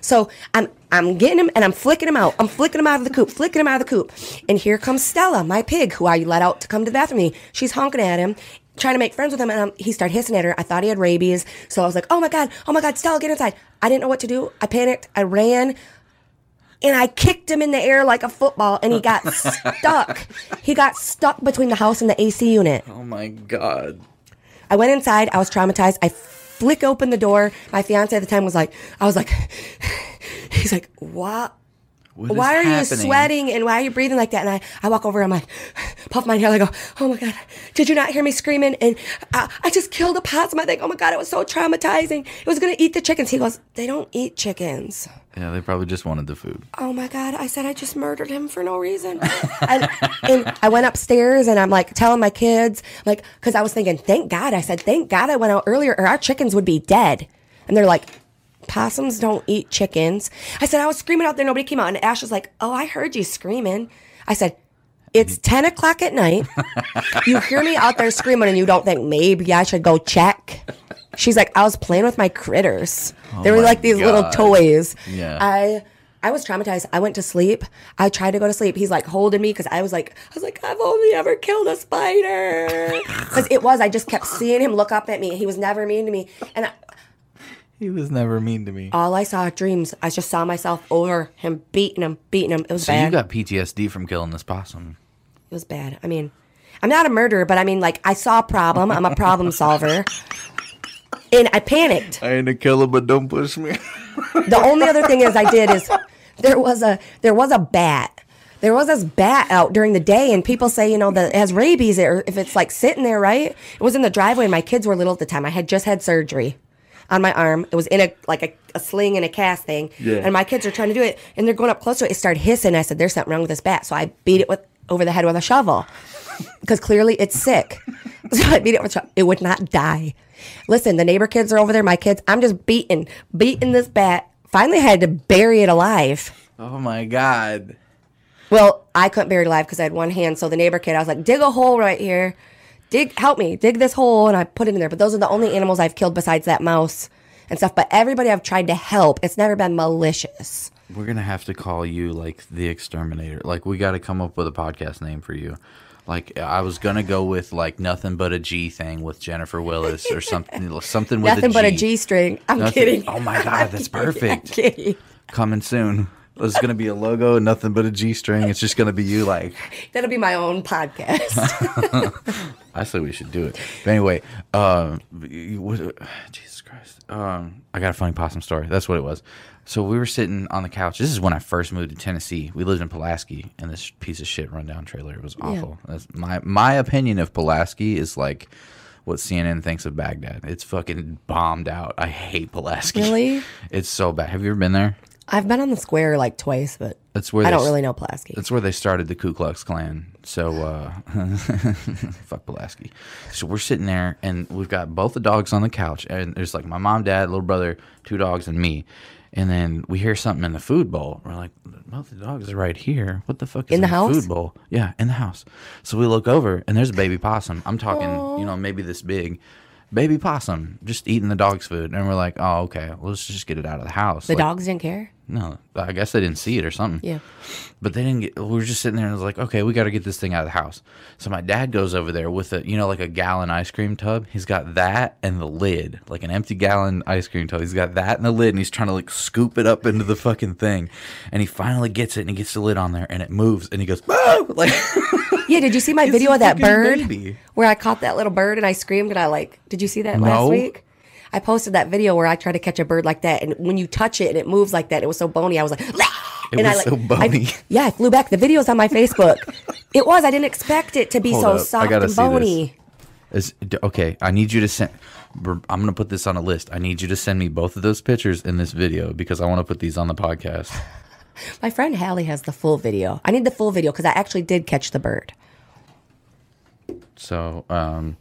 So I'm I'm getting him and I'm flicking him out. I'm flicking him out of the coop, flicking him out of the coop. And here comes Stella, my pig, who I let out to come to the bathroom. She's honking at him. Trying to make friends with him, and um, he started hissing at her. I thought he had rabies, so I was like, "Oh my god, oh my god, Stella, get inside!" I didn't know what to do. I panicked. I ran and I kicked him in the air like a football, and he got stuck. He got stuck between the house and the AC unit. Oh my god. I went inside. I was traumatized. I flick open the door. My fiance at the time was like, I was like, he's like, what? Why are you sweating and why are you breathing like that? And I, I walk over, I'm like, puff my hair, I go, oh, oh my God, did you not hear me screaming? And I, I just killed a possum. I think, oh my God, it was so traumatizing. It was going to eat the chickens. He goes, they don't eat chickens. Yeah, they probably just wanted the food. Oh my God. I said, I just murdered him for no reason. I, and I went upstairs and I'm like telling my kids, like, because I was thinking, thank God. I said, thank God I went out earlier or our chickens would be dead. And they're like, possums don't eat chickens. I said, I was screaming out there. Nobody came out. And Ash was like, oh, I heard you screaming. I said, it's 10 o'clock at night. You hear me out there screaming and you don't think maybe I should go check. She's like, I was playing with my critters. Oh they were like these little toys. Yeah. I I was traumatized. I went to sleep. I tried to go to sleep. He's like holding me because I was like, I was like, I've only ever killed a spider. Because it was. I just kept seeing him look up at me. He was never mean to me. And I, He was never mean to me. all I saw dreams. I just saw myself over him, beating him, beating him. It was So bad. you got PTSD from killing this possum. It was bad. I mean, I'm not a murderer, but I mean, like, I saw a problem. I'm a problem solver. And I panicked. I ain't a killer, but don't push me. The only other thing is I did is there was a there was a bat. There was this bat out during the day, and people say, you know, that it has rabies, or if it's like sitting there, right? It was in the driveway, and my kids were little at the time. I had just had surgery on my arm. It was in a like a, a sling and a cast thing, Yeah. and my kids are trying to do it, and they're going up close to it. It started hissing. I said, "There's something wrong with this bat," so I beat it with over the head with a shovel because clearly it's sick. So I beat it with a shovel. It would not die. Listen, the neighbor kids are over there. My kids, I'm just beating, beating this bat. Finally, had to bury it alive. Oh my god. Well, I couldn't bury it alive because I had one hand. So the neighbor kid, I was like, dig a hole right here. Dig, help me, dig this hole. And I put it in there. But those are the only animals I've killed besides that mouse and stuff. But everybody I've tried to help, it's never been malicious. We're gonna have to call you like the exterminator. Like we got to come up with a podcast name for you. Like I was gonna go with like nothing but a G thing with Jennifer Willis or something. something with Nothing a but a G string. I'm Nothing- kidding. Oh my god, that's perfect. kidding. Coming soon. There's gonna be a logo, nothing but a G string. It's just gonna be you like That'll be my own podcast. I say we should do it. But anyway, um, you- what- Jesus Christ. Um, I got a funny possum story. That's what it was. So we were sitting on the couch. This is when I first moved to Tennessee. We lived in Pulaski, and this piece of shit rundown trailer. It was Yeah. awful. That's my my opinion of Pulaski is like what CNN thinks of Baghdad. It's fucking bombed out. I hate Pulaski. Really? It's so bad. Have you ever been there? I've been on the square like twice, but That's where I don't s- really know Pulaski. That's where they started the Ku Klux Klan. So uh, fuck Pulaski. So we're sitting there, and we've got both the dogs on the couch, and there's like my mom, dad, little brother, two dogs, and me. And then we hear something in the food bowl. We're like, both the dogs are right here. What the fuck is In the house? food bowl? Yeah, in the house. So we look over, and there's a baby possum. I'm talking, you know, maybe this big. Baby possum just eating the dog's food, and we're like, "Oh, okay. Well, let's just get it out of the house." The Like, dogs didn't care. no, I guess they didn't see it or something. Yeah. But they didn't get. We were just sitting there and I was like, okay, we got to get this thing out of the house. So my dad goes over there with a, you know, like a gallon ice cream tub. He's got that and the lid, like an empty gallon ice cream tub. He's got that and the lid, and he's trying to like scoop it up into the fucking thing. And he finally gets it, and he gets the lid on there, and it moves, and he goes, like Yeah, did you see my video of that bird baby. where I caught that little bird and I screamed and I like? Did you see that last No. week? I posted that video where I tried to catch a bird like that, and when you touch it and it moves like that, it was so bony. I was like, It and I like, so bony. I, yeah, I flew back. The video's on my Facebook. it was. I didn't expect it to be Hold so up, soft and bony. Is okay. I need you to send. I'm gonna put this on a list. I need you to send me both of those pictures in this video because I want to put these on the podcast. My friend Hallie has the full video. I need the full video because I actually did catch the bird. So, um,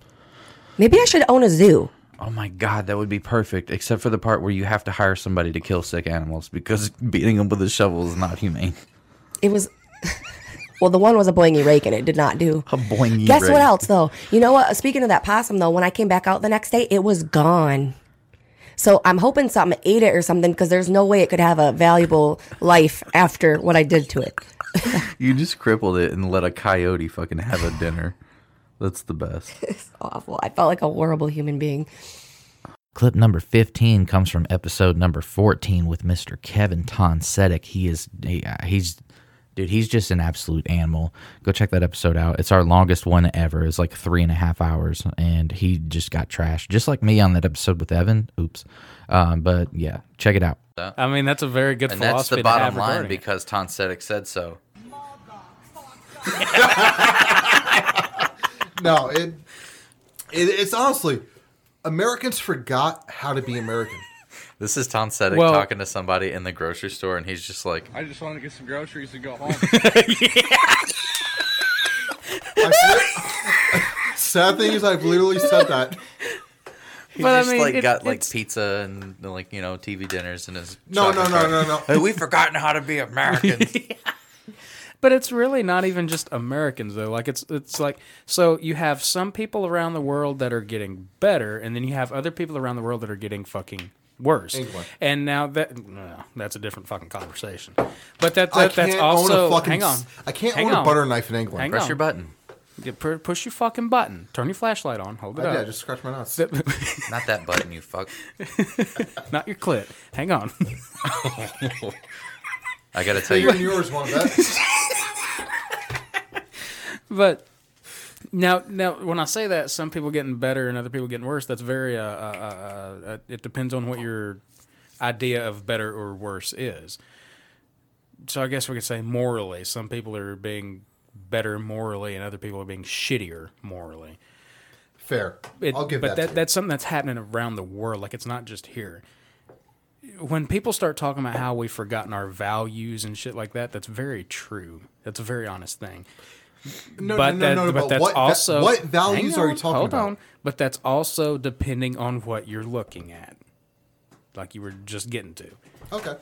Maybe I should own a zoo. oh my god, that would be perfect. Except for the part where you have to hire somebody to kill sick animals because beating them with a shovel is not humane. It was. Well, the one was a boingy rake and it did not do. A boingy Guess what else though? You know what? Speaking of that possum though, when I came back out the next day, it was gone. So I'm hoping something ate it or something because there's no way it could have a valuable life after what I did to it. You just crippled it and let a coyote fucking have a dinner. That's the best. It's awful. I felt like a horrible human being. Clip number 15 comes from episode number 14 with Mr. Kevin Tonsetic. He is, he, uh, he's, dude, he's just an absolute animal. Go check that episode out. It's our longest one ever. It's like three and a half hours, and he just got trashed, just like me on that episode with Evan. Oops. Um, but yeah, check it out. I mean, that's a very good and that's philosophy the to bottom line regarding it. because Tonsetic said so. no, it, it it's honestly Americans forgot how to be American. This is Tonsetic Well- talking to somebody in the grocery store, and he's just like, I just want to get some groceries and go home. Sad thing is, I've literally said that. He But I just mean, like it- got like pizza and like you know TV dinners in his. No, shopping no, no, no, no. We've forgotten how to be Americans. But it's really not even just Americans though. Like it's it's like so you have some people around the world that are getting better, and then you have other people around the world that are getting fucking worse. England. And now that no, that's a different fucking conversation. But that, that that's can't own a also fucking hang on. I can't Hang own a butter knife in England. Hang Press on. your button. Get, pu- push your fucking button. Turn your flashlight on. Hold it I up. did, I just scratched my nuts. Not that button, you fuck. Not your clit. Hang on. I gotta tell you, Bigger than yours, one bet. but now, now, when I say that, some people getting better and other people getting worse. That's very. Uh, uh, uh, uh, it depends on what your idea of better or worse is. So I guess we could say morally, some people are being better morally, and other people are being shittier morally. Fair. It- I'll give but that. that that's something that's happening around the world. Like it's not just here. When people start talking about how we've forgotten our values and shit like that, that's very true. That's a very honest thing. No, but no, no, that, no, but but that's what va- also what values hang are you talking hold about? On, but that's also depending on what you're looking at, like you were just getting to. Okay.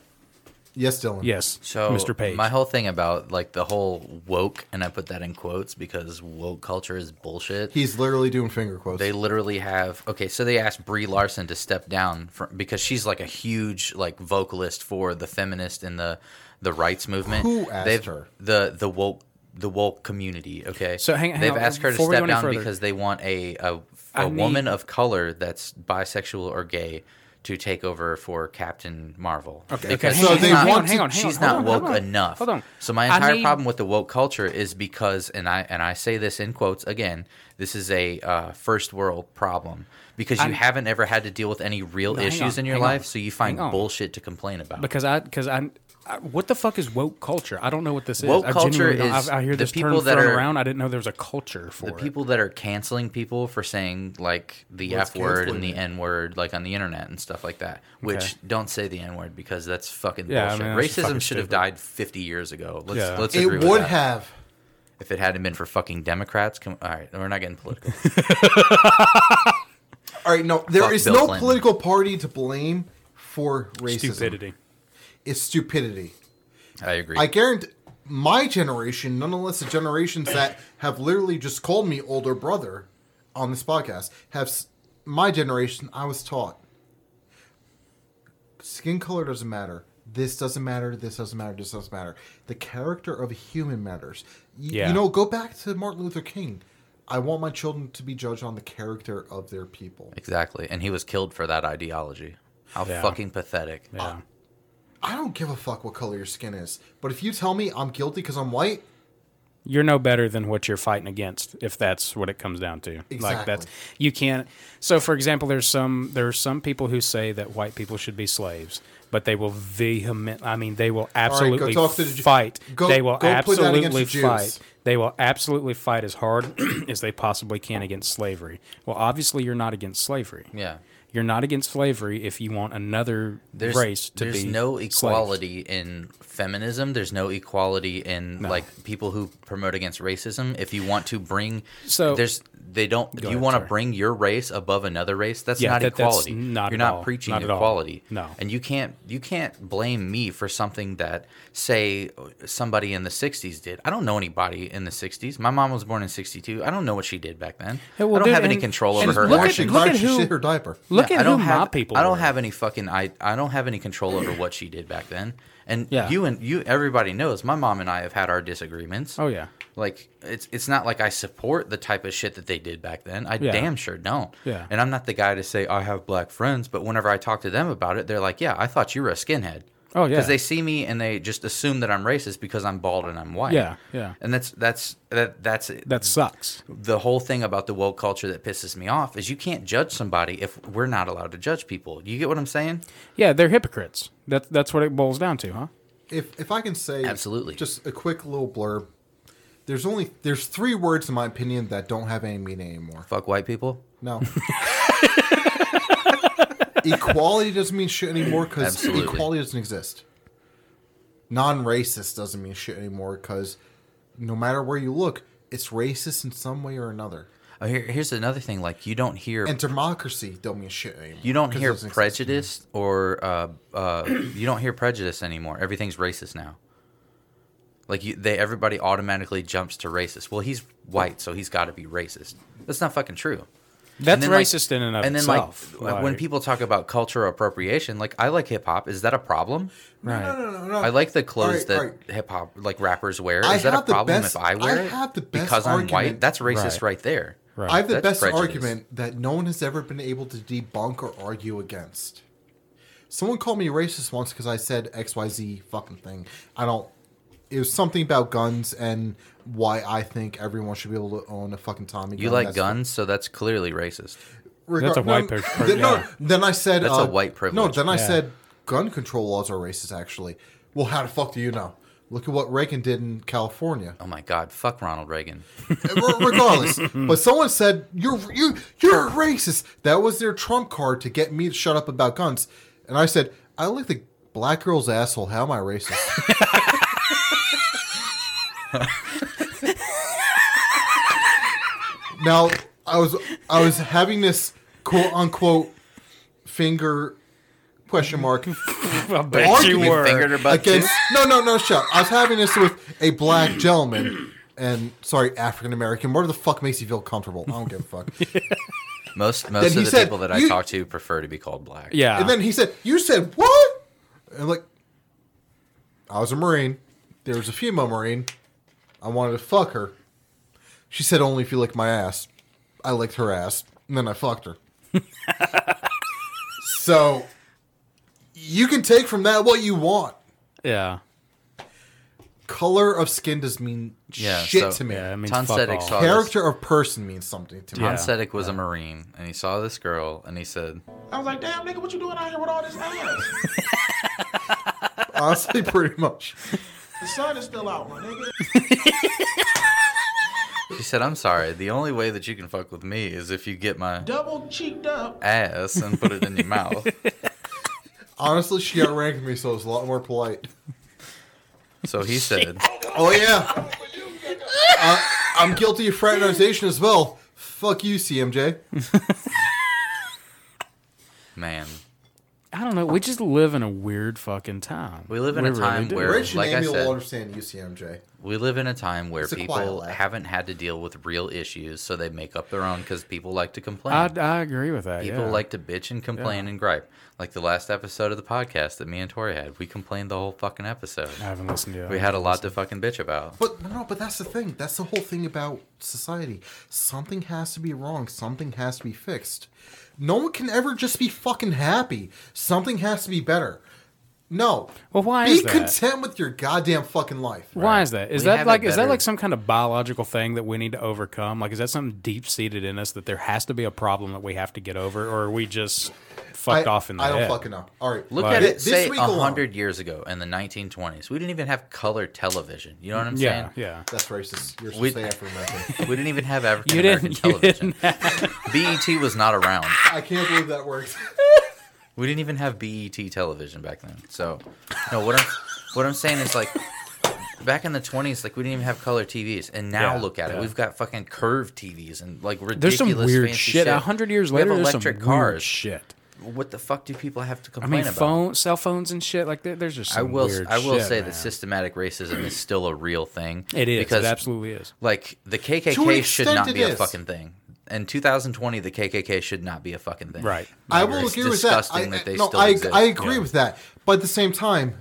Yes, Dylan. Yes, So Mr. Page. my whole thing about like the whole woke, and I put that in quotes because woke culture is bullshit. He's literally doing finger quotes. They literally have okay. So they asked Brie Larson to step down from, because she's like a huge like vocalist for the feminist and the the rights movement. Who asked They've, her? The the woke the woke community. Okay, So hang- hang they've on, asked her to before step down further- because they want a a, woman need- of color that's bisexual or gay. To take over for Captain Marvel, Okay, because okay, on, hang on, not, hang on, hang on, she's not on, woke on. enough. Hold on. So my I entire need- problem with the woke culture is because, and I and I say this in quotes again, this is a uh, first world problem because you I'm- haven't ever had to deal with any real No, issues on, in your life, on, so you find bullshit to complain about. because I because I, I what the fuck is woke culture? I don't know what this is. Woke I culture genuinely is I, I hear the people term that thrown are- around. I didn't know there was a culture for the it. people that are canceling people for saying like the What's F word and the? N word, like on the internet and stuff like that. Which Okay. don't say the N word because that's fucking Yeah, I mean, that's Racism fucking should have died fifty years ago. Let's Yeah. let's It agree with would that. have. If it hadn't been for fucking Democrats, come, all right, we're not getting political. All right, no, there Fuck is Bill no Clinton. political party to blame for racism. Stupidity. It's stupidity. I agree. I guarantee my generation, nonetheless, the generations that have literally just called me older brother on this podcast, have my generation. I was taught skin color doesn't matter. This doesn't matter. This doesn't matter. This doesn't matter. The character of a human matters. Y- Yeah. You know, go back to Martin Luther King. I want my children to be judged on the character of their people. Exactly. And he was killed for that ideology. How Yeah. fucking pathetic. Yeah. I don't give a fuck what color your skin is, but if you tell me I'm guilty because I'm white, you're no better than what you're fighting against if that's what it comes down to like that's Exactly. you can't so for example there's some there's some people who say that white people should be slaves but they will vehement i mean they will right, go absolutely talk to the Ju- fight go- they will go put that against absolutely the Jews. fight they will absolutely fight as hard as they possibly can against slavery well obviously you're not against slavery Yeah. You're not against slavery if you want another There's, race to there's be There's no slaves. equality in feminism. There's no equality in like people who promote against racism. If you want to bring, So- there's they don't. Go you want to bring your race above another race. That's Yeah, not that- that's equality. not You're not all. preaching Not equality. No. and you can't you can't blame me for something that say somebody in the '60s did. I don't know anybody in the '60s. My mom was born in '62. I don't know what she did back then. Yeah, well, I don't dude, have any control over her. look at- look at who- Look Yeah, at I don't who have, my people I don't were. have any fucking I I don't have any control over what she did back then. And Yeah. you and you everybody knows my mom and I have had our disagreements. Oh, yeah. Like it's it's not like I support the type of shit that they did back then. I Yeah. damn sure don't. Yeah. And I'm not the guy to say I have black friends, but whenever I talk to them about it, they're like, "Yeah, I thought you were a skinhead." Oh, yeah. Because they see me and they just assume that I'm racist because I'm bald and I'm white. Yeah, yeah. And that's that's that that's That sucks. the whole thing about the woke culture that pisses me off is you can't judge somebody if we're not allowed to judge people. You get what I'm saying? Yeah, they're hypocrites. That that's what it boils down to, huh? If if I can say Absolutely. just a quick little blurb. There's only there's three words in my opinion that don't have any meaning anymore. Fuck white people. No. equality doesn't mean shit anymore because equality doesn't exist. Non-racist doesn't mean shit anymore because no matter where you look, it's racist in some way or another. Oh, here, here's another thing. Like you don't hear And democracy don't mean shit anymore. you don't hear exist. prejudice or uh, uh, you don't hear prejudice anymore. Everything's racist now. Like you, they everybody automatically jumps to racist. Well, he's white, so he's got to be racist. That's not fucking true. That's And then, like- racist in and of and then, itself. like, when people talk about cultural appropriation, like I like hip hop. Is that a problem? No, no, no, no, no. I like the clothes Alright, that alright. hip hop like rappers wear. Is I that a problem best- if I wear I it? have the best because I'm white. argument- That's racist Right. right, there. I have the That's best prejudice. argument that no one has ever been able to debunk or argue against. Someone called me racist once because I said XYZ fucking thing. I don't. It was something about guns and why I think everyone should be able to own a fucking Tommy gun. You like That's- guns, so that's clearly racist. Regar- That's a white no, person. th- no, then I said That's a uh, white No, privilege. then I Yeah. said gun control laws are racist. Actually, well, how the fuck do you know? Look at what Reagan did in California. Oh my God! Fuck Ronald Reagan. Re- regardless. but someone said you're you you're a racist. That was their trump card to get me to shut up about guns. And I said, I like the black girl's asshole. How am I racist? now I was I was having this quote unquote finger question mark I bet you were. fingered her butt against no no no shut. I was having this with a black gentleman and sorry African American. What the fuck makes you feel comfortable? I don't give a fuck. Most Then most he of the said, people that I "You- talk to prefer to be called black. Yeah. And then he said, "You said what?" And like, I was a marine. There was a female marine. I wanted to fuck her. She said, "Only if you lick my ass." I licked her ass, and then I fucked her. so you can take from that what you want. yeah. Color of skin does mean Yeah, shit so- to me. Yeah, it means Ton fuck Sedek all. saw this. Character of person means something to me. Ton Yeah. Sedek was a marine, and he saw this girl, and he said, I was like, damn, nigga, what you doing out here with all this ass? Honestly, pretty much. The sun is still out, my nigga. "She said, I'm sorry. The only way that you can fuck with me is if you get my Double cheeked up. ass and put it in your mouth." Honestly, she outranked me, so it's a lot more polite. So he said, Oh yeah. Uh, I'm guilty of fraternization as well. Fuck you, CMJ. "Man, I don't know. We just live in a weird fucking time. We live in a time do. where- Rich and like I said- will understand UCMJ. We live in a time where a people haven't had to deal with real issues, so they make up their own because people like to complain." I, I agree with that. People yeah. like to bitch and complain Yeah. and gripe. Like the last episode of the podcast that me and Tori had, we complained the whole fucking episode. I haven't listened to it. We had a lot to fucking bitch about. But no, but that's the thing. That's the whole thing about society. Something has to be wrong. Something has to be fixed. No one can ever just be fucking happy. Something has to be better. No. Well, why be is that? content with your goddamn fucking life. Why is that? Is We that have like is that better. like some kind of biological thing that we need to overcome? Like is that something deep seated in us that there has to be a problem that we have to get over, or are we just fucked off in the I don't head. fucking know. All right, Look Like- at it. This Say week a alone- hundred years ago in the 1920s, we didn't even have color television. You know what I'm Yeah, saying? yeah. That's racist. You're We- supposed to say African American. We didn't even have African You American didn't. You television. didn't. BET was not around. I can't believe that worked. We didn't even have BET television back then. So, no, what I'm what I'm saying is like back in the 20s, like we didn't even have color TVs, and now Yeah, look at it, yeah. we've got fucking curved TVs and like ridiculous. There's some weird fancy shit. A hundred years We have later, there's some electric weird cars. shit. What the fuck do people have to I complain mean, about? phone, cell phones, and shit like that. There's just I some will. Weird I will shit, say man. that systematic racism is still a real thing. It is. It because absolutely is. Like the To an KKK should extent not it be a is. fucking thing. In 2020, the KKK should not be a fucking thing. Right. I will It's agree with that. disgusting I, that they no, still I, exist. I agree with that. But at the same time,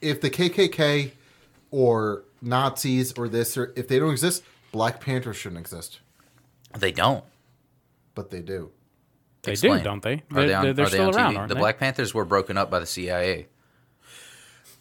if the KKK or Nazis or this or if they don't exist, Black Panther shouldn't exist. They don't. But they do. They Explain. do, don't they? Are They're, they on, they're, they're are they still on around, TV? aren't The they? Black Panthers were broken up by the CIA.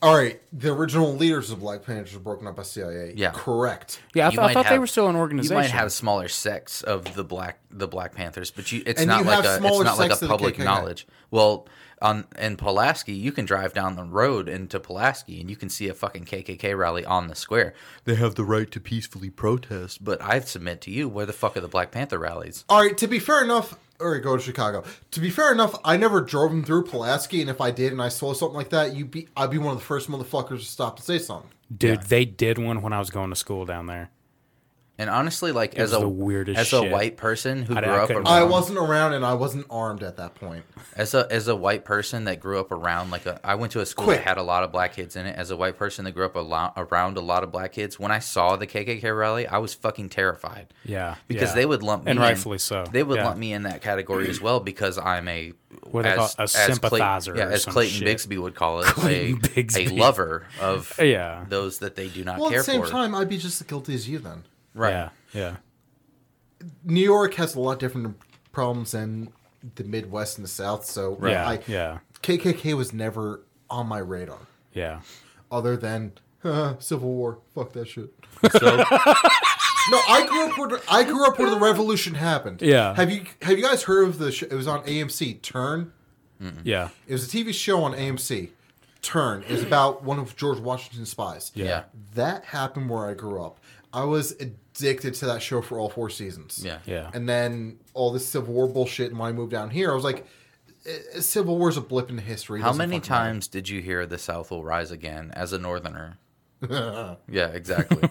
All right, the original leaders of Black Panthers were broken up by CIA. Yeah. correct. Yeah, I, th- I might thought they were still an organization. You might have smaller sects of the black the Black Panthers, but you, it's And not you like a it's not like sects a of the public knowledge. Well, on in Pulaski, you can drive down the road into Pulaski and you can see a fucking KKK rally on the square. They have the right to peacefully protest, but I submit to you, where the fuck are the Black Panther rallies? All right, to be fair enough, or go to Chicago. To be fair enough, I never drove them through Pulaski, and if I did and I saw something like that, you be I'd be one of the first motherfuckers to stop and say something. Dude, they did one when I was going to school down there. And honestly, like It as a the weirdest as shit. a white person who I- grew I up around, I wasn't around and I wasn't armed at that point. As a as a white person that grew up around like a, I went to a school Quick. that had a lot of black kids in it. As a white person that grew up a lot, around a lot of black kids, when I saw the KKK rally, I was fucking terrified. Yeah, because yeah. they would lump me And in- rightfully so, They would yeah. lump me in that category as well because I'm a What they call a Clay- sympathizer yeah, or as some Clayton shit. Bigsby would call it, a, a lover of Yeah. those that they do not care for. At care the same for. time, I'd be just as guilty as you then. Right. Yeah, yeah. New York has a lot different problems than the Midwest and the South, so Yeah, I, yeah. KKK was never on my radar. Yeah. Other than uh, Civil War, fuck that shit. So, no, I grew up where I grew up where the revolution happened. Yeah. Have you have you guys heard of the? Sh- it was on AMC. Turn. Yeah. It was a TV show on AMC. Turn is about one of George Washington's spies. Yeah. That happened where I grew up. I was addicted to that show for all four seasons. Yeah. Yeah. And then all this Civil War bullshit. And when I moved down here, I was like, eh, Civil War's a blip in history. It How many fucking matter. times did you hear the South will rise again as a Northerner? yeah, exactly.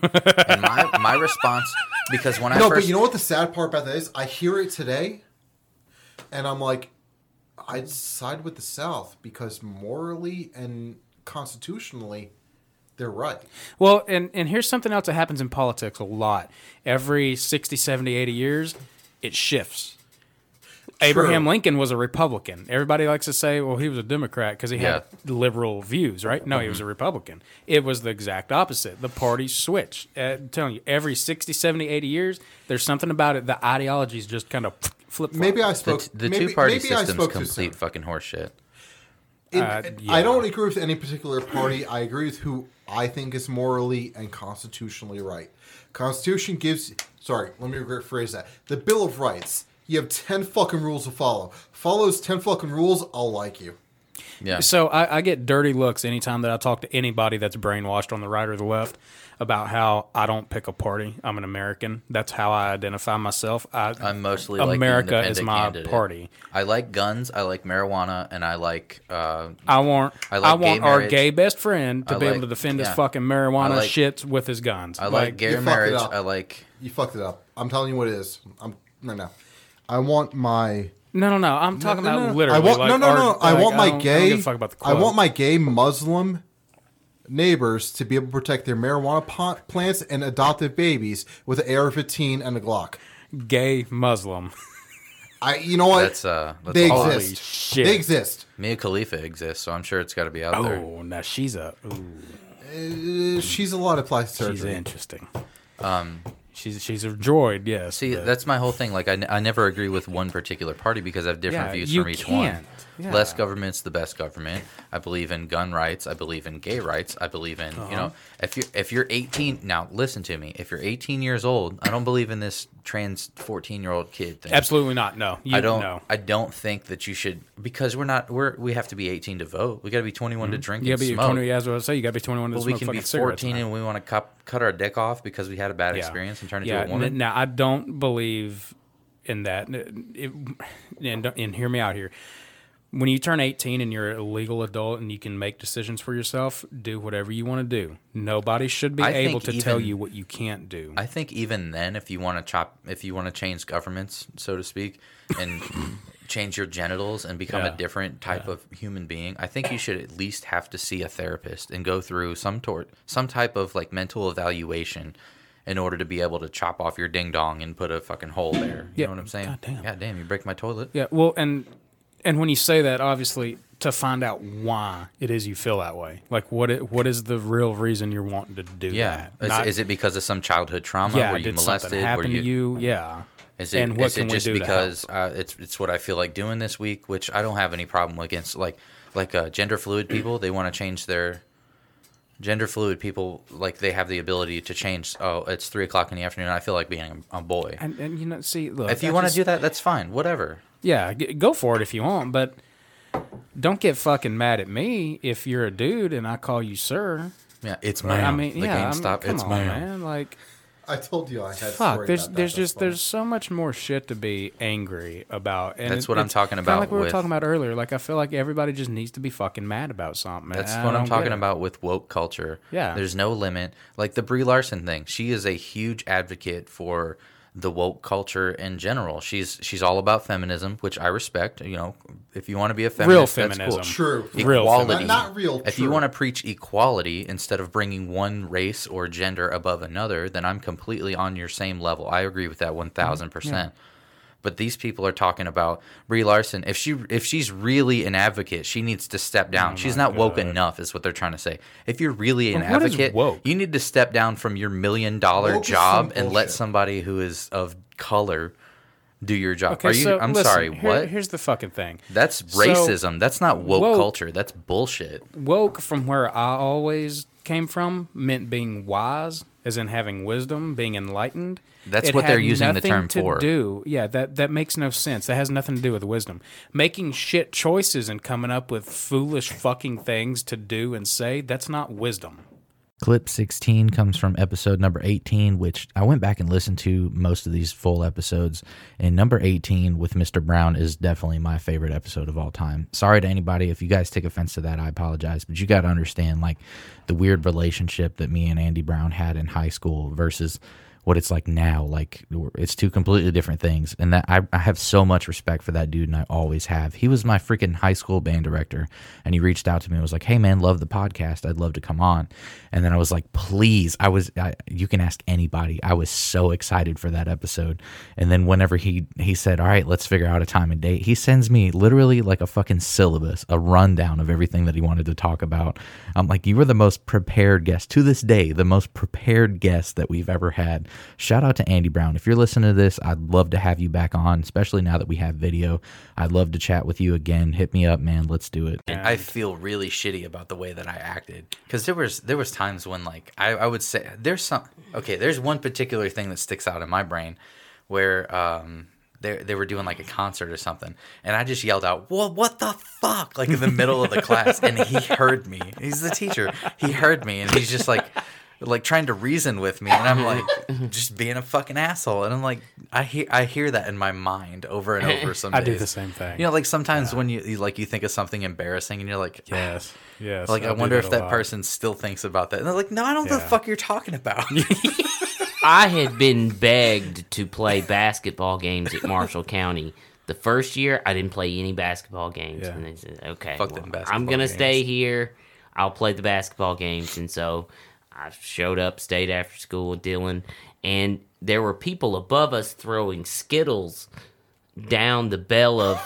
and my my response because when I no, first but you know what the sad part about that is? I hear it today, and I'm like, I'd side with the South because morally and constitutionally, they're right. Well, and, and here's something else that happens in politics a lot. Every 60, 70, 80 years, it shifts. Abraham Lincoln was a Republican. Everybody likes to say, well, he was a Democrat because he had liberal views, right? No, he was a Republican. It was the exact opposite. The parties switched. Uh, I'm telling you, every 60, 70, 80 years, there's something about it. The ideologies just kind of flip Maybe I the, spoke. the maybe, two party maybe I system's complete fucking horseshit. It- Uh, I don't agree with any particular party. I agree with who I think is morally and constitutionally right. Constitution gives. Sorry, let me rephrase that. The Bill of Rights. You have ten fucking rules to follow. Follow those ten fucking rules. I'll like you. Yeah. So I, I get dirty looks anytime that I talk to anybody that's brainwashed on the right or the left about how I don't pick a party. I'm an American. That's how I identify myself. I, I'm mostly like America is my candidate. party. I like guns. I like marijuana, and I like. Uh, I want I I, want gay our marriage. gay best friend to I be like- able to defend his fucking marijuana I like- shits with his guns. I like gay You fucked marriage. I like. You fucked it up. I'm telling you what it is. I'm right now. I want my. No, no, no. I'm talking No, no, about no. literally. I want like no, no, our- no. I like, want my I gay. give a fuck about the I want my gay Muslim neighbors to be able to protect their marijuana po- plants and adoptive babies with an AR-15 and a Glock. gay Muslim. I, you know what? That's uh. That's they all- exist. shit. They exist. Mia Khalifa exists, so I'm sure it's got to be out there. Oh, now she's a. Ooh, Uh, she's a lot of plastic surgery. she's interesting. Um, She's she's a droid. Yes. see, but- that's my whole thing. Like, I, n- I never agree with one particular party because I have different Yeah, views from each can't. one. Less government's the best government. I believe in gun rights. I believe in gay rights. I believe in you Uh-huh. know if you if you're 18 now listen to me. If you're 18 years old, I don't believe in this trans 14 year old kid thing. Absolutely not. No. You, I don't. No. I don't think that you should because we're not. We're we have to be 18 to vote. We got to be 21 to Mhm. drink You and gotta be smoke. 20 as I was say, you gotta be 21 to But smoke we can be 14 and we want to cut cut our dick off because we had a bad Yeah. experience and turn yeah, into a woman. Now I don't believe in that. It- and, and hear me out here. When you turn 18 and you're a legal adult and you can make decisions for yourself, do whatever you want to do. Nobody should be I able to tell you what you can't do. I think even then, if you want to chop, if you want to change governments, so to speak, and change your genitals and become Yeah. a different type of human being, I think you should at least have to see a therapist and go through some tort, some type of like mental evaluation in order to be able to chop off your ding dong and put a fucking hole there. You Yeah. know what I'm saying? God damn. God damn, you break my toilet. Yeah, well, and and when you say that, obviously, to find out why it is you feel that way, like what it, what is the real reason you're wanting to do Yeah. that? Is, Not- is it because of some childhood trauma? Yeah, Were you did molested? something happen Were to you? Yeah. Is it, And what is can it we just do because uh, it's it's what I feel like doing this week, which I don't have any problem against. Like like uh, gender fluid people, they want to change their gender fluid people. Like they have the ability to change. Oh, it's three o'clock in the afternoon. I feel like being a, a boy. And, and you know, see, look, if you want to do that, that's fine. Whatever. Yeah, g- go for it if you want, but don't get fucking mad at me if you're a dude and I call you sir. Yeah, it's I mean, The yeah, I mean, GameStop, come it's on, ma'am. man. Like, I told you I had. fuck. There's about there's That's just funny. there's so much more shit to be angry about. And That's it- what I'm talking about Like we were with- talking about earlier. Like I feel like everybody just needs to be fucking mad about something. That's I what I'm talking about with woke culture. Yeah. There's no limit. Like the Brie Larson thing, she is a huge advocate for the woke culture in general. She's she's all about feminism, which I respect. You know, if you want to be a feminist, that's feminism. cool. True. Real Equality. Not- not real, If you want to preach equality instead of bringing one race or gender above another, then I'm completely on your same level. I agree with that one thousand percent. But these people are talking about Brie Larson. If she if she's really an advocate, she needs to step oh down. she's not woke enough, is what they're trying to say. If you're really an But advocate, woke? you need to step down from your million dollar Woke job and let somebody who is of color do your job. Okay, are you? so I'm listen, sorry. here- what? Here's the fucking thing. That's So, racism. That's not woke, woke- culture. That's bullshit. woke from where I always came from meant being wise, as in having wisdom, being enlightened. That's It what they're using the term to for. Do yeah, that that makes no sense. That has nothing to do with wisdom. Making shit choices and coming up with foolish fucking things to do and say that's not wisdom. Clip 16 comes from episode number 18, which I went back and listened to most of these full episodes. And number 18 with Mr. Brown is definitely my favorite episode of all time. Sorry to anybody if you guys take offense to that. I apologize. But you got to understand, like, the weird relationship that me and Andy Brown had in high school versus what it's like now. Like, it's two completely different things. And that I, I have so much respect for that dude, and I always have. He was my freaking high school band director, and he reached out to me and was like, hey, man, love the podcast. I'd love to come on. And then I was like, please. I was, I, you can ask anybody. I was so excited for that episode. And then whenever he, he said, all right, let's figure out a time and date, he sends me literally like a fucking syllabus, a rundown of everything that he wanted to talk about. I'm like, you were the most prepared guest to this day, the most prepared guest that we've ever had. Shout out to Andy Brown. If you're listening to this, I'd love to have you back on, especially now that we have video. I'd love to chat with you again. Hit me up, man. Let's do it. I feel really shitty about the way that I acted because there was there was times when like I, I would say there's some okay there's one particular thing that sticks out in my brain where um they they were doing like a concert or something and I just yelled out well what the fuck like in the middle of the class and he heard me he's the teacher he heard me and he's just like like trying to reason with me and I'm like mm-hmm. just being a fucking asshole and I'm like I hear I hear that in my mind over and over some I do the same thing. you know like sometimes when you, you like you think of something embarrassing and you're like ah. Yes, yes, like I I, wonder that if that lot. person still thinks about that and they're like no I don't know what the fuck you're talking about I had been begged to play basketball games at Marshall County. The first year, I didn't play any basketball games, and they said, "Okay, well, I'm gonna games. stay here. I'll play the basketball games." And so I showed up, stayed after school with Dylan, and there were people above us throwing skittles down the bell of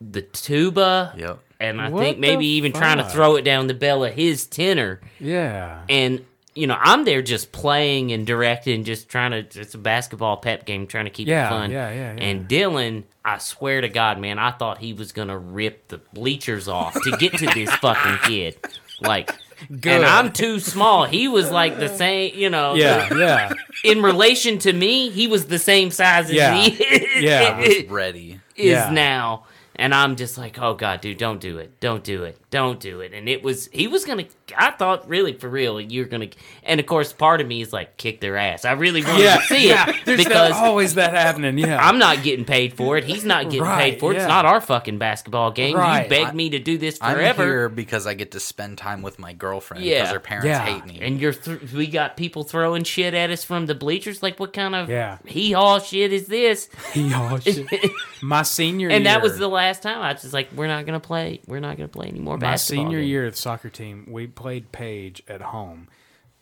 the tuba. Yep. And I What think maybe the even trying to throw it down the bell of his tenor. Yeah. And you know, I'm there just playing and directing, just trying to. It's a basketball pep game, trying to keep Yeah, it fun. yeah, yeah, yeah. And Dylan, I swear to God, man, I thought he was gonna rip the bleachers off to get to this fucking kid. Like, Good. and I'm too small. He was like the same, you know. Yeah, yeah. in relation to me, he was the same size as Yeah. he Yeah. I was ready. is Yeah. now. And I'm just like, oh god, dude, don't do it, don't do it, don't do it. And it was he was gonna. I thought really for real, you're gonna. And of course, part of me is like, kick their ass. I really want Yeah, to see yeah. it There's that- because always that happening. Yeah, I'm not getting paid for it. He's not getting Right, paid for it. yeah. It's not our fucking basketball game. Right. You begged I- me to do this I'm forever. here because I get to spend time with my girlfriend Yeah, because Yeah, her parents hate me. And you're th- we got people throwing shit at us from the bleachers. Like, what kind of Yeah. hee haw shit is this? Hee haw shit. My senior year. and that was the last time I was just like, we're not gonna play. We're not gonna play anymore My basketball. senior games. year of the soccer team, we played Page at home,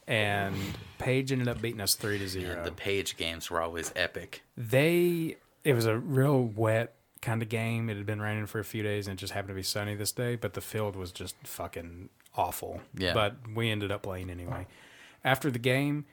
and Page ended up beating us three to zero. the Page games were always epic. They it was a real wet kind of game. It had been raining for a few days, and it just happened to be sunny this day. But the field was just fucking awful. Yeah. But we ended up playing anyway. After the game,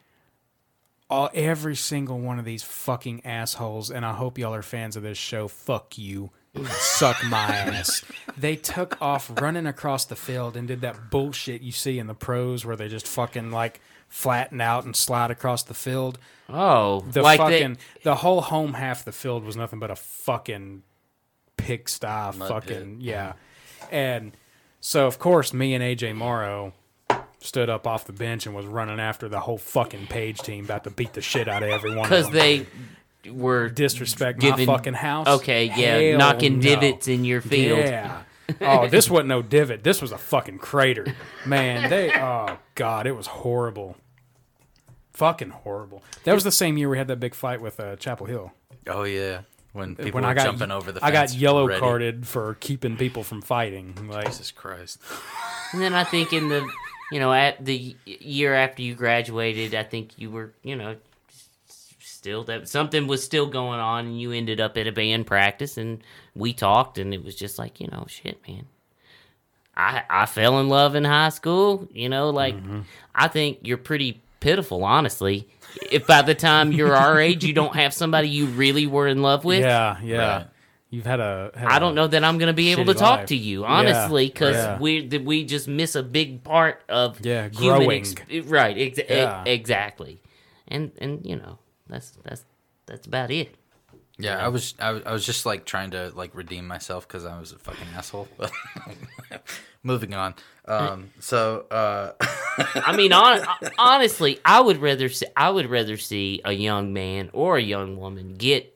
all every single one of these fucking assholes, and I hope y'all are fans of this show. Fuck you. Suck my ass. They took off running across the field and did that bullshit you see in the pros where they just fucking like flatten out and slide across the field. Oh, the like they- fucking the whole home half of the field was nothing but a fucking pigsty. Fucking yeah, and so of course me and AJ Morrow stood up off the bench and was running after the whole fucking page team, about to beat the shit out of everyone because they were disrespect giving- my fucking house. Okay, yeah, Hell knocking no. divots in your field. Yeah. oh, this wasn't no divot. This was a fucking crater. Man, they oh god, it was horrible. Fucking horrible. That was the same year we had that big fight with uh, Chapel Hill. Oh yeah, when people when were I got jumping over the I got yellow ready. carded for keeping people from fighting. Like Jesus Christ. And then I think in the, you know, at the year after you graduated, I think you were, you know, still that something was still going on, and you ended up at a band practice, and we talked, and it was just like, you know, shit, man. I I fell in love in high school, you know, like mm-hmm. I think you're pretty pitiful, honestly. If by the time you're our age, you don't have somebody you really were in love with, Yeah, yeah. You've had a. had I a don't know that I'm going to be able to talk life. to you honestly because yeah. we we just miss a big part of Yeah, growing. ex- right ex- e- exactly and and you know that's that's that's about it Yeah, I was I, was- I was just like trying to like redeem myself because I was a fucking asshole. Moving on. Um, so uh, I mean hon- honestly I would rather see, I would rather see a young man or a young woman get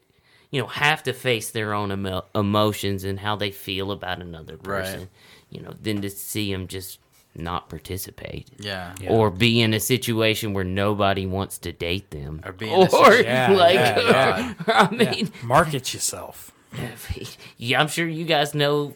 you know have to face their own emo- emotions and how they feel about another person Right. you know than to see them just not participate Yeah. Yeah. or be in a situation where nobody wants to date them Or be in a or situ- Yeah, like yeah, yeah. I Yeah. mean market yourself. yeah, I'm sure you guys know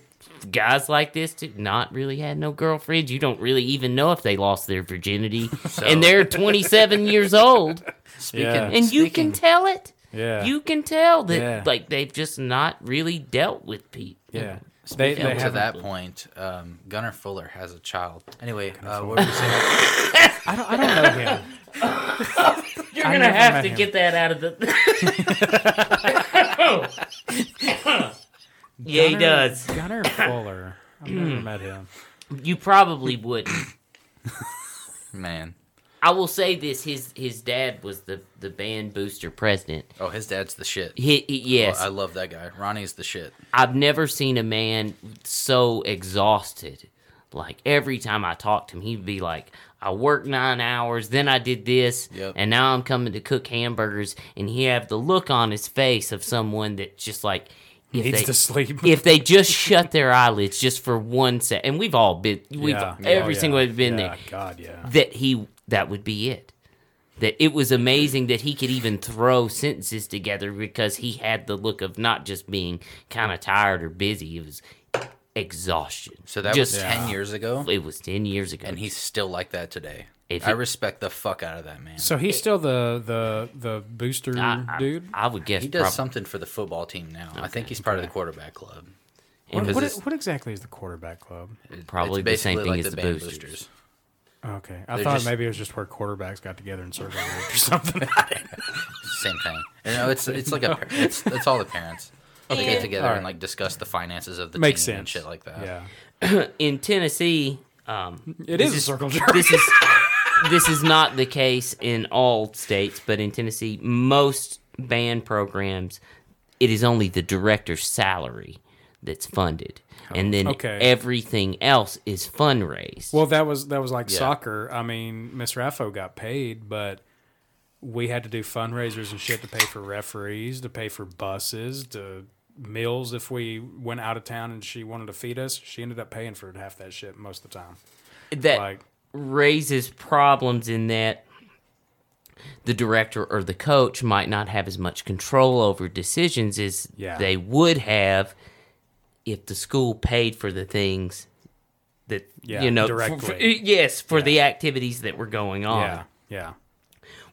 guys like this too. Not really had no girlfriends. You don't really even know if they lost their virginity, and they're 27 years old. Speaking- Yeah. and you can tell it. Yeah. you can tell that Yeah. like they've just not really dealt with Pete. Yeah. Speaking They- they to haven't- that point, um, Gunnar Fuller has a child. Anyway, uh, what were you saying? I don't. I don't know him. You're I gonna have to him. get that out of the. yeah, he does. Gunnar Fuller. I've never met him. You probably wouldn't. Man. I will say this: his his dad was the the band booster president. Oh, his dad's the shit. He, he- yes, Well, I love that guy. Ronnie's the shit. I've never seen a man so exhausted. Like every time I talked to him, he'd be like, "I worked nine hours, then I did this, and now I'm coming to cook hamburgers." And he have the look on his face of someone that just like if Needs they, to sleep. if they just shut their eyelids just for one sec, and we've all been, we've Yeah. every Oh, yeah. single oh, one been Yeah, there. God, yeah. That he that would be it. That it was amazing that he could even throw sentences together because he had the look of not just being kind of tired or busy. It was exhaustion. So that Just- was ten years ago. It was ten years ago, and he's still like that today. If I he- respect the fuck out of that man. So he's still the the the booster I- I- dude. I would guess he does prob- something for the football team now. I think he's part of the quarterback club. What, what, what exactly is the quarterback club? Probably the same thing like as the band boosters. Okay, I They're thought just- maybe it was just where quarterbacks got together and circle jerked or something. Same thing. You know, it's it's like a it's it's all the parents. They get together Alright. and like discuss the finances of the Makes team and sense. shit like that. Yeah. in Tennessee. Um, It this is a circle jerk. This is this is not the case in all states, but in Tennessee, most band programs, it is only the director's salary that's funded, and oh, then Okay. everything else is fundraised. Well, that was that was like Yeah. soccer. I mean, Miss Raffo got paid, but we had to do fundraisers and shit to pay for referees, to pay for buses, to meals if we went out of town and she wanted to feed us. She ended up paying for half that shit most of the time. that Like- raises problems in that the director or the coach might not have as much control over decisions as Yeah. they would have if the school paid for the things that Yeah, you know f- directly. f- yes for the activities that were going on Yeah, yeah.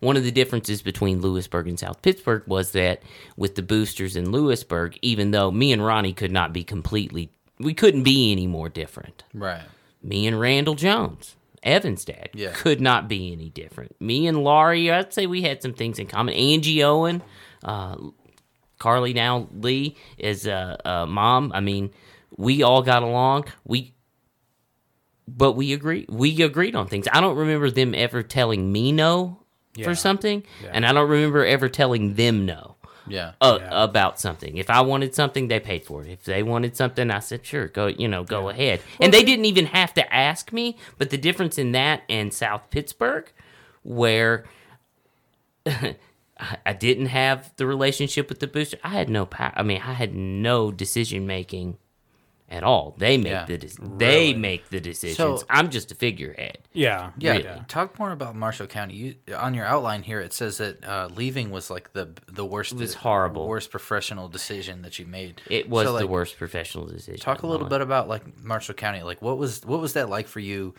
one of the differences between Lewisburg and South Pittsburg was that with the boosters in Lewisburg, even though me and Ronnie could not be completely, we couldn't be any more different. Right. Me and Randall Jones, Evan's dad, Yeah. could not be any different. Me and Laurie, I'd say we had some things in common. Angie Owen, uh, Carly now Lee is a uh, uh, mom. I mean, we all got along. We but we agree we agreed on things. I don't remember them ever telling me no Yeah. for something, Yeah. and I don't remember ever telling them no. Yeah. Uh, about something. If I wanted something, they paid for it. If they wanted something, I said, "Sure, go, you know, go ahead." And they didn't even have to ask me, but the difference in that and South Pittsburg where I I didn't have the relationship with the booster. I had no power. I mean, I had no decision making at all. They make Yeah. the dec- they make the decisions. So- I'm just a figurehead. Yeah, Yeah, Really. talk more about Marshall County. You, on your outline here, it says that uh, leaving was like the the worst. It was horrible. Worst professional decision that you made. It was So, the like, worst professional decision. Talk a little bit about like Marshall County. Like, what was what was that like for you?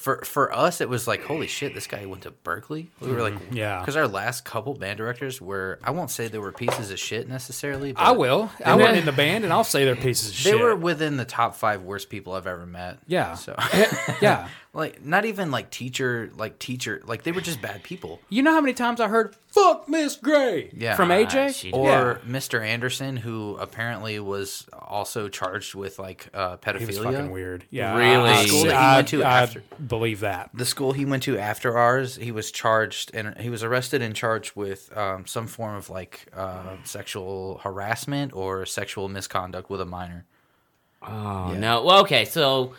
For for us, it was like, holy shit, this guy went to Berkeley. We were like, Mhm. Yeah. because our last couple band directors were, I won't say they were pieces of shit necessarily. But I will. I went in the band and I'll say they're pieces of shit. They shit. were within the top five worst people I've ever met. Yeah. So Yeah. like not even like teacher, like teacher, like they were just bad people. You know how many times I heard "fuck Miss Gray" Yeah, from AJ? or Yeah. Mr. Anderson, who apparently was also charged with like uh, pedophilia. He was fucking weird. Yeah, really. I- The school that he went to I after believe that. the school he went to after ours, he was charged and he was arrested and charged with um, some form of like uh, sexual harassment or sexual misconduct with a minor. Oh no. Well, okay, so,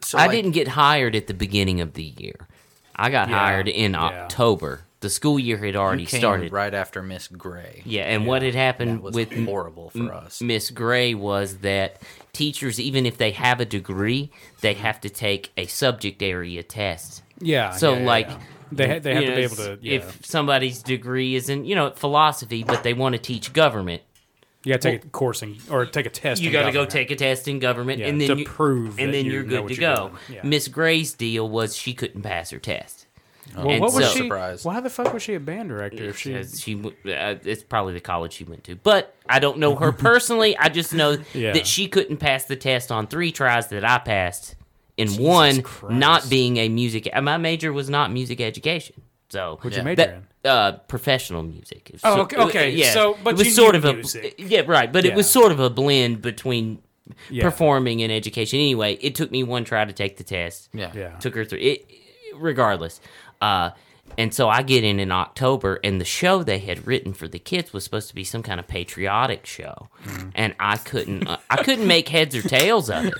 So, I like- didn't get hired at the beginning of the year. I got Yeah, hired in yeah. October. The school year had already came started. right after Miss Gray. Yeah, and what had happened was with horrible for us. Miss Gray was that teachers, even if they have a degree, they have to take a subject area test. Yeah, So yeah, yeah, like. yeah. They ha- they have you to be able to- yeah. If somebody's degree is in, you know, philosophy, but they want to teach government, You got to take a course in, or take a test. you got to go take a test in government, Yeah, and then to you, prove and that then you you're good to you're go. doing. Yeah. Miss Gray's deal was she couldn't pass her test. Well, And what was so- she? Why the fuck was she a band director? If she, she, uh, it's probably the college she went to, but I don't know her personally. I just know Yeah. that she couldn't pass the test on three tries that I passed, in Jesus one Christ. not being a music. uh, My major was not music education, so What'd you major that, Uh, professional music. Oh, okay- okay, yeah. so- but it was you sort of a yeah, right. But it was sort of a blend between. Yeah. Performing and education. Anyway, it took me one try to take the test. Yeah. Yeah. Took her through it. Regardless, uh, and so I get in in October, and the show they had written for the kids was supposed to be some kind of patriotic show, Mm-hmm. and I couldn't. Uh, I couldn't make heads or tails of it.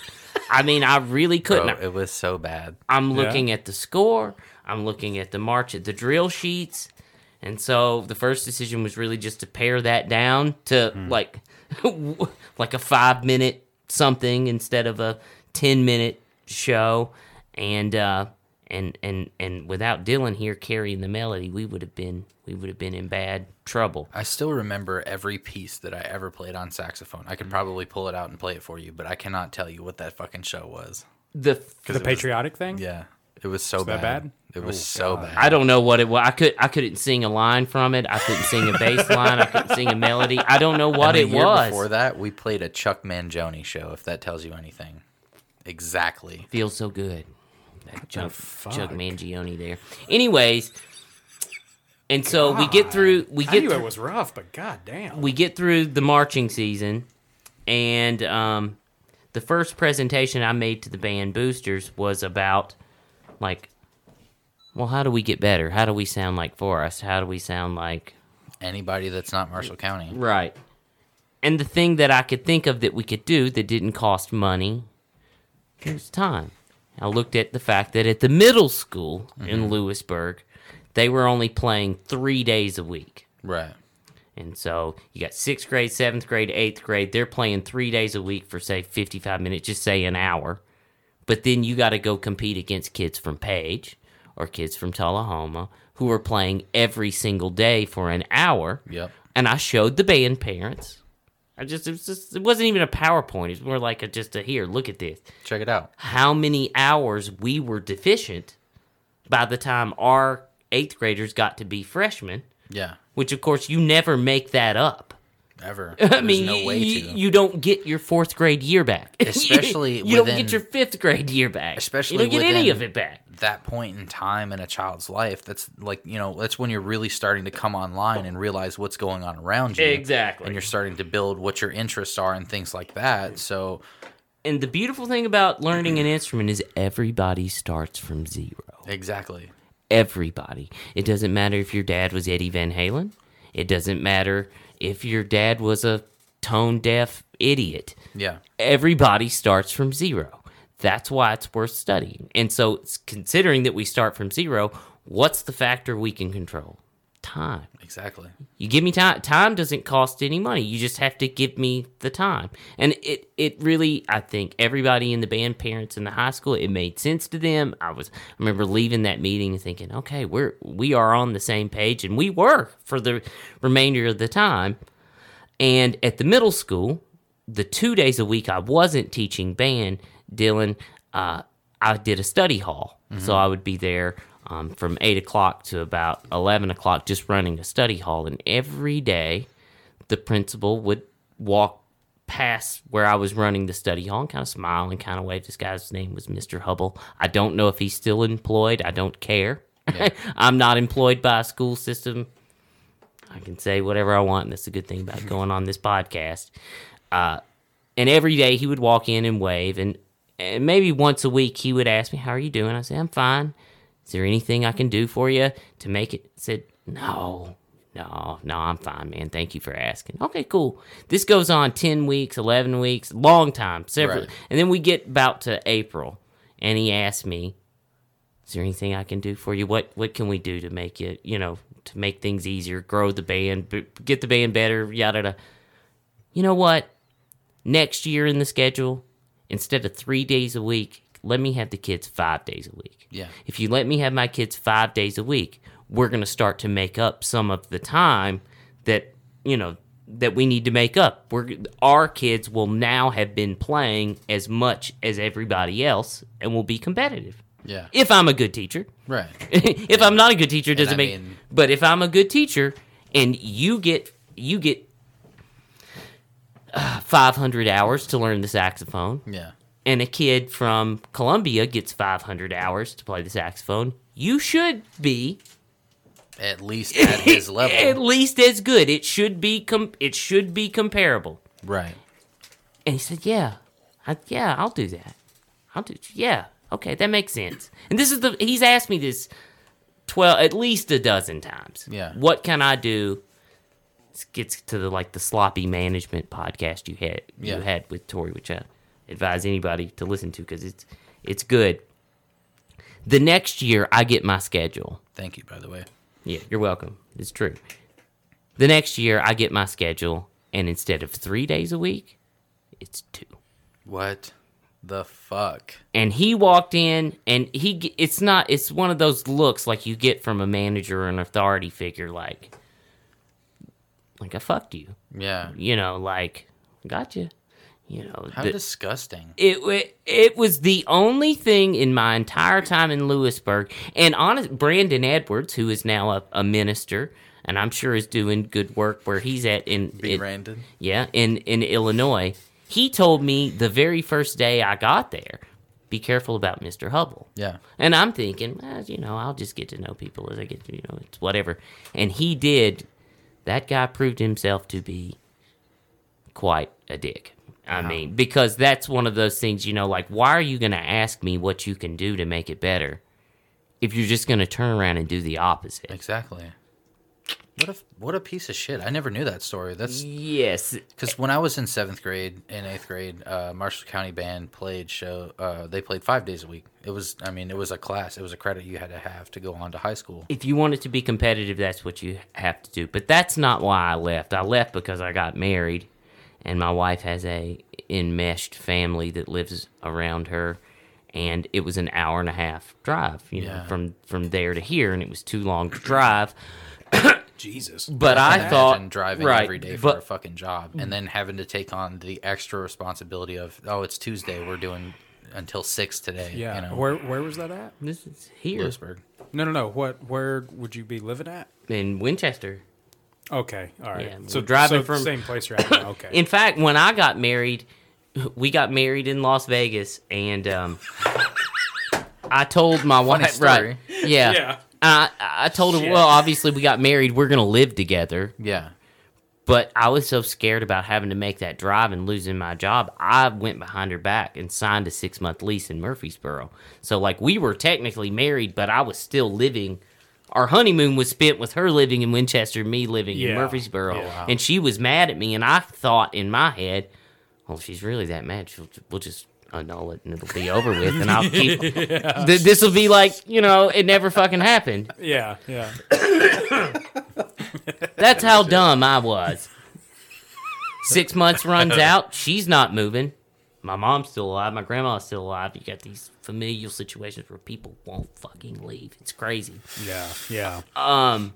I mean, I really couldn't. Bro, it was so bad. I'm Yeah. looking at the score. I'm looking at the march at the drill sheets. And so the first decision was really just to pare that down to Hmm. like like a 5 minute something instead of a 10 minute show and uh and and and without Dylan here carrying the melody, we would have been we would have been in bad trouble. I still remember every piece that I ever played on saxophone. I could mm-hmm. probably pull it out and play it for you, but I cannot tell you what that fucking show was. The 'Cause the it was- patriotic thing. Yeah, it was so Was that bad. bad? It oh, was Oh, so God. bad. I don't know what it was. I could I couldn't sing a line from it. I couldn't sing a bass line. I couldn't sing a melody. I don't know what And it the year was. Before that, we played a Chuck Mangione show. If that tells you anything, exactly. Feels so good. That Chuck, fuck? Chuck Mangione there. Anyways, and so we get through. We get. I get knew through, it was rough, but god damn. we get through the marching season, and um, the first presentation I made to the band boosters was about like well, how do we get better? How do we sound like Forrest? How do we sound like Anybody that's not Marshall County. Right. And the thing that I could think of that we could do that didn't cost money was time. I looked at the fact that at the middle school in mm-hmm. Lewisburg, they were only playing three days a week. Right. And so you got sixth grade, seventh grade, eighth grade. They're playing three days a week for, say, 55 minutes, just say an hour. But then you got to go compete against kids from Page or kids from Tullahoma who are playing every single day for an hour. Yep. And I showed the band parents. I just it, was just, it wasn't even a PowerPoint. It was more like a, just a here, look at this. Check it out. How many hours we were deficient by the time our eighth graders got to be freshmen. Yeah. Which of course you never make that up. Ever. I There's mean, no you, way to. you don't get your fourth grade year back. Especially you, don't get your fifth grade year back. Especially you don't get any of it back. That point in time in a child's life, that's like you know, that's when you're really starting to come online and realize what's going on around you. Exactly. And you're starting to build what your interests are and things like that. So, And the beautiful thing about learning an instrument is everybody starts from zero. exactly. Everybody. It doesn't matter if your dad was Eddie Van Halen. It doesn't matter if your dad was a tone deaf idiot. Yeah. Everybody starts from zero. That's why it's worth studying. And so, considering that we start from zero, what's the factor we can control? Time. Exactly. You give me time. Time doesn't cost any money. You just have to give me the time. And it it really, I think everybody in the band, parents in the high school, it made sense to them. I was I remember leaving that meeting and thinking, okay, we're we are on the same page, and we were for the remainder of the time. And at the middle school, the two days a week I wasn't teaching band, Dylan, uh, I did a study hall. So Mhm. I would be there um, from 8 o'clock to about 11 o'clock just running a study hall. And every day, the principal would walk past where I was running the study hall and kind of smile and kind of wave. This guy's name was Mr. Hubble. I don't know if he's still employed. I don't care. I'm not employed by a school system. I can say whatever I want, and that's the good thing about going on this podcast. Uh, and every day he would walk in and wave, and, and maybe once a week he would ask me, "How are you doing?" I say, "I'm fine." Is there anything I can do for you to make it? I said, "No, no, no, I'm fine, man. Thank you for asking." Okay, cool. This goes on ten weeks, eleven weeks, long time, several, Right. and then we get about to April, and he asked me, is there anything I can do for you? What what can we do to make it, you know, to make things easier, grow the band, b- get the band better, yada yada. You know what? Next year in the schedule, instead of three days a week, let me have the kids five days a week. Yeah. If you let me have my kids five days a week, we're gonna start to make up some of the time that you know that we need to make up. We're our kids will now have been playing as much as everybody else and will be competitive. Yeah. If I'm a good teacher. Right. if I'm not a good teacher, doesn't make. mean- but if I'm a good teacher, and you get you get uh, 500 hours to learn the saxophone, Yeah. And a kid from Columbia gets 500 hours to play the saxophone, you should be At least at his level. at least as good. It should be com- it should be comparable. Right. And he said, "Yeah, I, yeah, I'll do that. I'll do. Yeah, okay, that makes sense." And this is the he's asked me this twelve at least a dozen times. Yeah. What can I do? This gets to the like the sloppy management podcast you had Yeah. you had with Tori, which I advise anybody to listen to because it's it's good. The next year, I get my schedule. Thank you, by the way. Yeah, you're welcome. It's true. The next year, I get my schedule, and instead of three days a week, it's two. What the fuck? And he walked in, and he it's not it's one of those looks like you get from a manager or an authority figure, like like I fucked you. Yeah. You know, like got you. Know, How the- disgusting. it, wa- it was the only thing in my entire time in Lewisburg. And honest, Brandon Edwards, who is now a, a minister, and I'm sure is doing good work where he's at in, in- Brandon? yeah, in in Illinois. He told me the very first day I got there, be careful about Mr. Hubble. Yeah. And I'm thinking, well, you know, I'll just get to know people as I get to, you know, it's whatever. And he did. That guy proved himself to be quite a dick. I mean, because that's one of those things, you know, like, why are you going to ask me what you can do to make it better if you're just going to turn around and do the opposite. Exactly. What a what a piece of shit! I never knew that story. That's yes. Because when I was in seventh grade and eighth grade, uh, Marshall County band played show. Uh, they played five days a week. It was, I mean, it was a class. It was a credit you had to have to go on to high school. If you want it to be competitive, that's what you have to do. But that's not why I left. I left because I got married, and my wife has a enmeshed family that lives around her, and it was an hour and a half drive, you know, from from there to here, and it was too long to drive. Jesus. But I I thought driving right, every day for but- a fucking job, and then having to take on the extra responsibility of, oh, it's Tuesday. We're doing until six today. Yeah. You know, Where where was that at? This is here. Lewisburg. No, no, no. What? Where would you be living at? in Winchester. Okay. All right. Yeah, so driving so from same place you're now, Okay. In fact, when I got married, we got married in Las Vegas, and um, I told my Funny wife, story. right? Yeah, Yeah. I I told her, well, obviously we got married, we're gonna live together. Yeah. But I was so scared about having to make that drive and losing my job, I went behind her back and signed a six month lease in Murfreesboro. So like we were technically married, but I was still living. Our honeymoon was spent with her living in Winchester, me living in Murfreesboro, Yeah. and she was mad at me. And I thought in my head, well, if she's really that mad, she'll, we'll just annul it and it'll be over with, and I'll keep. Yeah. Th- this will be like you know, it never fucking happened. yeah. Yeah. That's how dumb I was. Six months runs out. She's not moving. My mom's still alive. My grandma's still alive. You got these familial situations where people won't fucking leave. It's crazy. Yeah. Yeah. Um,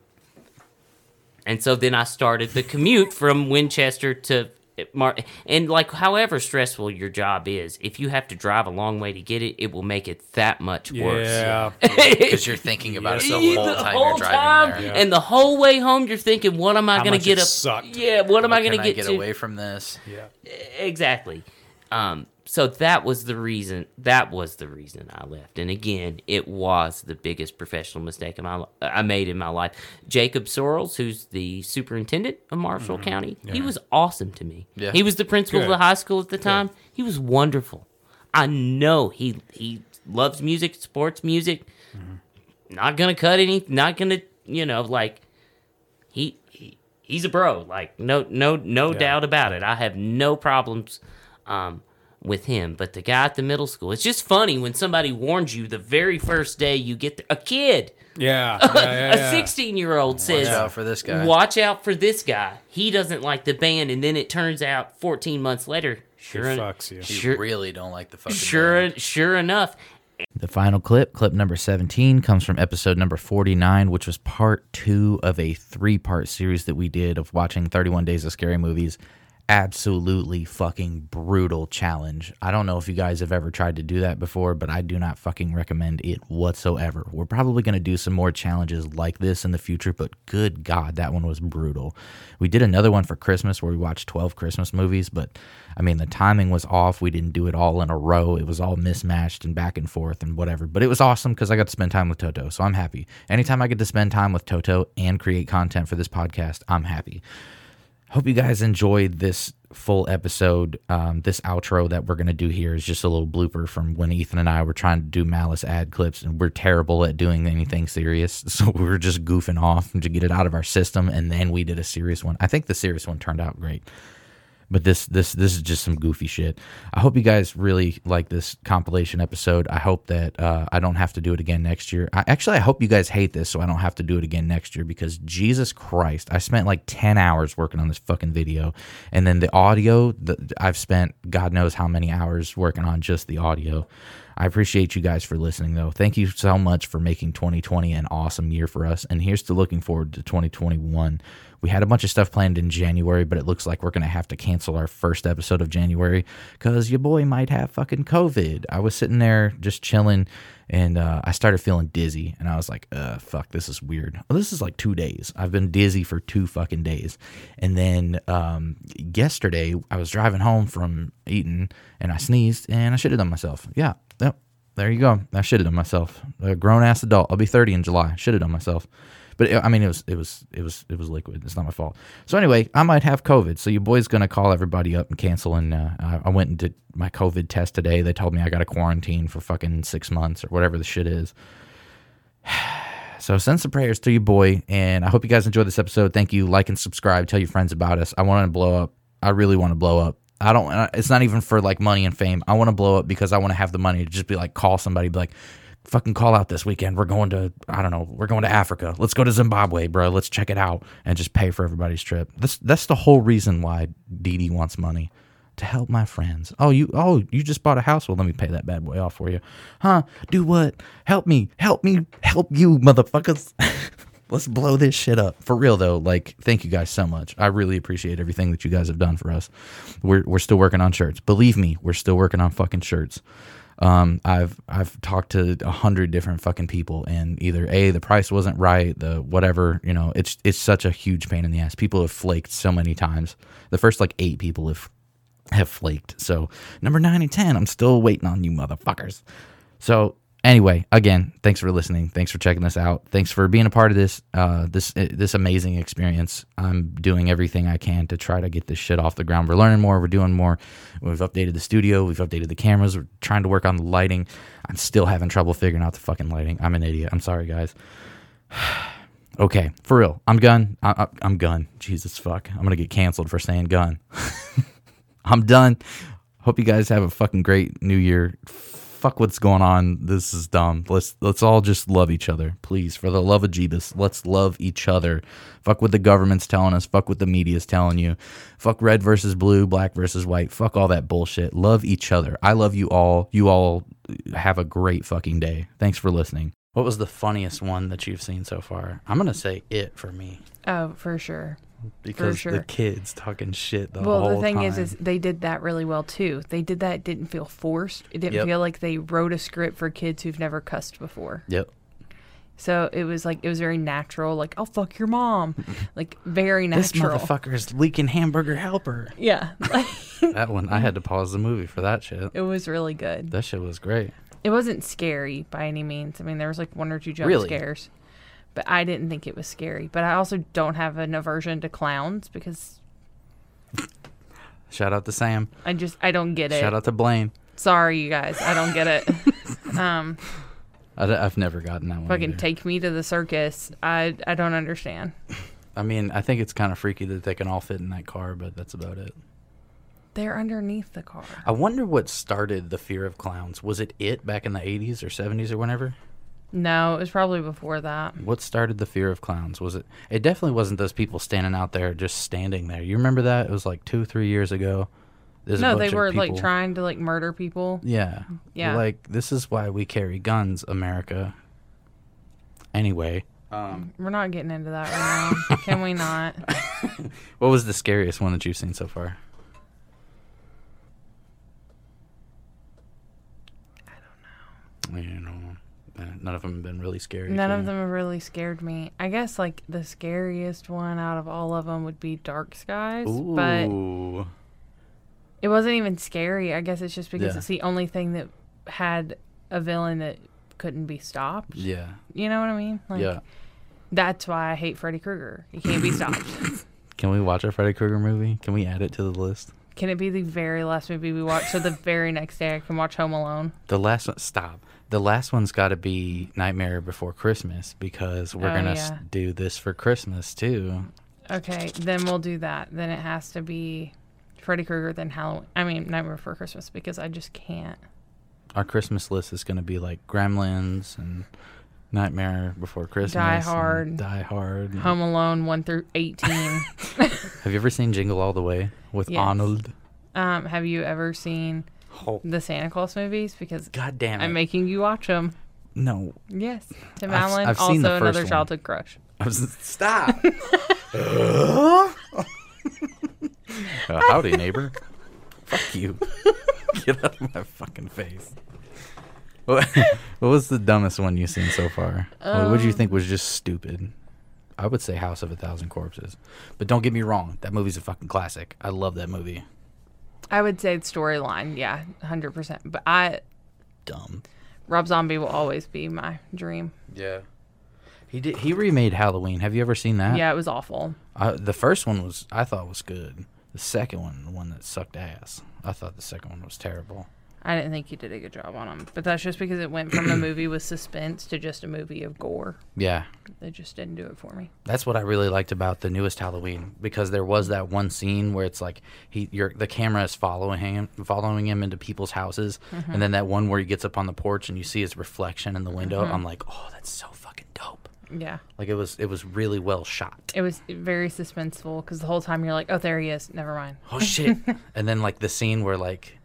and so then I started the commute from Winchester to Mar- and like however stressful your job is, if you have to drive a long way to get it, it will make it that much worse. Yeah. Because you're thinking about it the Yeah, whole the time whole you're driving time, there. And the whole way home, you're thinking, "What am I going to get up? sucked. Yeah, what am I going to get get to? away from this? Yeah. Exactly. Um, so that was the reason. That was the reason I left. And again, it was the biggest professional mistake my, I made in my life. Jacob Sorrells, who's the superintendent of Marshall County, he Mm-hmm. Yeah. was awesome to me. Yeah. He was the principal of the high school at the time. He was wonderful. I know he he loves music, sports music. Not gonna cut any. Not gonna you know like he, he he's a bro. Like no no no Yeah. doubt about it. I have no problems um, with him. But the guy at the middle school, it's just funny when somebody warns you the very first day you get there. A kid, Yeah. yeah, yeah, a sixteen-year-old says, Watch out for this guy." Watch out for this guy. He doesn't like the band." And then it turns out, fourteen months later, sure, en- fucks you. You Sure, really don't like the fucking sure, sure enough, The final clip, clip number 17, comes from episode number 49, which was part two of a three part series that we did of watching 31 Days of Scary Movies. Absolutely fucking brutal challenge. I don't know if you guys have ever tried to do that before, but I do not fucking recommend it whatsoever. We're probably going to do some more challenges like this in the future, but good God, that one was brutal. We did another one for Christmas where we watched 12 Christmas movies, but I mean, the timing was off. We didn't do it all in a row. It was all mismatched and back and forth and whatever. But it was awesome because I got to spend time with Toto. So I'm happy. Anytime I get to spend time with Toto and create content for this podcast, I'm happy. Hope you guys enjoyed this full episode. Um, this outro that we're going to do here is just a little blooper from when Ethan and I were trying to do malice ad clips, and we're terrible at doing anything serious. So we were just goofing off to get it out of our system, and then we did a serious one. I think the serious one turned out great. But this this this is just some goofy shit. I hope you guys really like this compilation episode. I hope that uh, I don't have to do it again next year. I, actually, I hope you guys hate this so I don't have to do it again next year because Jesus Christ, I spent like ten hours working on this fucking video, and then the audio. The, I've spent God knows how many hours working on just the audio. I appreciate you guys for listening, though. Thank you so much for making 2020 an awesome year for us. And here's to looking forward to 2021. We had a bunch of stuff planned in January, but it looks like we're going to have to cancel our first episode of January because your boy might have fucking COVID. I was sitting there just chilling and uh, I started feeling dizzy and I was like, uh, fuck, this is weird. Well, this is like two days. I've been dizzy for two fucking days. And then um, yesterday, I was driving home from eating and I sneezed and I shitted on myself. Yeah, yep. There you go. I shitted on myself. A grown ass adult. I'll be 30 in July. Shitted on myself. But it, I mean, it was it was it was it was liquid. It's not my fault. So anyway, I might have COVID. So your boy's gonna call everybody up and cancel. And uh, I, went and did my COVID test today. They told me I got to quarantine for fucking six months or whatever the shit is. So send some prayers to your boy, and I hope you guys enjoyed this episode. Thank you. Like and subscribe. Tell your friends about us. I want to blow up. I really want to blow up. I don't. uh, It's not even for like money and fame. I want to blow up because I want to have the money to just be like call somebody, be like, fucking call out this weekend. We're going to I don't know. We're going to Africa. Let's go to Zimbabwe, bro. Let's check it out and just pay for everybody's trip. That's that's the whole reason why Dee wants money to help my friends. Oh, you oh, you just bought a house? Well, let me pay that bad boy off for you. Huh? Do what? Help me. Help me. Help you, motherfuckers. Let's blow this shit up. For real though, like thank you guys so much. I really appreciate everything that you guys have done for us. We're we're still working on shirts. Believe me, we're still working on fucking shirts. Um, I've I've talked to a hundred different fucking people, and either a the price wasn't right, the whatever you know, it's it's such a huge pain in the ass. People have flaked so many times. The first like eight people have have flaked. So number nine and ten, I'm still waiting on you, motherfuckers. So anyway, again, thanks for listening. Thanks for checking this out. Thanks for being a part of this uh, this this amazing experience. I'm doing everything I can to try to get this shit off the ground. We're learning more. We're doing more. We've updated the studio. We've updated the cameras. We're trying to work on the lighting. I'm still having trouble figuring out the fucking lighting. I'm an idiot. I'm sorry, guys. okay, for real. I'm gun. I, I, I'm gun. Jesus fuck. I'm gonna get canceled for saying gun. I'm done. Hope you guys have a fucking great new year. Fuck what's going on. This is dumb. Let's let's all just love each other, please. For the love of Jeebus, let's love each other. Fuck what the government's telling us. Fuck what the media's telling you. Fuck red versus blue, black versus white. Fuck all that bullshit. Love each other. I love you all. You all have a great fucking day. Thanks for listening. What was the funniest one that you've seen so far? I'm gonna say it for me Oh, for sure. Because sure. the kids talking shit the well, whole the thing time. is, is they did that really well too. They did that. It didn't feel forced. It didn't Yep. feel like they wrote a script for kids who've never cussed before. Yep. So it was like it was very natural. Like, I'll fuck your mom. like very natural. This motherfucker's leaking hamburger helper. Yeah. that one, I had to pause the movie for that shit. it was really good. That shit was great. It wasn't scary by any means. I mean, there was like one or two jump Really? scares, but I didn't think it was scary. But I also don't have an aversion to clowns because Shout out to Sam. I just I don't get it. Shout out to Blaine. Sorry, you guys, I don't get it. um, I, have never gotten that one. fucking either. take me to the circus. I I don't understand. I mean, I think it's kind of freaky that they can all fit in that car, but that's about it. They're underneath the car. I wonder what started the fear of clowns. Was it it back in the 80s or 70s or whenever? No, it was probably before that. What started the fear of clowns? Was it? It definitely wasn't those people standing out there just standing there. You remember that? It was like two, three years ago. There's no, they were like trying to like murder people. Yeah. Yeah. Like this is why we carry guns, America. Anyway, um, We're not getting into that right now. Can we not? what was the scariest one that you've seen so far? I don't know. You know, none of them have been really scary. None of them have really scared me. I guess like the scariest one out of all of them would be Dark Skies, but it wasn't even scary. I guess it's just because Yeah. it's the only thing that had a villain that couldn't be stopped. Yeah. You know what I mean? Like, Yeah. That's why I hate Freddy Krueger. He can't be stopped. Can we watch a Freddy Krueger movie? Can we add it to the list? Can it be the very last movie we watch so the very next day I can watch Home Alone? The last one, stop. The last one's got to be Nightmare Before Christmas because we're Oh, gonna yeah. do this for Christmas too. Okay, then we'll do that. Then it has to be Freddy Krueger, then Halloween. I mean, Nightmare Before Christmas because I just can't. Our Christmas list is gonna be like Gremlins and Nightmare Before Christmas, Die Hard. Die Hard. Home Alone 1 through 18. Have you ever seen Jingle All the Way with Yes. Arnold? um, have you ever seen The Santa Claus movies? Because God damn it. I'm making you watch them. No. Yes. Tim I've Allen, I've also seen the another first one. childhood crush. I was stop. Uh, howdy, neighbor. Fuck you. Get out of my fucking face. What, what was the dumbest one you've seen so far? what would you Um, think was just stupid? I would say House of a Thousand Corpses. But don't get me wrong, that movie's a fucking classic. I love that movie. I would say the storyline, yeah, 100%. But I. Dumb. Rob Zombie will always be my dream. Yeah. He did. He remade Halloween. Have you ever seen that? Yeah, it was awful. I, the first one was I thought was good. The second one, the one that sucked ass, I thought the second one was terrible. I didn't think you did a good job on them, but that's just because it went from a movie with suspense to just a movie of gore. Yeah. They just didn't do it for me. That's what I really liked about the newest Halloween because there was that one scene where it's like he, you're, the camera is following him, following him into people's houses, Mhm. and then that one where he gets up on the porch and you see his reflection in the window. Mhm. I'm like, oh, that's so fucking dope. Yeah. Like it was, it was really well shot. It was very suspenseful because the whole time you're like, oh, there he is. Never mind. Oh shit! and then like the scene where like,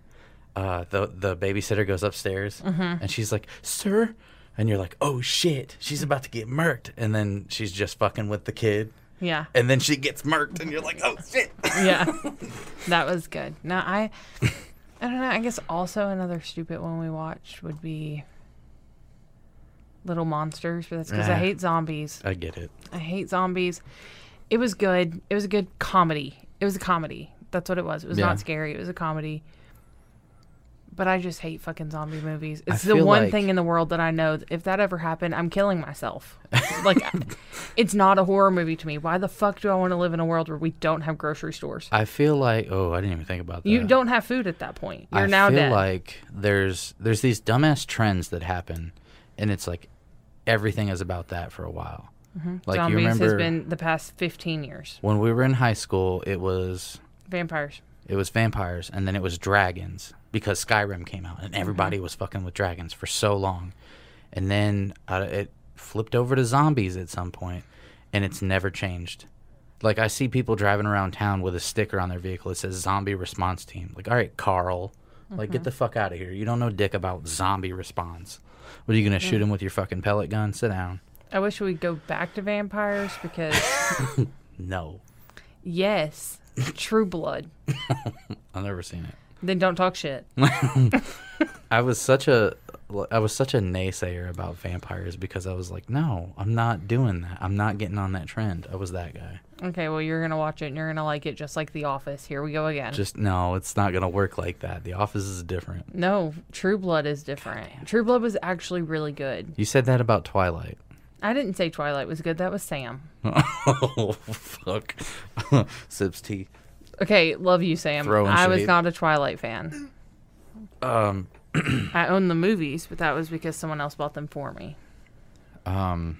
uh, the the babysitter goes upstairs Mhm. and she's like, "Sir," and you're like, "Oh shit, she's about to get murked," and then she's just fucking with the kid. Yeah. And then she gets murked, and you're like, "Oh shit." yeah, that was good. No, I, I don't know. I guess also another stupid one we watched would be Little Monsters, but that's because I Ah. hate zombies. I get it. I hate zombies. It was good. It was a good comedy. It was a comedy. That's what it was. It was Yeah. not scary. It was a comedy. But I just hate fucking zombie movies. It's the one like- thing in the world that I know that if that ever happened, I'm killing myself. like, it's not a horror movie to me. Why the fuck do I want to live in a world where we don't have grocery stores? I feel like, oh, I didn't even think about that. You don't have food at that point. You're I now feel dead. like there's there's these dumbass trends that happen, and it's like everything is about that for a while. Mhm. Like Zombies you remember has been the past 15 years. when we were in high school, it was Vampires. it was vampires, and then it was dragons because Skyrim came out, Mm-hmm. and everybody was fucking with dragons for so long, and then uh, it flipped over to zombies at some point, and it's never changed. Like I see people driving around town with a sticker on their vehicle that says "Zombie Response Team." Like, all right, Carl, like get Mhm. the fuck out of here. You don't know dick about zombie response. What are you gonna shoot Mm. him with your fucking pellet gun? Sit down. I wish we'd go back to vampires because, No, yes, True Blood. I've never seen it. Then don't talk shit. I was such a I was such a naysayer about vampires because I was like, no, I'm not doing that. I'm not getting on that trend. I was that guy. Okay, well, you're going to watch it and you're going to like it just like The Office. Here we go again. Just no, it's not gonna work like that. The Office is different. no, True Blood is different. True Blood was actually really good. You said that about Twilight. I didn't say Twilight was good. That was Sam. oh fuck, sips tea. Okay, love you, Sam. Throwing I was shade. not a Twilight fan. Um, I own the movies, but that was because someone else bought them for me. um.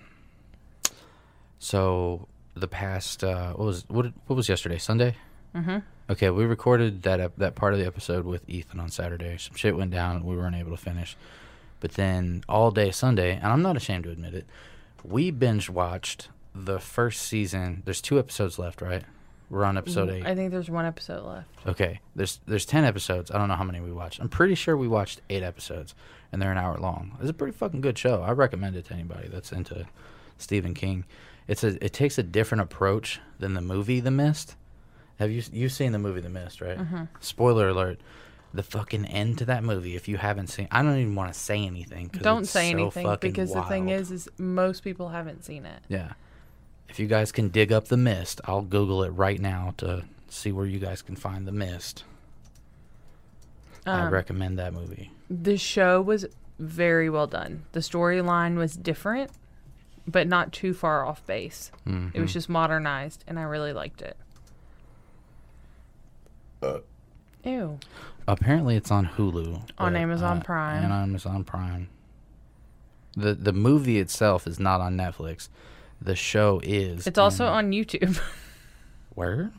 So the past uh, what was what what was yesterday? Sunday. Mhm. Okay, we recorded that ep- that part of the episode with Ethan on Saturday. Some shit went down, we weren't able to finish. But then all day Sunday, and I'm not ashamed to admit it, we binge watched the first season. There's two episodes left, right? We're on episode eight. I think there's one episode left. Okay, there's there's ten episodes. I don't know how many we watched. I'm pretty sure we watched eight episodes, and they're an hour long. It's a pretty fucking good show. I recommend it to anybody that's into Stephen King. It's a it takes a different approach than the movie The Mist. Have you you've seen the movie The Mist, right? Mhm. Spoiler alert: the fucking end to that movie. If you haven't seen, I don't even want to say anything. 'cause Don't say so anything fucking because the thing wild. is, is most people haven't seen it. Yeah. If you guys can dig up the mist, I'll Google it right now to see where you guys can find the mist. I Um, recommend that movie. The show was very well done. The storyline was different, but not too far off base. It Mhm. was just modernized, and I really liked it. Ew. Apparently, it's on Hulu On but, Amazon uh, Prime. And on Amazon Prime. the The movie itself is not on Netflix. The show is. It's also on YouTube. Where?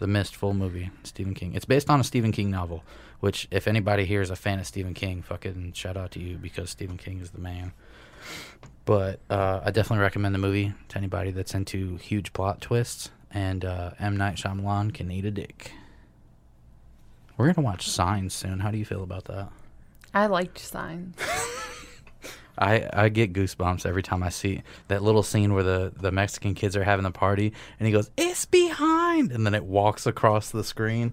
The Mist full movie, Stephen King. It's based on a Stephen King novel, which if anybody here is a fan of Stephen King, fucking shout out to you because Stephen King is the man. But uh, I definitely recommend the movie to anybody that's into huge plot twists. And uh, M Night Shyamalan can eat a dick. We're gonna watch Signs soon. How do you feel about that? I liked Signs. I, I get goosebumps every time I see that little scene where the, the Mexican kids are having the party and he goes, It's behind and then it walks across the screen.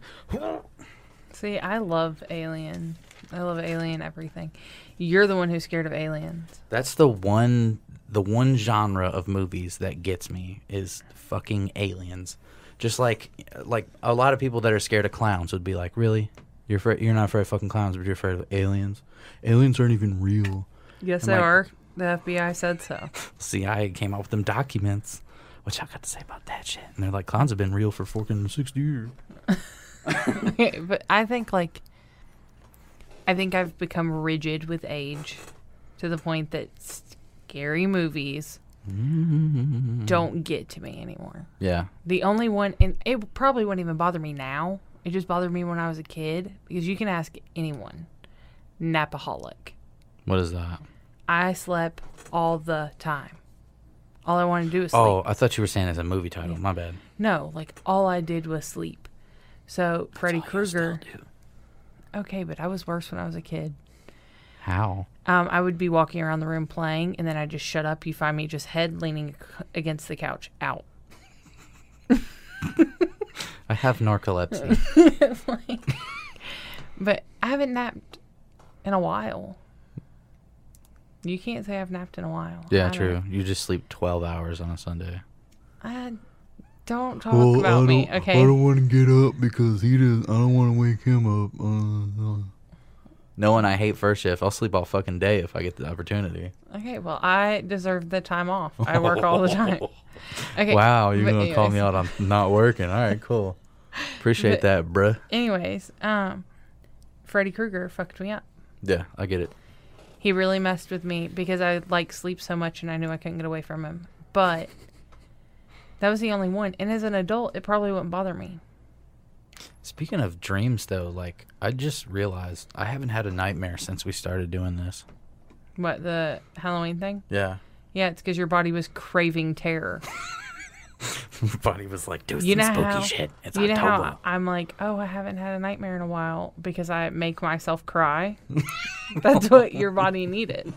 See, I love Alien. I love Alien everything. You're the one who's scared of aliens. That's the one the one genre of movies that gets me is fucking aliens. Just like like a lot of people that are scared of clowns would be like, Really? You're afraid you're not afraid of fucking clowns, but you're afraid of aliens? Aliens aren't even real. Yes, I'm they like, are. The FBI said so. CIA came out with them documents. What y'all got to say about that shit? And they're like, clowns have been real for fucking 60 years. but I think like I think I've become rigid with age to the point that scary movies mm-hmm. don't get to me anymore. Yeah. The only one, and it probably wouldn't even bother me now. It just bothered me when I was a kid because you can ask anyone. Napaholic. What is that? I slept all the time. All I wanted to do was sleep. Oh, I thought you were saying it's a movie title. My bad. No, like all I did was sleep. So Freddy Krueger. Okay, but I was worse when I was a kid. How? Um, I would be walking around the room playing, and then I just shut up. You find me just head leaning against the couch, out. I have narcolepsy. Like- but I haven't napped in a while. You can't say I've napped in a while. yeah, I true. don't- You just sleep 12 hours on a Sunday. I don't talk Well, about I me, don't- okay? I don't want to get up because he does. I don't want to wake him up. Uh, uh. Knowing I hate first shift, I'll sleep all fucking day if I get the opportunity. Okay, well, I deserve the time off. I work all the time. Okay. Wow, you're gonna call me anyways. out on not working. All right, cool. Appreciate But that, bruh. Anyways, um, Freddy Krueger fucked me up. Yeah, I get it. He really messed with me because I like sleep so much and I knew I couldn't get away from him. But that was the only one. And as an adult, it probably wouldn't bother me. Speaking of dreams, though, like I just realized I haven't had a nightmare since we started doing this. What the Halloween thing? Yeah, Yeah, it's because your body was craving terror. my body was like, "Do you some know spooky how, shit." It's you know October. how I'm like, oh, I haven't had a nightmare in a while because I make myself cry. That's what your body needed.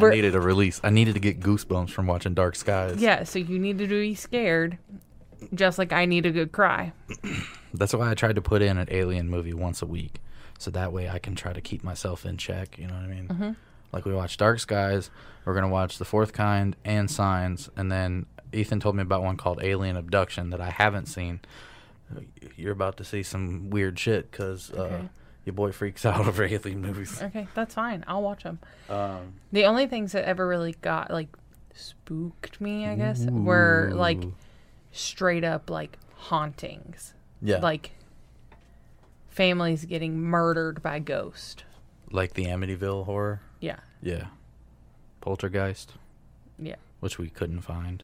I needed a release. I needed to get goosebumps from watching Dark Skies. Yeah, so you needed to be scared, just like I need a good cry. That's why I tried to put in an alien movie once a week, so that way I can try to keep myself in check. You know what I mean? Mhm. Like we watched Dark Skies. We're gonna watch The Fourth Kind and Signs, and then Ethan told me about one called Alien Abduction that I haven't seen. You're about to see some weird shit because uh, your boy freaks out over alien movies. Okay, that's fine. I'll watch them. Um, the only things that ever really got like spooked me, I guess, were like straight up like hauntings. Yeah. Like families getting murdered by ghost. Like the Amityville horror. Yeah. Yeah. Poltergeist. Yeah. Which we couldn't find.